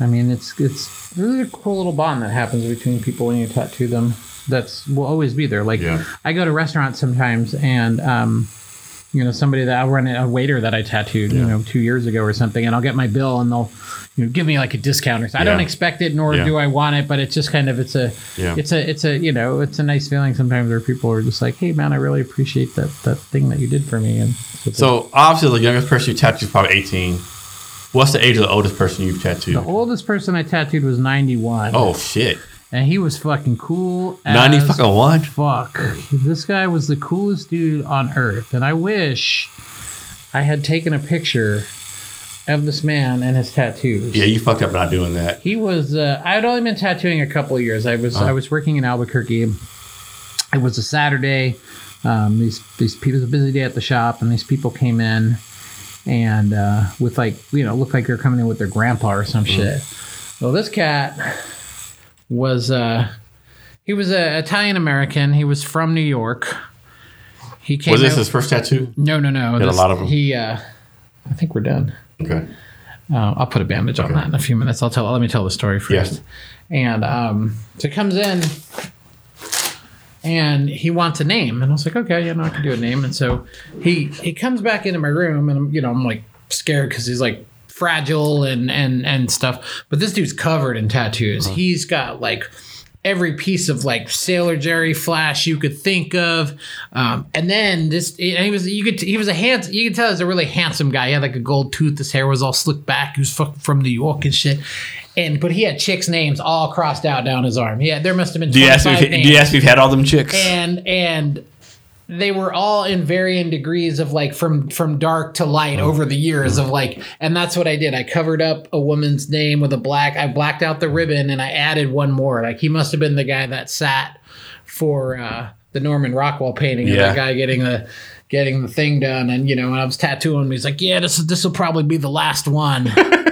I mean, it's it's really a cool little bond that happens between people when you tattoo them. That's will always be there. Like Yeah. I go to restaurants sometimes and. um you know, somebody that I'll run a waiter that I tattooed, you know, two years ago or something, and I'll get my bill and they'll, you know, give me like a discount or something. I don't expect it, nor Yeah. do I want it, but it's just kind of it's a, Yeah. it's a, it's a, you know, it's a nice feeling sometimes where people are just like, hey man, I really appreciate that that thing that you did for me, and So obviously, the youngest person you tattooed is probably eighteen. What's the age of the oldest person you've tattooed? the oldest person I tattooed was ninety one. Oh shit, and he was fucking cool. ninety fucking one. fuck. This guy was the coolest dude on earth, and I wish I had taken a picture of this man and his tattoos. Yeah, you fucked up not doing that. He was. Uh, I had only been tattooing a couple of years. I was. I was working in Albuquerque. It was a Saturday. Um, these these people. It was a busy day at the shop, and these people came in, and uh, with like you know, looked like they were coming in with their grandpa or some shit. Well, this cat was. Uh, he was a Italian American. He was from New York. He came. Was this out- his first tattoo? no, no, no. had a lot of them. He. Uh, I think we're done. Okay. Uh, I'll put a bandage on that in a few minutes. I'll tell. Let me tell the story first. Yes. And um, so he comes in, and he wants a name, and I was like, okay, yeah, no, I can do a name. And so he he comes back into my room, and I'm, you know, I'm like scared because he's like fragile and and and stuff. But this dude's covered in tattoos. He's got like every piece of like Sailor Jerry flash you could think of, um, and then this and he was you could he was a handsome you could tell he's a really handsome guy. He had like a gold tooth. His hair was all slicked back. He was fucking from New York and shit. And but he had chicks' names all crossed out down his arm. Yeah, there must have been. Do you ask me? 25 If, do you ask me if had all them chicks? and and they were all in varying degrees of like from from dark to light over the years of like and that's what I did. I covered up a woman's name with a black I blacked out the ribbon and I added one more. Like he must have been the guy that sat for uh the Norman Rockwell painting of Yeah. that guy getting the getting the thing done, and you know, when I was tattooing, him, he's like, "Yeah, this this will probably be the last one." (laughs)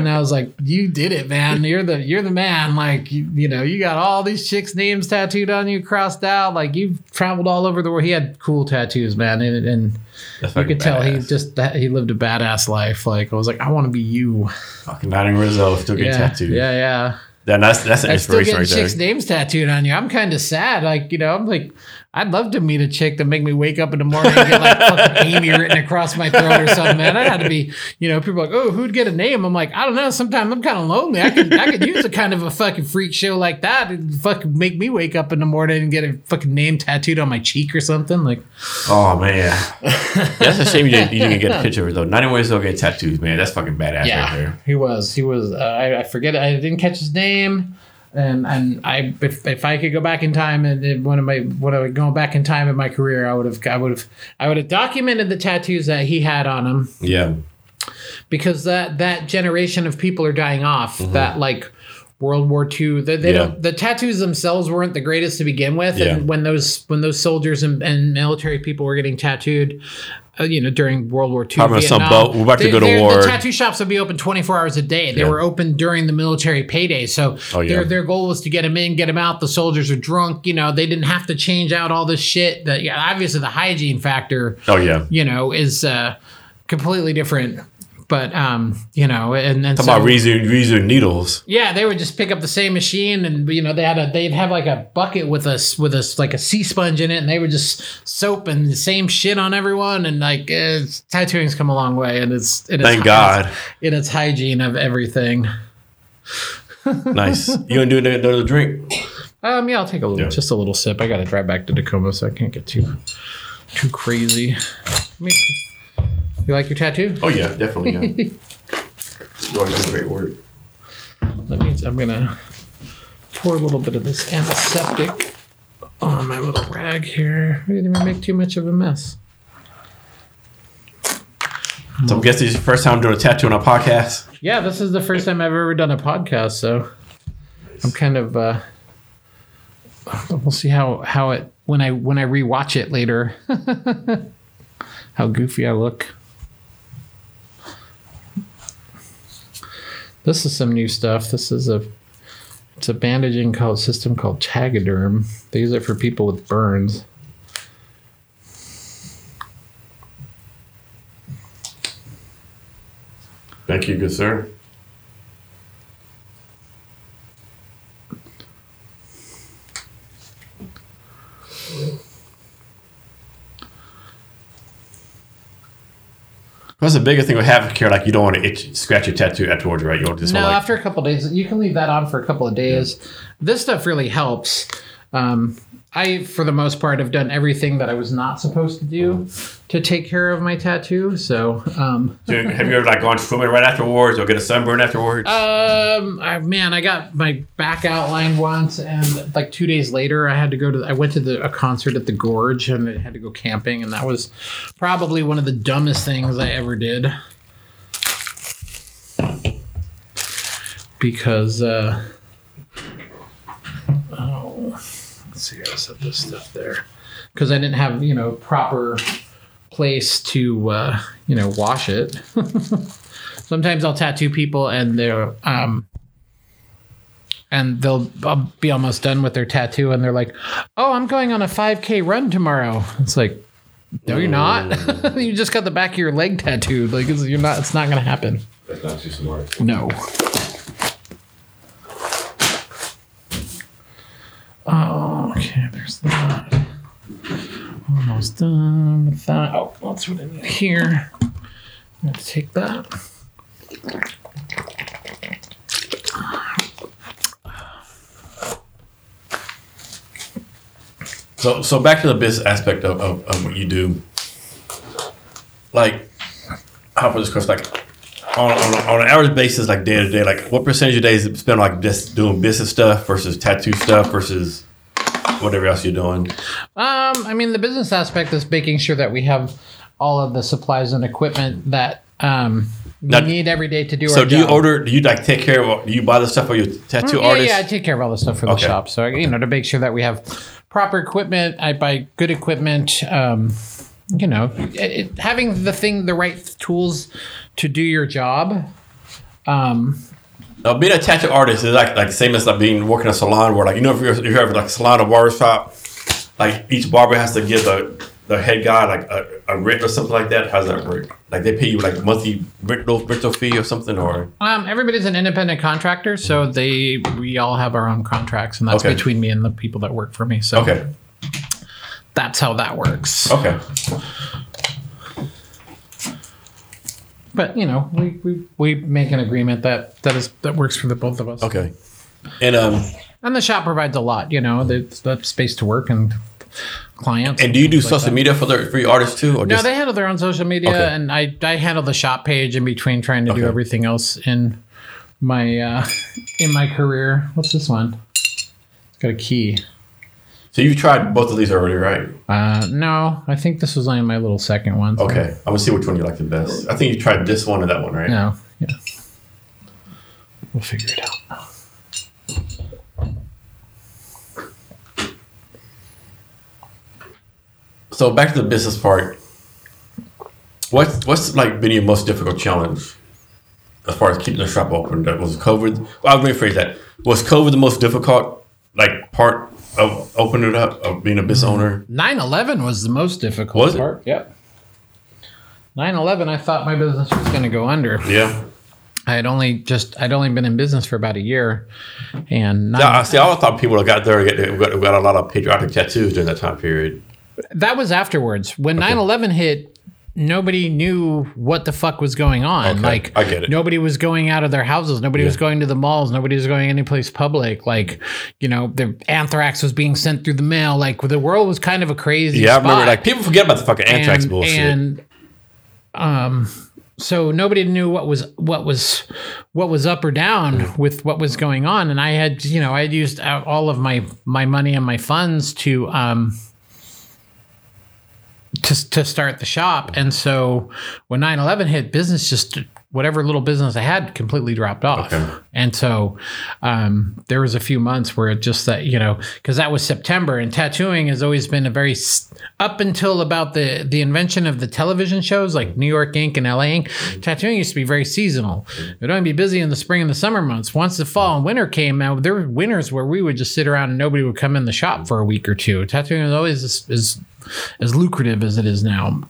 and I was like, "You did it, man! You're the you're the man! Like, you, you know, you got all these chicks' names tattooed on you, crossed out. Like, you've traveled all over the world. He had cool tattoos, man, and, and you could tell he just he lived a badass life. Like, I was like, I want to be you. fucking Notting Rizzo still getting Yeah, tattooed. yeah, yeah. Then that's that's an I'm still inspiration getting right there. chicks' names tattooed on you. I'm kind of sad. Like, you know, I'm like, I'd love to meet a chick to make me wake up in the morning and get like fucking (laughs) Amy written across my throat or something, man. I had to be, you know, people are like, oh, who'd get a name? I'm like, I don't know. Sometimes I'm kind of lonely. I could, I could use a kind of a fucking freak show like that and fucking make me wake up in the morning and get a fucking name tattooed on my cheek or something. Like, Oh man, (laughs) that's a shame you didn't, you didn't get a picture of it though. Notting Rizzo get tattoos, man. That's fucking badass right there. he was. He was. Uh, I, I forget. I didn't catch his name. And and I if, if I could go back in time and and one of my when I would go back in time in my career I would have I would have I would have documented the tattoos that he had on him Yeah, because that that generation of people are dying off that like World War II they, they Mm-hmm. Yeah. don't the tattoos themselves weren't the greatest to begin with Yeah. and when those when those soldiers and, and military people were getting tattooed uh, you know during World War II on some Vietnam, boat. We're about to they- go to war. the tattoo shops would be open 24 hours a day they Yeah. were open during the military payday so Oh, yeah. their their goal was to get them in get them out the soldiers are drunk you know they didn't have to change out all this shit that yeah obviously the hygiene factor oh yeah. you know, is uh, completely different. But um, you know, and and Talk so, about reason reason needles. yeah, they would just pick up the same machine, and you know, they had a they'd have like a bucket with us with us like a sea sponge in it, and they would just soap and the same shit on everyone, and like it's, tattooing's come a long way, and it's it is Thank God. in its hygiene of everything. (laughs) Nice. You gonna do another drink? Um, yeah, I'll take a little, Yeah. just a little sip. I got to drive back to Tacoma, so I can't get too too crazy. I mean, you like your tattoo? Oh yeah, definitely. Yeah. (laughs) You're doing great work. That means I'm gonna pour a little bit of this antiseptic on my little rag here. We didn't even make too much of a mess. So I'm guessing is your first time doing a tattoo on a podcast. Yeah, this is the first time I've ever done a podcast, so I'm kind of uh we'll see how how it when I when I rewatch it later. (laughs) how goofy I look. This is some new stuff. This is a it's a bandaging called system called Tegaderm. They use it for people with burns. Thank you, good sir. That's the biggest thing with having care. Like you don't want to itch, scratch your tattoo afterwards, right? You don't just No, want like, after a couple days, you can leave that on for a couple of days. This stuff really helps. Um, I, for the most part, have done everything that I was not supposed to do to take care of my tattoo. So, um, have you ever like gone swimming right afterwards or get a sunburn afterwards? um, I, man, I got my back outlined once, and like two days later, I had to go to. I went to the, a concert at the Gorge, and I had to go camping, and that was probably one of the dumbest things I ever did. Because, uh, see, I set this stuff there. Because I didn't have, you know, proper place to, uh, you know, wash it. (laughs) Sometimes I'll tattoo people and they're um and they'll I'll be almost done with their tattoo and they're like, "Oh, I'm going on a 5k run tomorrow." It's like, "No, you're not. (laughs) you just got the back of your leg tattooed. Like it's, you're not it's not going to happen." That's not too smart. No. Oh, okay, there's that. Almost done with that. Oh, that's what I need here. I'm going to take that. So, so back to the business aspect of, of, of what you do. Like, how about this question? Like, on, on, on an average basis, like day to day, like what percentage of days spent like just doing business stuff versus tattoo stuff versus whatever else you're doing? Um, I mean, the business aspect is making sure that we have all of the supplies and equipment that um, we Now- need every day to do So our do you order? Do you like take care of? Do you buy the stuff for your tattoo Mm, yeah, artist? yeah, I take care of all the stuff for the shop. So you know, to make sure that we have proper equipment, I buy good equipment. Um, you know, it, it- having the thing, the right tools to do your job. Um, Now, being a tattoo artist is like like the same as like being working a salon where like you know if you're if you're like a salon or barbershop, like each barber has to give the the head guy like a, a rent or something like that. How does that work? Like they pay you like monthly rental rental fee or something or um, everybody's an independent contractor, so they we all have our own contracts, and that's Okay. between me and the people that work for me. So okay that's how that works. okay But you know, we, we we make an agreement that that is that works for the both of us. okay, and um And the shop provides a lot. You know, there's the space to work and clients. and do you do like social media for the for your artists too or No, just they handle their own social media, Okay. and I I handle the shop page in between trying to do everything else in my uh, in my career. What's this one? It's got a key. So you've tried both of these already right? Uh, no, I think this was only my little second one. so- Okay, I'm gonna see which one you like the best. I think you tried this one and that one right? No. Yeah. We'll figure it out. So back to the business part. What's what's like been your most difficult challenge as far as keeping the shop open? That was COVID. Well, I'll rephrase that. Was COVID the most difficult like part of opening it up of being a business mm-hmm. owner? 9/11 was the most difficult Was it? part. Yep. 9/11, I thought my business was going to go under. Yeah. I had only just I'd only been in business for about a year, and nine- Yeah. I see. I always thought people that got there got, got a lot of patriotic tattoos during that time period. that was afterwards. When 9/11 hit, nobody knew what the fuck was going on. Okay, Like I get it. Nobody was going out of their houses. Nobody was going to the malls. Nobody was going anyplace public. Like, you know, the anthrax was being sent through the mail. Like the world was kind of a crazy. Yeah, I remember. Like people forget about the fucking anthrax and, bullshit. And um, so nobody knew what was what was what was up or down with what was going on, and I had you know I had used all of my my money and my funds to um to to start the shop, and so when 9-11 hit, business just whatever little business I had completely dropped off. Okay. And so um, there was a few months where it just that you know because that was September and tattooing has always been a very up until about the the invention of the television shows like New York Ink. and LA Ink. Tattooing used to be very seasonal. It would only be busy in the spring and the summer months. Once the fall and winter came, now there were winters where we would just sit around and nobody would come in the shop for a week or two. Tattooing was always as, as, as lucrative as it is now.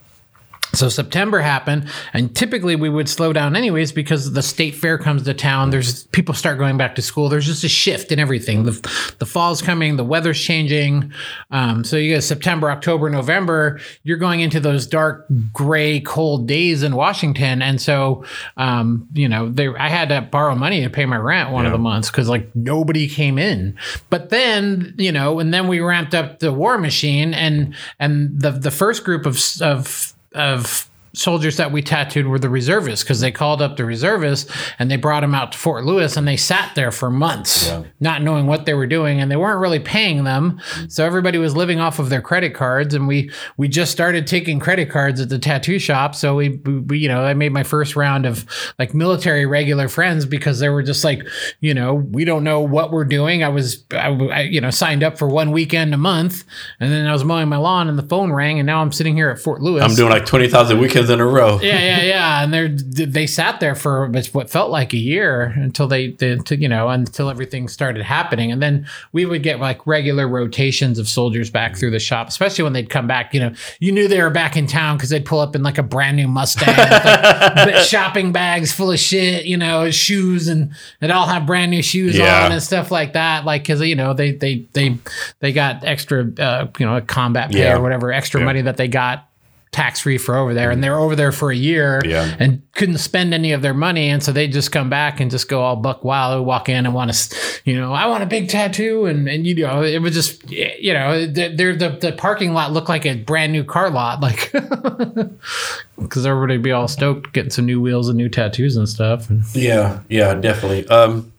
So September happened, and typically we would slow down anyways because the state fair comes to town. There's people start going back to school. There's just a shift in everything. The, the fall's coming, the weather's changing. Um, so you get September, October, November. You're going into those dark, gray, cold days in Washington, and so um, you know there I had to borrow money to pay my rent one of the months because like nobody came in. But then you know, and then we ramped up the war machine, and and the the first group of of of soldiers that we tattooed were the reservists because they called up the reservists and they brought them out to Fort Lewis and they sat there for months Yeah. not knowing what they were doing and they weren't really paying them. Mm-hmm. So everybody was living off of their credit cards and we we just started taking credit cards at the tattoo shop. So we, we you know I made my first round of like military regular friends because they were just like you know we don't know what we're doing. I was I, I you know signed up for one weekend a month and then I was mowing my lawn and the phone rang and now I'm sitting here at Fort Lewis. I'm doing like twenty thousand weekends in a row. yeah, yeah, yeah. And they they sat there for what felt like a year until they, they to, you know, until everything started happening. And then we would get like regular rotations of soldiers back through the shop, especially when they'd come back. You know, you knew they were back in town because they'd pull up in like a brand new Mustang, with, like, (laughs) shopping bags full of shit, you know, shoes, and they'd all have brand new shoes Yeah. on and stuff like that. Like, because you know they they they they got extra, uh, you know, combat pay Yeah. or whatever extra Yeah. money that they got tax free for over there and they were over there for a year Yeah. and couldn't spend any of their money and so they just come back and just go all buck wild walk in and want to you know i want a big tattoo and and you know it was just you know the the, the parking lot looked like a brand new car lot like (laughs) because everybody would be all stoked getting some new wheels and new tattoos and stuff and Yeah, yeah, definitely. Um,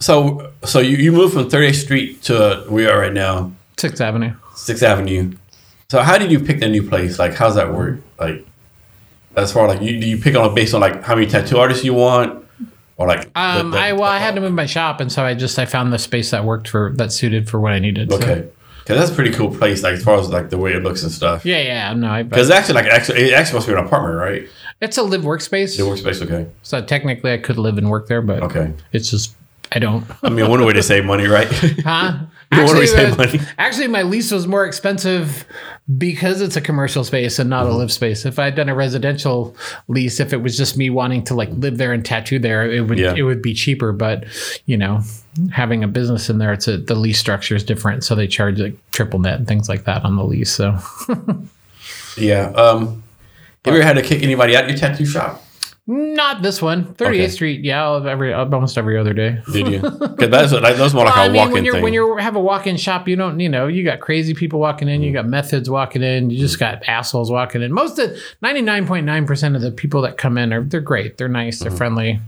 so so you, you moved from 38th Street to uh, where we are right now, sixth avenue Sixth Avenue. So how did you pick that new place? Like, how's that work? Like, as far like you do you pick on it based on like how many tattoo artists you want, or like um the- i well i had to move my shop and so i just i found the space that worked for that suited for what i needed so- Okay. Because that's a pretty cool place, like as far as like the way it looks and stuff. Yeah, yeah. No, I, Because it's actually, like actually, it actually must be an apartment, right? it's a live workspace. The workspace, okay, So technically, I could live and work there, but okay. it's just I don't. I mean, one way to save money, right? (laughs) Huh? You don't wanna Actually, actually, my lease was more expensive because it's a commercial space and not a live space. If I'd done a residential lease, if it was just me wanting to like live there and tattoo there, it would Yeah. it would be cheaper. But you know, having a business in there, it's a, the lease structure is different, so they charge like triple net and things like that on the lease. So (laughs) yeah. Um, have you ever had to kick anybody out of your tattoo shop? Not this one, 38th Okay. Street. Yeah, every almost every other day. Did you? Because that's that's more like a I mean, walk-in when you're thing. when you have a walk-in shop, you don't, you know, you got crazy people walking in, you got methods walking in, you just got assholes walking in. Most of ninety nine point nine percent of the people that come in are they're great, they're nice, Mm-hmm. they're friendly,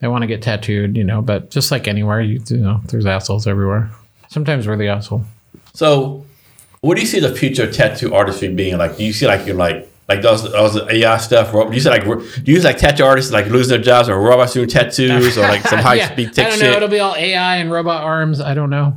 they want to get tattooed, you know. But just like anywhere, you, you know, there's assholes everywhere. Sometimes we're the asshole. So, what do you see the future of tattoo artistry being like? Do you see like you're like like those those AI stuff? Do you see like do you see like tattoo artists like losing their jobs or robots doing tattoos or like some (laughs) high Yeah, speed I don't know. shit? It'll be all AI and robot arms. I don't know.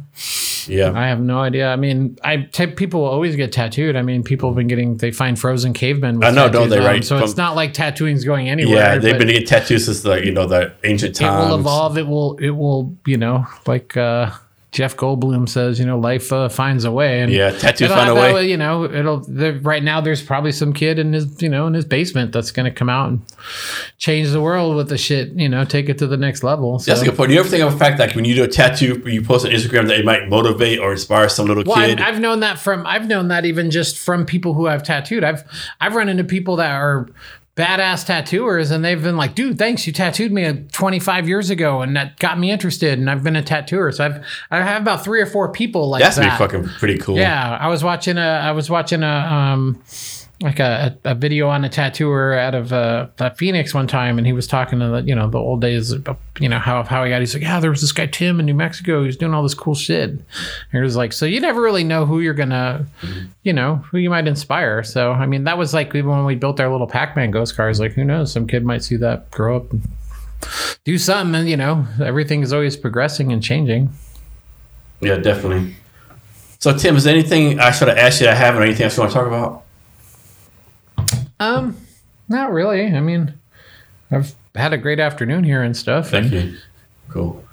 yeah, I have no idea. I mean, I t- people always get tattooed. I mean, people have been getting they find frozen cavemen. With I know, don't they, right? So it's not like tattooing's going anywhere. yeah. They've been getting tattoos since the you know the ancient times. it will evolve. It will. It will. You know, like uh, Jeff Goldblum says. You know, life uh, finds a way. And Yeah, tattoos find a that way. You know, it'll. Right now, there's probably some kid in his, you know, in his basement that's going to come out and change the world with the shit. You know, take it to the next level. So. That's a good point. Do you ever think of the fact that when you do a tattoo, you post on Instagram that it might motivate or inspire some little Well, kid? I've, I've known that from I've known that even just from people who I've tattooed. I've I've run into people that are badass tattooers and they've been like, dude, thanks, you tattooed me uh, 25 years ago and that got me interested and I've been a tattooer. So I've I have about three or four people like That's be that. fucking pretty cool. Yeah, I was watching a I was watching a um like a, a video on a tattooer out of uh, Phoenix one time, and he was talking to the you know the old days, you know how how he got. He's like, yeah, there was this guy Tim in New Mexico. He's doing all this cool shit. And he was like, so you never really know who you're gonna, you know, who you might inspire. So I mean, that was like even when we built our little Pac-Man ghost cars. Like, who knows? Some kid might see that, grow up, and do something. And you know, everything is always progressing and changing. Yeah, definitely. So, Tim, is there anything I should have asked you that I haven't, or anything else you want to talk about? Um, not really. I mean, I've had a great afternoon here and stuff. Thank and you. Cool.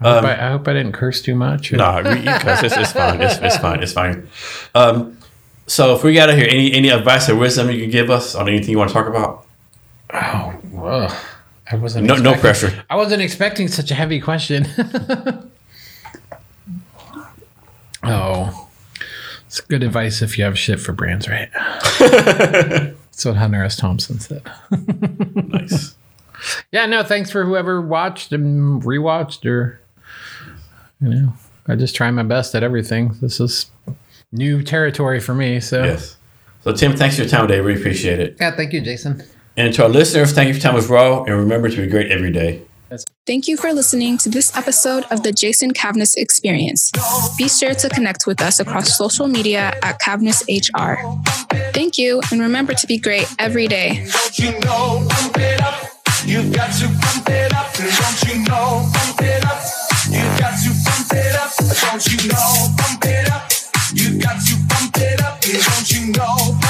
I, hope I, I hope I didn't curse too much. or- No, you cuss. It's, it's fine. It's, it's fine. It's fine. Um, so, if we got to hear any any advice or wisdom you can give us on anything you want to talk about, Oh, whoa. I wasn't. no no pressure. I wasn't expecting such a heavy question. (laughs) oh, it's good advice if you have shit for brands, right? (laughs) That's what Hunter S. Thompson said. (laughs) Nice. Yeah, no, thanks for whoever watched and rewatched or, you know, I just try my best at everything. This is new territory for me. So, Yes. So, Tim, thanks for your time today. We appreciate it. yeah, thank you, Jason. And to our listeners, thank you for your time with Raw, and remember to be great every day. Thank you for listening to this episode of the Jason Cavness Experience. Be sure to connect with us across social media at Cavness HR. Thank you, and remember to be great every day. Don't you know, pump it up. You've got to pump it up. Don't you know, pump it up. You've got to pump it up. Don't you know, pump it up. You've got to pump it up. Don't you know,